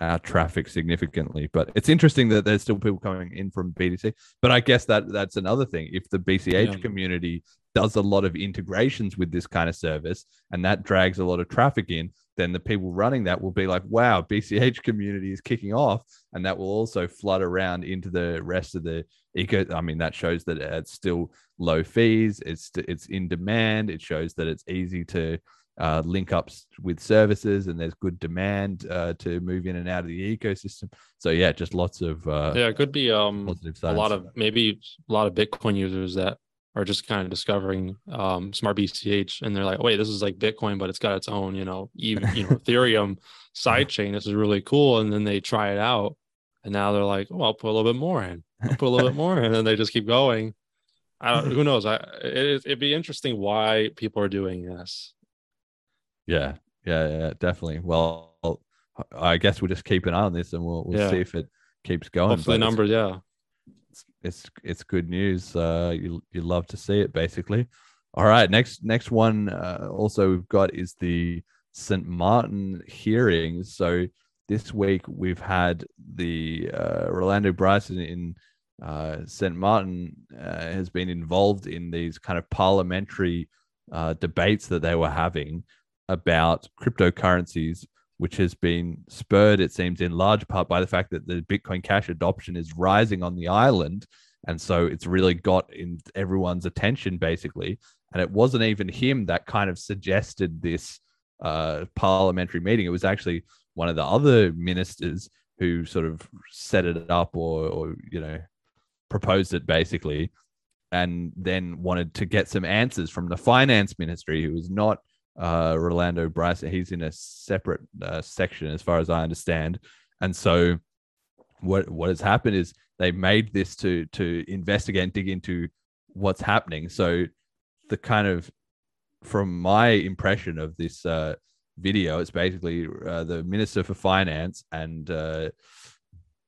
our traffic significantly. But it's interesting that there's still people coming in from BTC. But I guess that that's another thing. If the BCH yeah. community does a lot of integrations with this kind of service and that drags a lot of traffic in, then the people running that will be like, wow, BCH community is kicking off. And that will also flood around into the rest of the eco. I mean, that shows that it's still low fees, it's, it's in demand, it shows that it's easy to uh, link ups with services and there's good demand uh, to move in and out of the ecosystem. So yeah, just lots of uh, yeah, it could be um, a lot of maybe a lot of Bitcoin users that are just kind of discovering um, smart BCH and they're like, wait, this is like Bitcoin, but it's got its own, you know, even you know, Ethereum side chain. This is really cool. And then they try it out. And now they're like, oh, I'll put a little bit more in. I'll put a little bit more in. And then they just keep going. I don't who knows. I it, it'd be interesting why people are doing this. Yeah, yeah, yeah, definitely. Well, I guess we'll just keep an eye on this and we'll we'll yeah. see if it keeps going. Hopefully numbers, yeah it's it's good news. Uh, you you love to see it, basically. All right, next next one uh, also we've got is the St. Maarten hearings. So this week we've had the uh, Rolando Brison in uh, St. Maarten uh, has been involved in these kind of parliamentary uh, debates that they were having about cryptocurrencies which has been spurred, it seems, in large part by the fact that the Bitcoin Cash adoption is rising on the island. And so it's really got in everyone's attention, basically. And it wasn't even him that kind of suggested this uh, parliamentary meeting. It was actually one of the other ministers who sort of set it up or, or you know, proposed it basically, and then wanted to get some answers from the finance ministry, who was not uh, Rolando Brison. He's in a separate uh, section, as far as I understand. And so, what what has happened is they made this to to investigate and dig into what's happening. So the kind of from my impression of this uh, video, it's basically uh, the Minister for Finance and uh,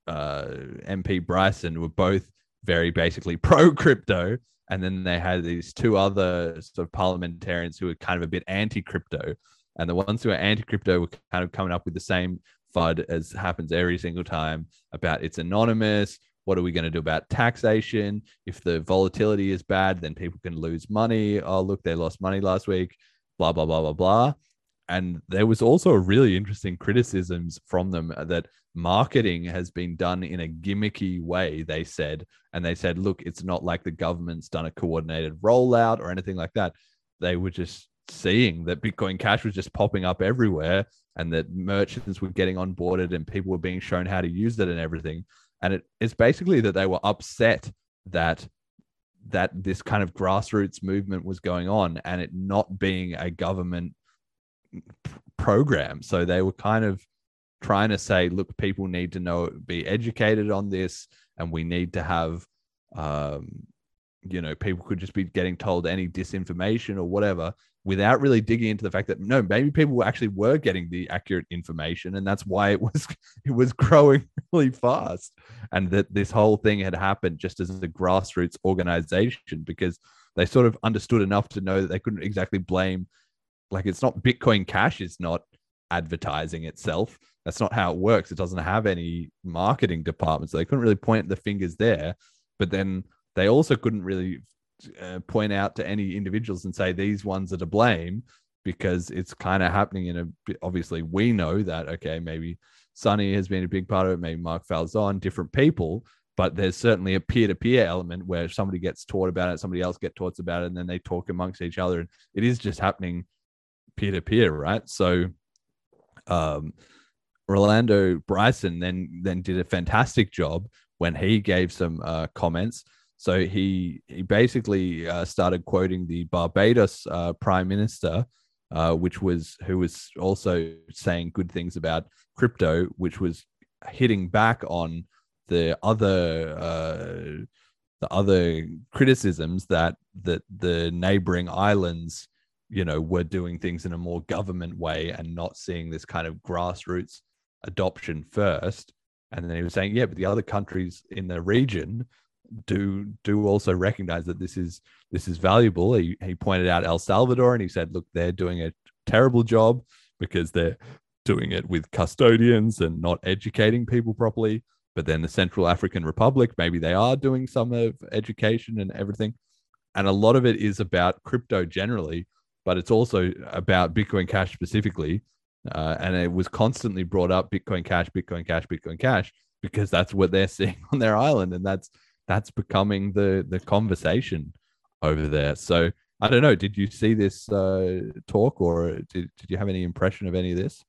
uh, MP Brison were both very basically pro crypto. And then they had these two other sort of parliamentarians who were kind of a bit anti crypto. And the ones who are anti crypto were kind of coming up with the same FUD as happens every single time about it's anonymous. What are we going to do about taxation? If the volatility is bad, then people can lose money. Oh, look, they lost money last week. Blah, blah, blah, blah, blah. And there was also really interesting criticisms from them that marketing has been done in a gimmicky way, they said. And they said, look, it's not like the government's done a coordinated rollout or anything like that. They were just seeing that Bitcoin Cash was just popping up everywhere and that merchants were getting onboarded and people were being shown how to use it and everything. And it, it's basically that they were upset that that this kind of grassroots movement was going on and it not being a government program. So they were kind of trying to say, look, people need to know, be educated on this, and we need to have, um, you know, people could just be getting told any disinformation or whatever without really digging into the fact that no, maybe people actually were getting the accurate information, and that's why it was it was growing really fast, and that this whole thing had happened just as a grassroots organization because they sort of understood enough to know that they couldn't exactly blame like it's not Bitcoin Cash is not advertising itself. That's not how it works. It doesn't have any marketing department, so they couldn't really point the fingers there. But then they also couldn't really uh, point out to any individuals and say these ones are to blame because it's kind of happening in a. Obviously, we know that okay, maybe Sunny has been a big part of it. Maybe Mark Falzon, different people, but there's certainly a peer-to-peer element where somebody gets taught about it, somebody else gets taught about it, and then they talk amongst each other, and it is just happening peer to peer, right? So, um, Rolando Brison then then did a fantastic job when he gave some uh, comments. So he he basically uh, started quoting the Barbados uh, Prime Minister, uh, which was who was also saying good things about crypto, which was hitting back on the other uh, the other criticisms that that the neighboring islands you know, were doing things in a more government way and not seeing this kind of grassroots adoption first. And then he was saying, yeah, but the other countries in the region do do also recognize that this is this is valuable. He, he pointed out El Salvador and he said, look, they're doing a terrible job because they're doing it with custodians and not educating people properly. But then the Central African Republic, maybe they are doing some of education and everything. And a lot of it is about crypto generally, but it's also about Bitcoin Cash specifically. Uh, and it was constantly brought up Bitcoin Cash, Bitcoin Cash, Bitcoin Cash, because that's what they're seeing on their island, and that's that's becoming the the conversation over there. So I don't know. Did you see this uh, talk, or did did you have any impression of any of this?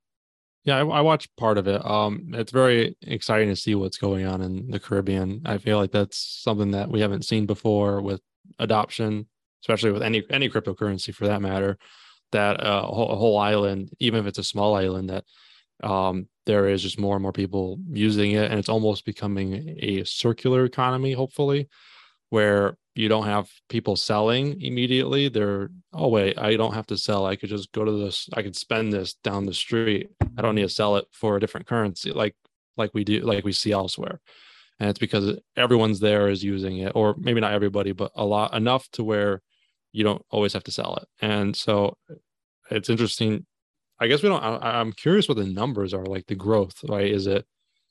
Yeah, I, I, watched part of it. Um, it's very exciting to see what's going on in the Caribbean. I feel like that's something that we haven't seen before with adoption especially with any any cryptocurrency for that matter, that uh, a, whole, a whole island, even if it's a small island, that um, there is just more and more people using it, and it's almost becoming a circular economy. Hopefully, where you don't have people selling immediately. They're oh wait, I don't have to sell. I could just go to this. I could spend this down the street. I don't need to sell it for a different currency, like like we do, like we see elsewhere and it's because everyone's there is using it or maybe not everybody but a lot enough to where you don't always have to sell it. And so it's interesting. I guess we don't, I, am curious what the numbers are like the growth, right? Is it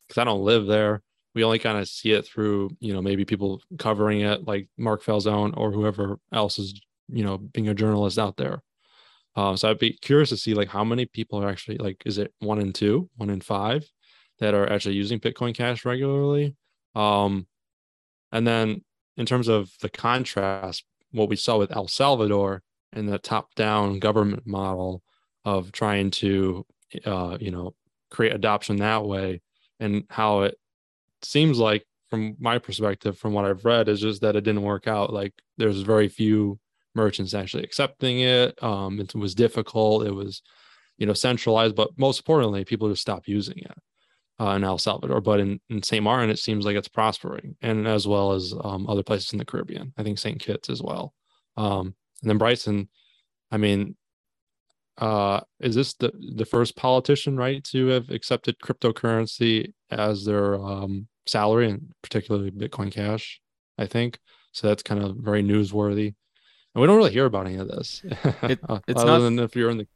because I don't live there? We only kind of see it through, you know, maybe people covering it like Mark Falzone or whoever else is, you know, being a journalist out there. Um, so I'd be curious to see like how many people are actually like, is it one in two, one in five that are actually using Bitcoin Cash regularly? Um, and then in terms of the contrast what we saw with El Salvador and the top-down government model of trying to, uh, you know, create adoption that way, and how it seems like, from my perspective, from what I've read, is just that it didn't work out. Like there's very few merchants actually accepting it. Um, it was difficult. It was, you know, centralized, but most importantly, people just stopped using it. Uh, in El Salvador, but in, in St. Maarten, it seems like it's prospering, and as well as um, other places in the Caribbean. I think St. Kitts as well. Um, and then Brison, I mean, uh, is this the the first politician, right, to have accepted cryptocurrency as their um, salary, and particularly Bitcoin Cash? I think so. That's kind of very newsworthy, and we don't really hear about any of this. It, uh, it's other not than if you're in the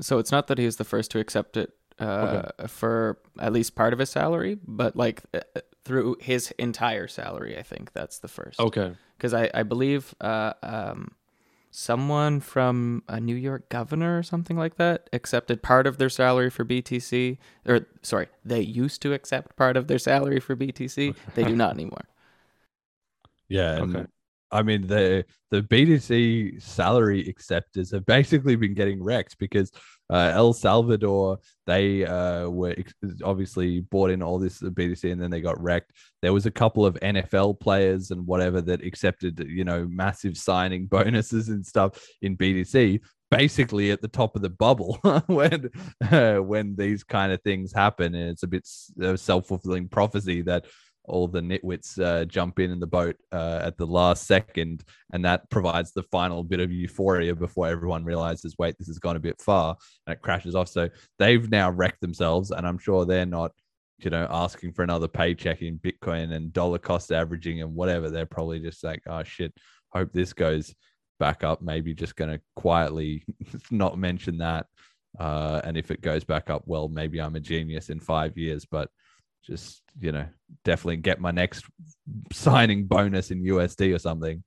So it's not that he's the first to accept it uh, for at least part of his salary, but like uh, through his entire salary. I think that's the first. Okay. Because I I believe uh, um, someone from a New York governor or something like that accepted part of their salary for BTC. Or sorry, they used to accept part of their salary for BTC. They do not anymore. Yeah. And Okay. I mean the the BTC salary acceptors have basically been getting wrecked because uh, El Salvador they uh, were ex- obviously bought in all this BTC and then they got wrecked. There was a couple of NFL players and whatever that accepted you know massive signing bonuses and stuff in BTC. Basically at the top of the bubble when uh, when these kind of things happen, and it's a bit self fulfilling prophecy that all the nitwits uh, jump in in the boat uh, at the last second, and that provides the final bit of euphoria before everyone realizes, wait, this has gone a bit far, and it crashes off. So they've now wrecked themselves, and I'm sure they're not, you know, asking for another paycheck in Bitcoin and dollar cost averaging and whatever. They're probably just like, oh shit, hope this goes back up. Maybe just going to quietly not mention that. Uh, and if it goes back up, well, maybe I'm a genius in five years, but just you know definitely get my next signing bonus in USD or something.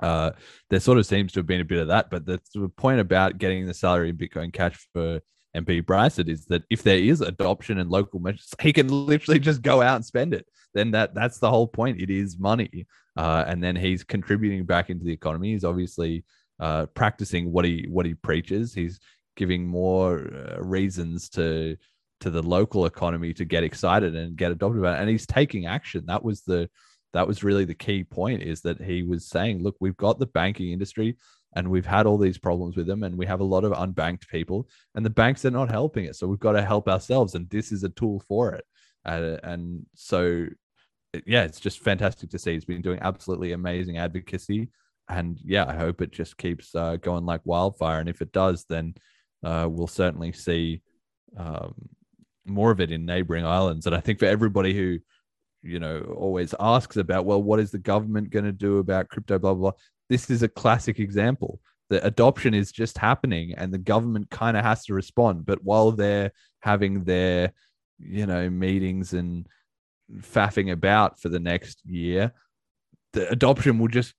Uh, there sort of seems to have been a bit of that, but the, the point about getting the salary in Bitcoin Cash for MP Brison is that if there is adoption and local measures, he can literally just go out and spend it. Then that that's the whole point. It is money, uh, and then he's contributing back into the economy. He's obviously uh, practicing what he what he preaches. He's giving more uh, reasons to to the local economy to get excited and get adopted about it. And he's taking action. That was the that was really the key point is that he was saying, look, we've got the banking industry and we've had all these problems with them and we have a lot of unbanked people and the banks are not helping it. So we've got to help ourselves and this is a tool for it. Uh, and so yeah, it's just fantastic to see. He's been doing absolutely amazing advocacy. And yeah, I hope it just keeps uh, going like wildfire. And if it does, then uh, we'll certainly see um, more of it in neighboring islands. And I think for everybody who, you know, always asks about, well, what is the government going to do about crypto, blah, blah, blah, this is a classic example. The adoption is just happening and the government kind of has to respond. But while they're having their, you know, meetings and faffing about for the next year, the adoption will just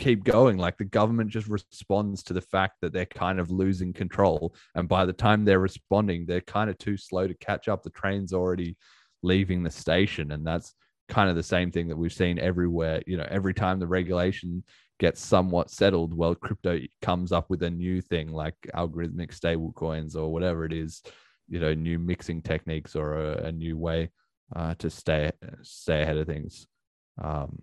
keep going. Like the government just responds to the fact that they're kind of losing control. And by the time they're responding, they're kind of too slow to catch up. The train's already leaving the station. And that's kind of the same thing that we've seen everywhere. You know, every time the regulation gets somewhat settled, well, crypto comes up with a new thing like algorithmic stable coins or whatever it is, you know, new mixing techniques or a, a new way uh, to stay stay ahead of things. Um,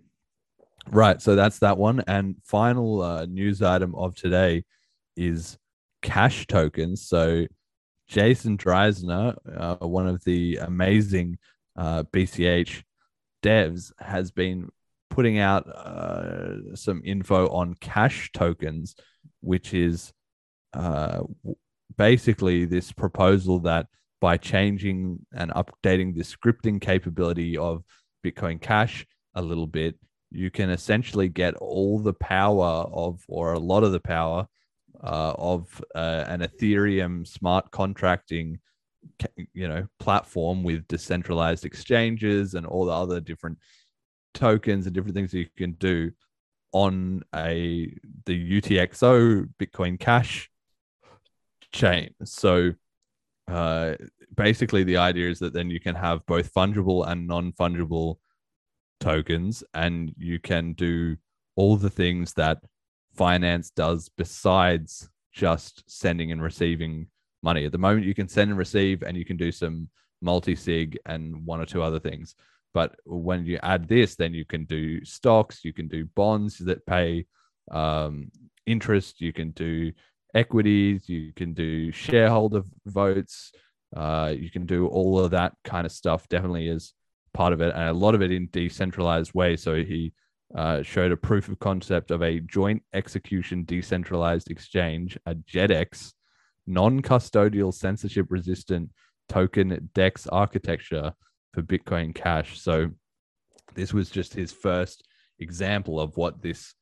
Right. So that's that one. And final uh, news item of today is CashTokens. So Jason Dreyzehner, uh, one of the amazing uh, BCH devs, has been putting out uh, some info on CashTokens, which is uh, basically this proposal that by changing and updating the scripting capability of Bitcoin Cash a little bit, you can essentially get all the power of, or a lot of the power uh, of uh, an Ethereum smart contracting, you know, platform with decentralized exchanges and all the other different tokens and different things that you can do on a the UTXO Bitcoin Cash chain. So uh, basically, the idea is that then you can have both fungible and non fungible tokens and you can do all the things that finance does besides just sending and receiving money. At the moment, you can send and receive, and you can do some multi sig and one or two other things. But when you add this, then you can do stocks, you can do bonds that pay um, interest, you can do equities, you can do shareholder votes, Uh, you can do all of that kind of stuff. Definitely is part of it, and a lot of it in decentralized way. So he uh, showed a proof of concept of a joint execution decentralized exchange, a JEDEX, non-custodial censorship-resistant token DEX architecture for Bitcoin Cash. So this was just his first example of what this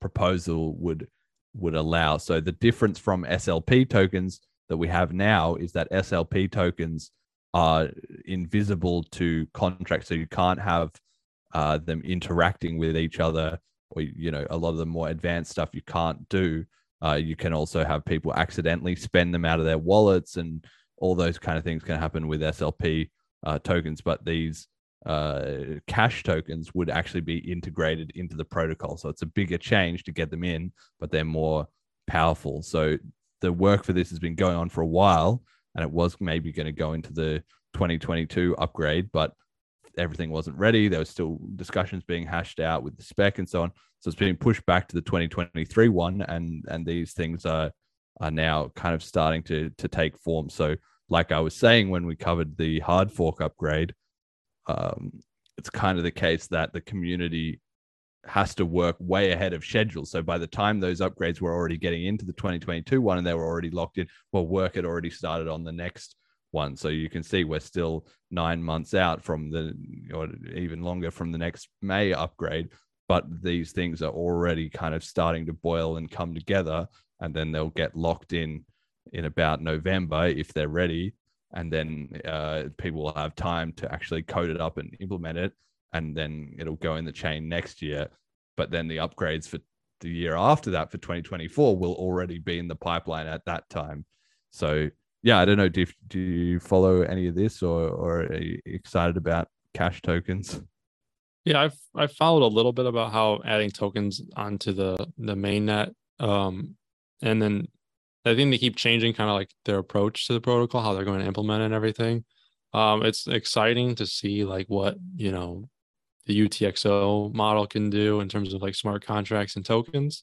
proposal would would allow. So the difference from SLP tokens that we have now is that SLP tokens are invisible to contracts, so you can't have uh, them interacting with each other, or you know, a lot of the more advanced stuff you can't do. Uh, you can also have people accidentally spend them out of their wallets, and all those kind of things can happen with SLP uh, tokens. But these uh, CashTokens would actually be integrated into the protocol. So it's a bigger change to get them in, but they're more powerful. So the work for this has been going on for a while, and it was maybe going to go into the 2022 upgrade, but everything wasn't ready. There was still discussions being hashed out with the spec and so on. So it's being pushed back to the 2023 one, and and these things are are now kind of starting to to take form. So like I was saying when we covered the hard fork upgrade, um, it's kind of the case that the community has to work way ahead of schedule. So by the time those upgrades were already getting into the 2022 one and they were already locked in, well, work had already started on the next one. So you can see we're still nine months out from the, or even longer from the next May upgrade. But these things are already kind of starting to boil and come together, and then they'll get locked in in about November if they're ready and then uh, people will have time to actually code it up and implement it and then it'll go in the chain next year. But then the upgrades for the year after that for 2024 will already be in the pipeline at that time. So yeah i don't know do you, do you follow any of this or or are you excited about CashTokens? Yeah i've i've followed a little bit about how adding tokens onto the the mainnet um and then I think they keep changing kind of like their approach to the protocol, how they're going to implement and everything. Um, it's exciting to see like what you know the UTXO model can do in terms of like smart contracts and tokens.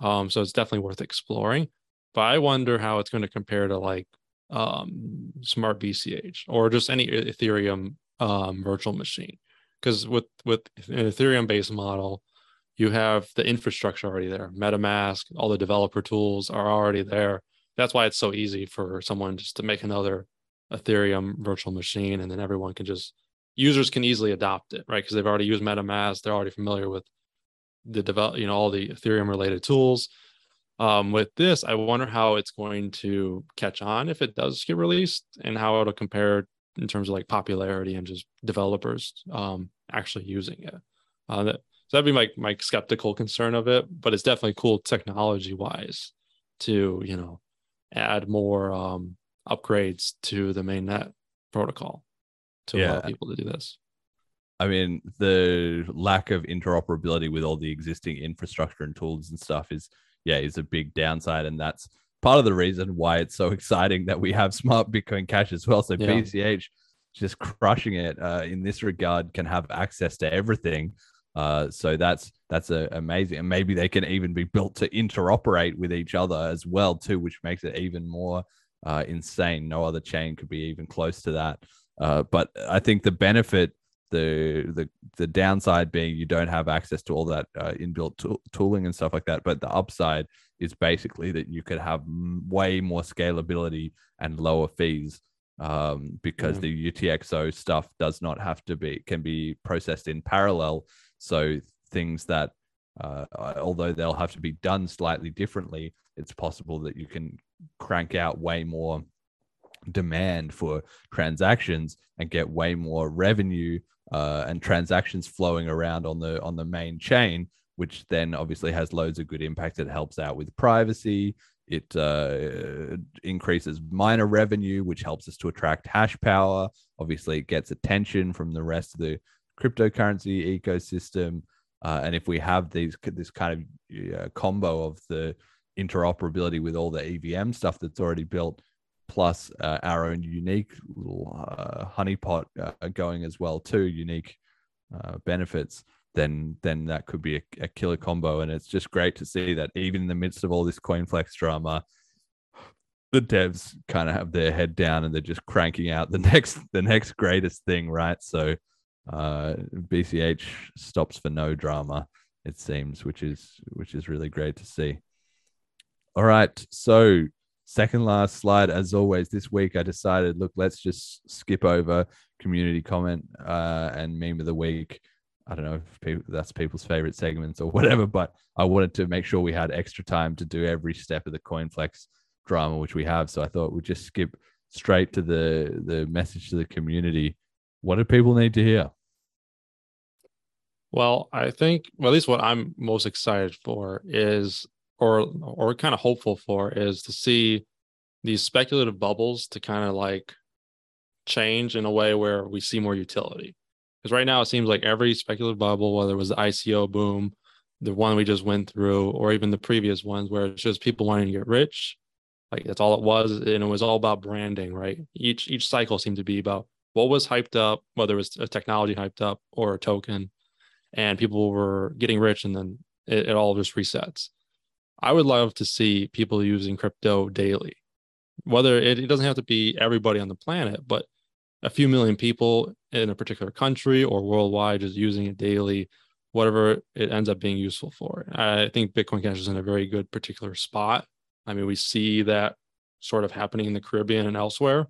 Um, so it's definitely worth exploring. But I wonder how it's going to compare to like um, smart BCH or just any Ethereum um, virtual machine. Because with with an Ethereum based model, you have the infrastructure already there metamask all the developer tools are already there that's why it's so easy for someone just to make another ethereum virtual machine and then everyone can just users can easily adopt it right? Because they've already used metamask. They're already familiar with the develop you know all the ethereum related tools. Um, with this i wonder how it's going to catch on if it does get released and how it'll compare in terms of like popularity and just developers um, actually using it. Uh, that so that'd be my my skeptical concern of it, but it's definitely cool technology wise to you know add more um, upgrades to the mainnet protocol to yeah. allow people to do this. I mean, the lack of interoperability with all the existing infrastructure and tools and stuff is, yeah, is a big downside, and that's part of the reason why it's so exciting that we have smart Bitcoin Cash as well. So yeah. BCH just crushing it uh, in this regard can have access to everything uh, so that's that's a, amazing, and maybe they can even be built to interoperate with each other as well too, which makes it even more uh, insane. No other chain could be even close to that. Uh, but I think the benefit, the the the downside being you don't have access to all that uh, inbuilt to- tooling and stuff like that. But the upside is basically that you could have way more scalability and lower fees um, because yeah. the UTXO stuff does not have to be can be processed in parallel so things that, uh, although they'll have to be done slightly differently, it's possible that you can crank out way more demand for transactions and get way more revenue uh, and transactions flowing around on the on the main chain, which then obviously has loads of good impact. It helps out with privacy. It uh, increases miner revenue, which helps us to attract hash power. Obviously, it gets attention from the rest of the cryptocurrency ecosystem. Uh, and if we have these this kind of combo of the interoperability with all the EVM stuff that's already built, plus uh, our own unique little uh, honeypot uh, going as well too, unique uh, benefits, then then that could be a, a, killer combo. And it's just great to see that even in the midst of all this CoinFlex drama, the devs kind of have their head down and they're just cranking out the next the next greatest thing, right? So uh, BCH stops for no drama, it seems, which is which is really great to see. All right, so second last slide, as always, this week I decided, look, let's just skip over community comment uh, and meme of the week. I don't know if people, that's people's favorite segments or whatever, but I wanted to make sure we had extra time to do every step of the CoinFlex drama, which we have. So I thought we'd just skip straight to the the message to the community. What do people need to hear? Well, I think, well, at least what I'm most excited for is, or or kind of hopeful for, is to see these speculative bubbles to kind of like change in a way where we see more utility. Because right now it seems like every speculative bubble, whether it was the ICO boom, the one we just went through, or even the previous ones where it's just people wanting to get rich, like that's all it was, and it was all about branding, right? Each each cycle seemed to be about what was hyped up, whether it was a technology hyped up or a token, and people were getting rich, and then it, it all just resets. I would love to see people using crypto daily, whether it, it doesn't have to be everybody on the planet, but a few million people in a particular country or worldwide just using it daily, whatever it ends up being useful for. I think Bitcoin Cash is in a very good particular spot. I mean, we see that sort of happening in the Caribbean and elsewhere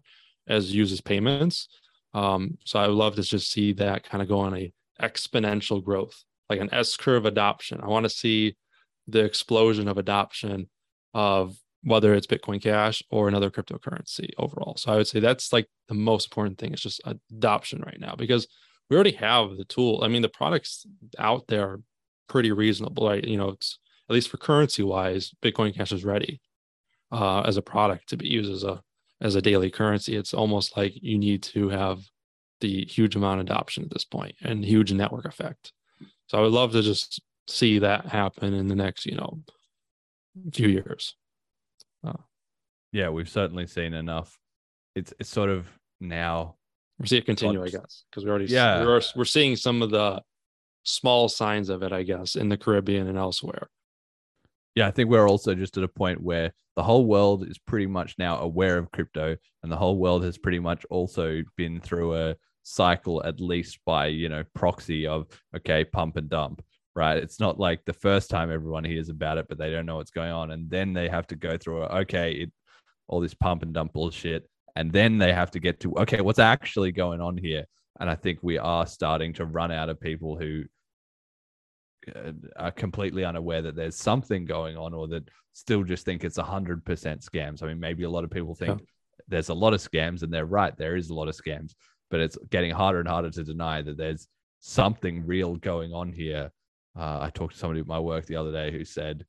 as uses payments. Um, so I would love to just see that kind of go on a exponential growth, like an S curve adoption. I want to see the explosion of adoption of whether it's Bitcoin Cash or another cryptocurrency overall. So I would say that's like the most important thing. It's just adoption right now because we already have the tool. I mean, the products out there are pretty reasonable, right? You know, it's at least for currency wise, Bitcoin Cash is ready uh, as a product to be used as a as a daily currency. It's almost like you need to have the huge amount of adoption at this point and huge network effect. So I would love to just see that happen in the next, you know, few years. Uh, yeah, we've certainly seen enough. It's it's sort of now we see it continue, I guess, because we already yeah we're we're seeing some of the small signs of it, I guess, in the Caribbean and elsewhere. Yeah, I think we're also just at a point where the whole world is pretty much now aware of crypto, and the whole world has pretty much also been through a cycle, at least by you know proxy of okay, pump and dump right? It's not like the first time everyone hears about it, but they don't know what's going on. And then they have to go through, okay, it, all this pump and dump bullshit. And then they have to get to, okay, what's actually going on here? And I think we are starting to run out of people who uh, are completely unaware that there's something going on or that still just think it's 100% scams. I mean, maybe a lot of people think yeah. there's a lot of scams, and they're right. There is a lot of scams, but it's getting harder and harder to deny that there's something real going on here uh, I talked to somebody at my work the other day who said,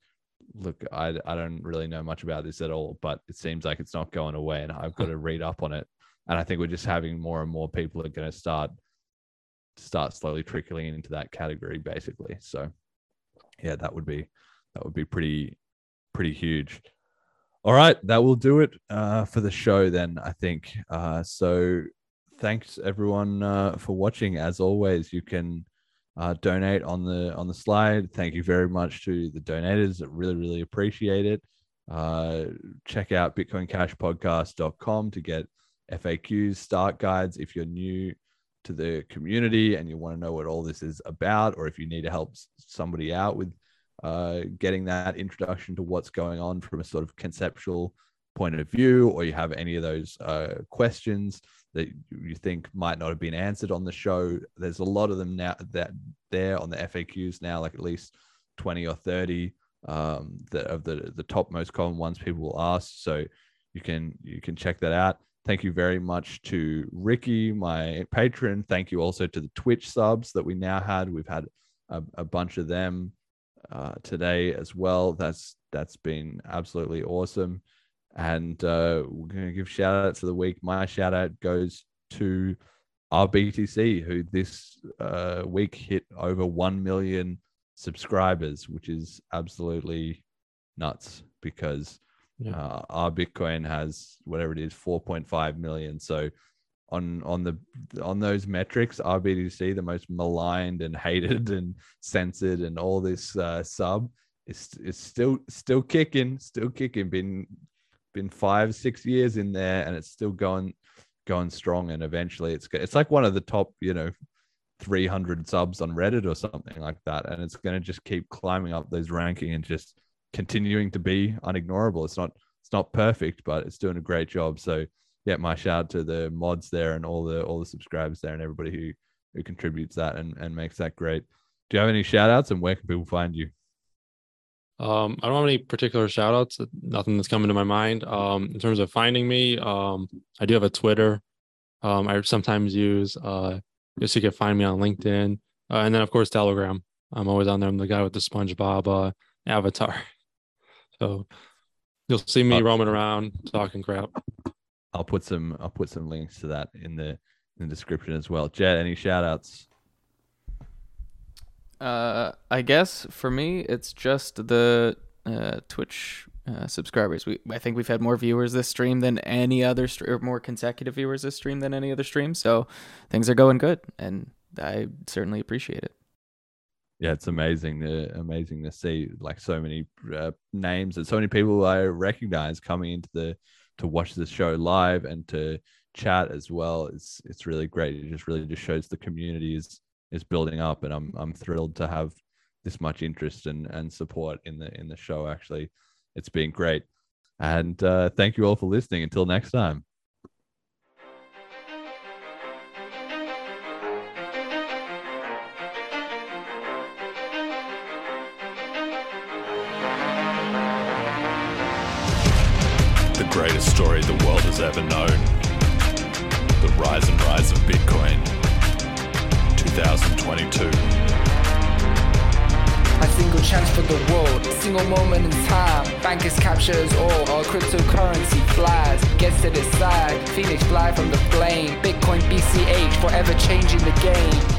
"Look, I I don't really know much about this at all, but it seems like it's not going away, and I've got to read up on it." And I think we're just having more and more people are going to start start slowly trickling into that category, basically. So, yeah, that would be that would be pretty pretty huge. All right, that will do it uh, for the show then. I think uh, so. Thanks everyone uh, for watching. As always, you can uh, donate on the on the slide. Thank you very much to the donators. I really really appreciate it. Uh, check out bitcoincashpodcast.com to get FAQs, start guides if you're new to the community and you want to know what all this is about, or if you need to help somebody out with uh, getting that introduction to what's going on from a sort of conceptual point of view, or you have any of those uh, questions that you think might not have been answered on the show. There's a lot of them now that there on the FAQs now, like at least 20 or 30 um, that of the the top most common ones people will ask. So you can you can check that out. Thank you very much to Ricky, my patron. Thank you also to the Twitch subs that we now had. We've had a, a bunch of them uh, today as well. That's that's been absolutely awesome. And uh, we're going to give shout out to the week. My shout out goes to RBTC, who this uh, week hit over 1 million subscribers, which is absolutely nuts because yeah. uh, our Bitcoin has whatever it is, 4.5 million. So on on the on those metrics, RBTC, the most maligned and hated and censored and all this uh, sub is is still still kicking, still kicking. Been been five, six years in there, and it's still going going strong. And eventually, it's it's like one of the top, you know, 300 subs on Reddit or something like that, and it's going to just keep climbing up those ranking and just continuing to be unignorable. It's not it's not perfect, but it's doing a great job. So yeah, my shout out to the mods there and all the all the subscribers there and everybody who who contributes that and, and makes that great. Do you have any shout outs and where can people find you? Um, I don't have any particular shout outs, nothing that's coming to my mind. Um, in terms of finding me, um, I do have a Twitter. Um, I sometimes use uh, just you can find me on LinkedIn. Uh, and then, of course, Telegram. I'm always on there. I'm the guy with the SpongeBob uh, avatar. So you'll see me Uh, roaming around talking crap. I'll put some I'll put some links to that in the in the description as well. Jet, any shout outs? Uh, I guess for me, it's just the uh, Twitch uh, subscribers. We I think we've had more viewers this stream than any other stream, or more consecutive viewers this stream than any other stream. So things are going good, and I certainly appreciate it. Yeah, it's amazing. To, amazing to see like so many uh, names and so many people I recognize coming into the to watch this show live and to chat as well. It's it's really great. It just really just shows the community is is building up, and I'm I'm thrilled to have this much interest and and support in the in the show. Actually, it's been great, and uh, thank you all for listening. Until next time. The greatest story the world has ever known. The rise and rise of Bitcoin. 2022. A single chance for the world, a single moment in time. Bankers captures all, our cryptocurrency flies. Gets to decide, Phoenix fly from the flame. Bitcoin BCH, forever changing the game.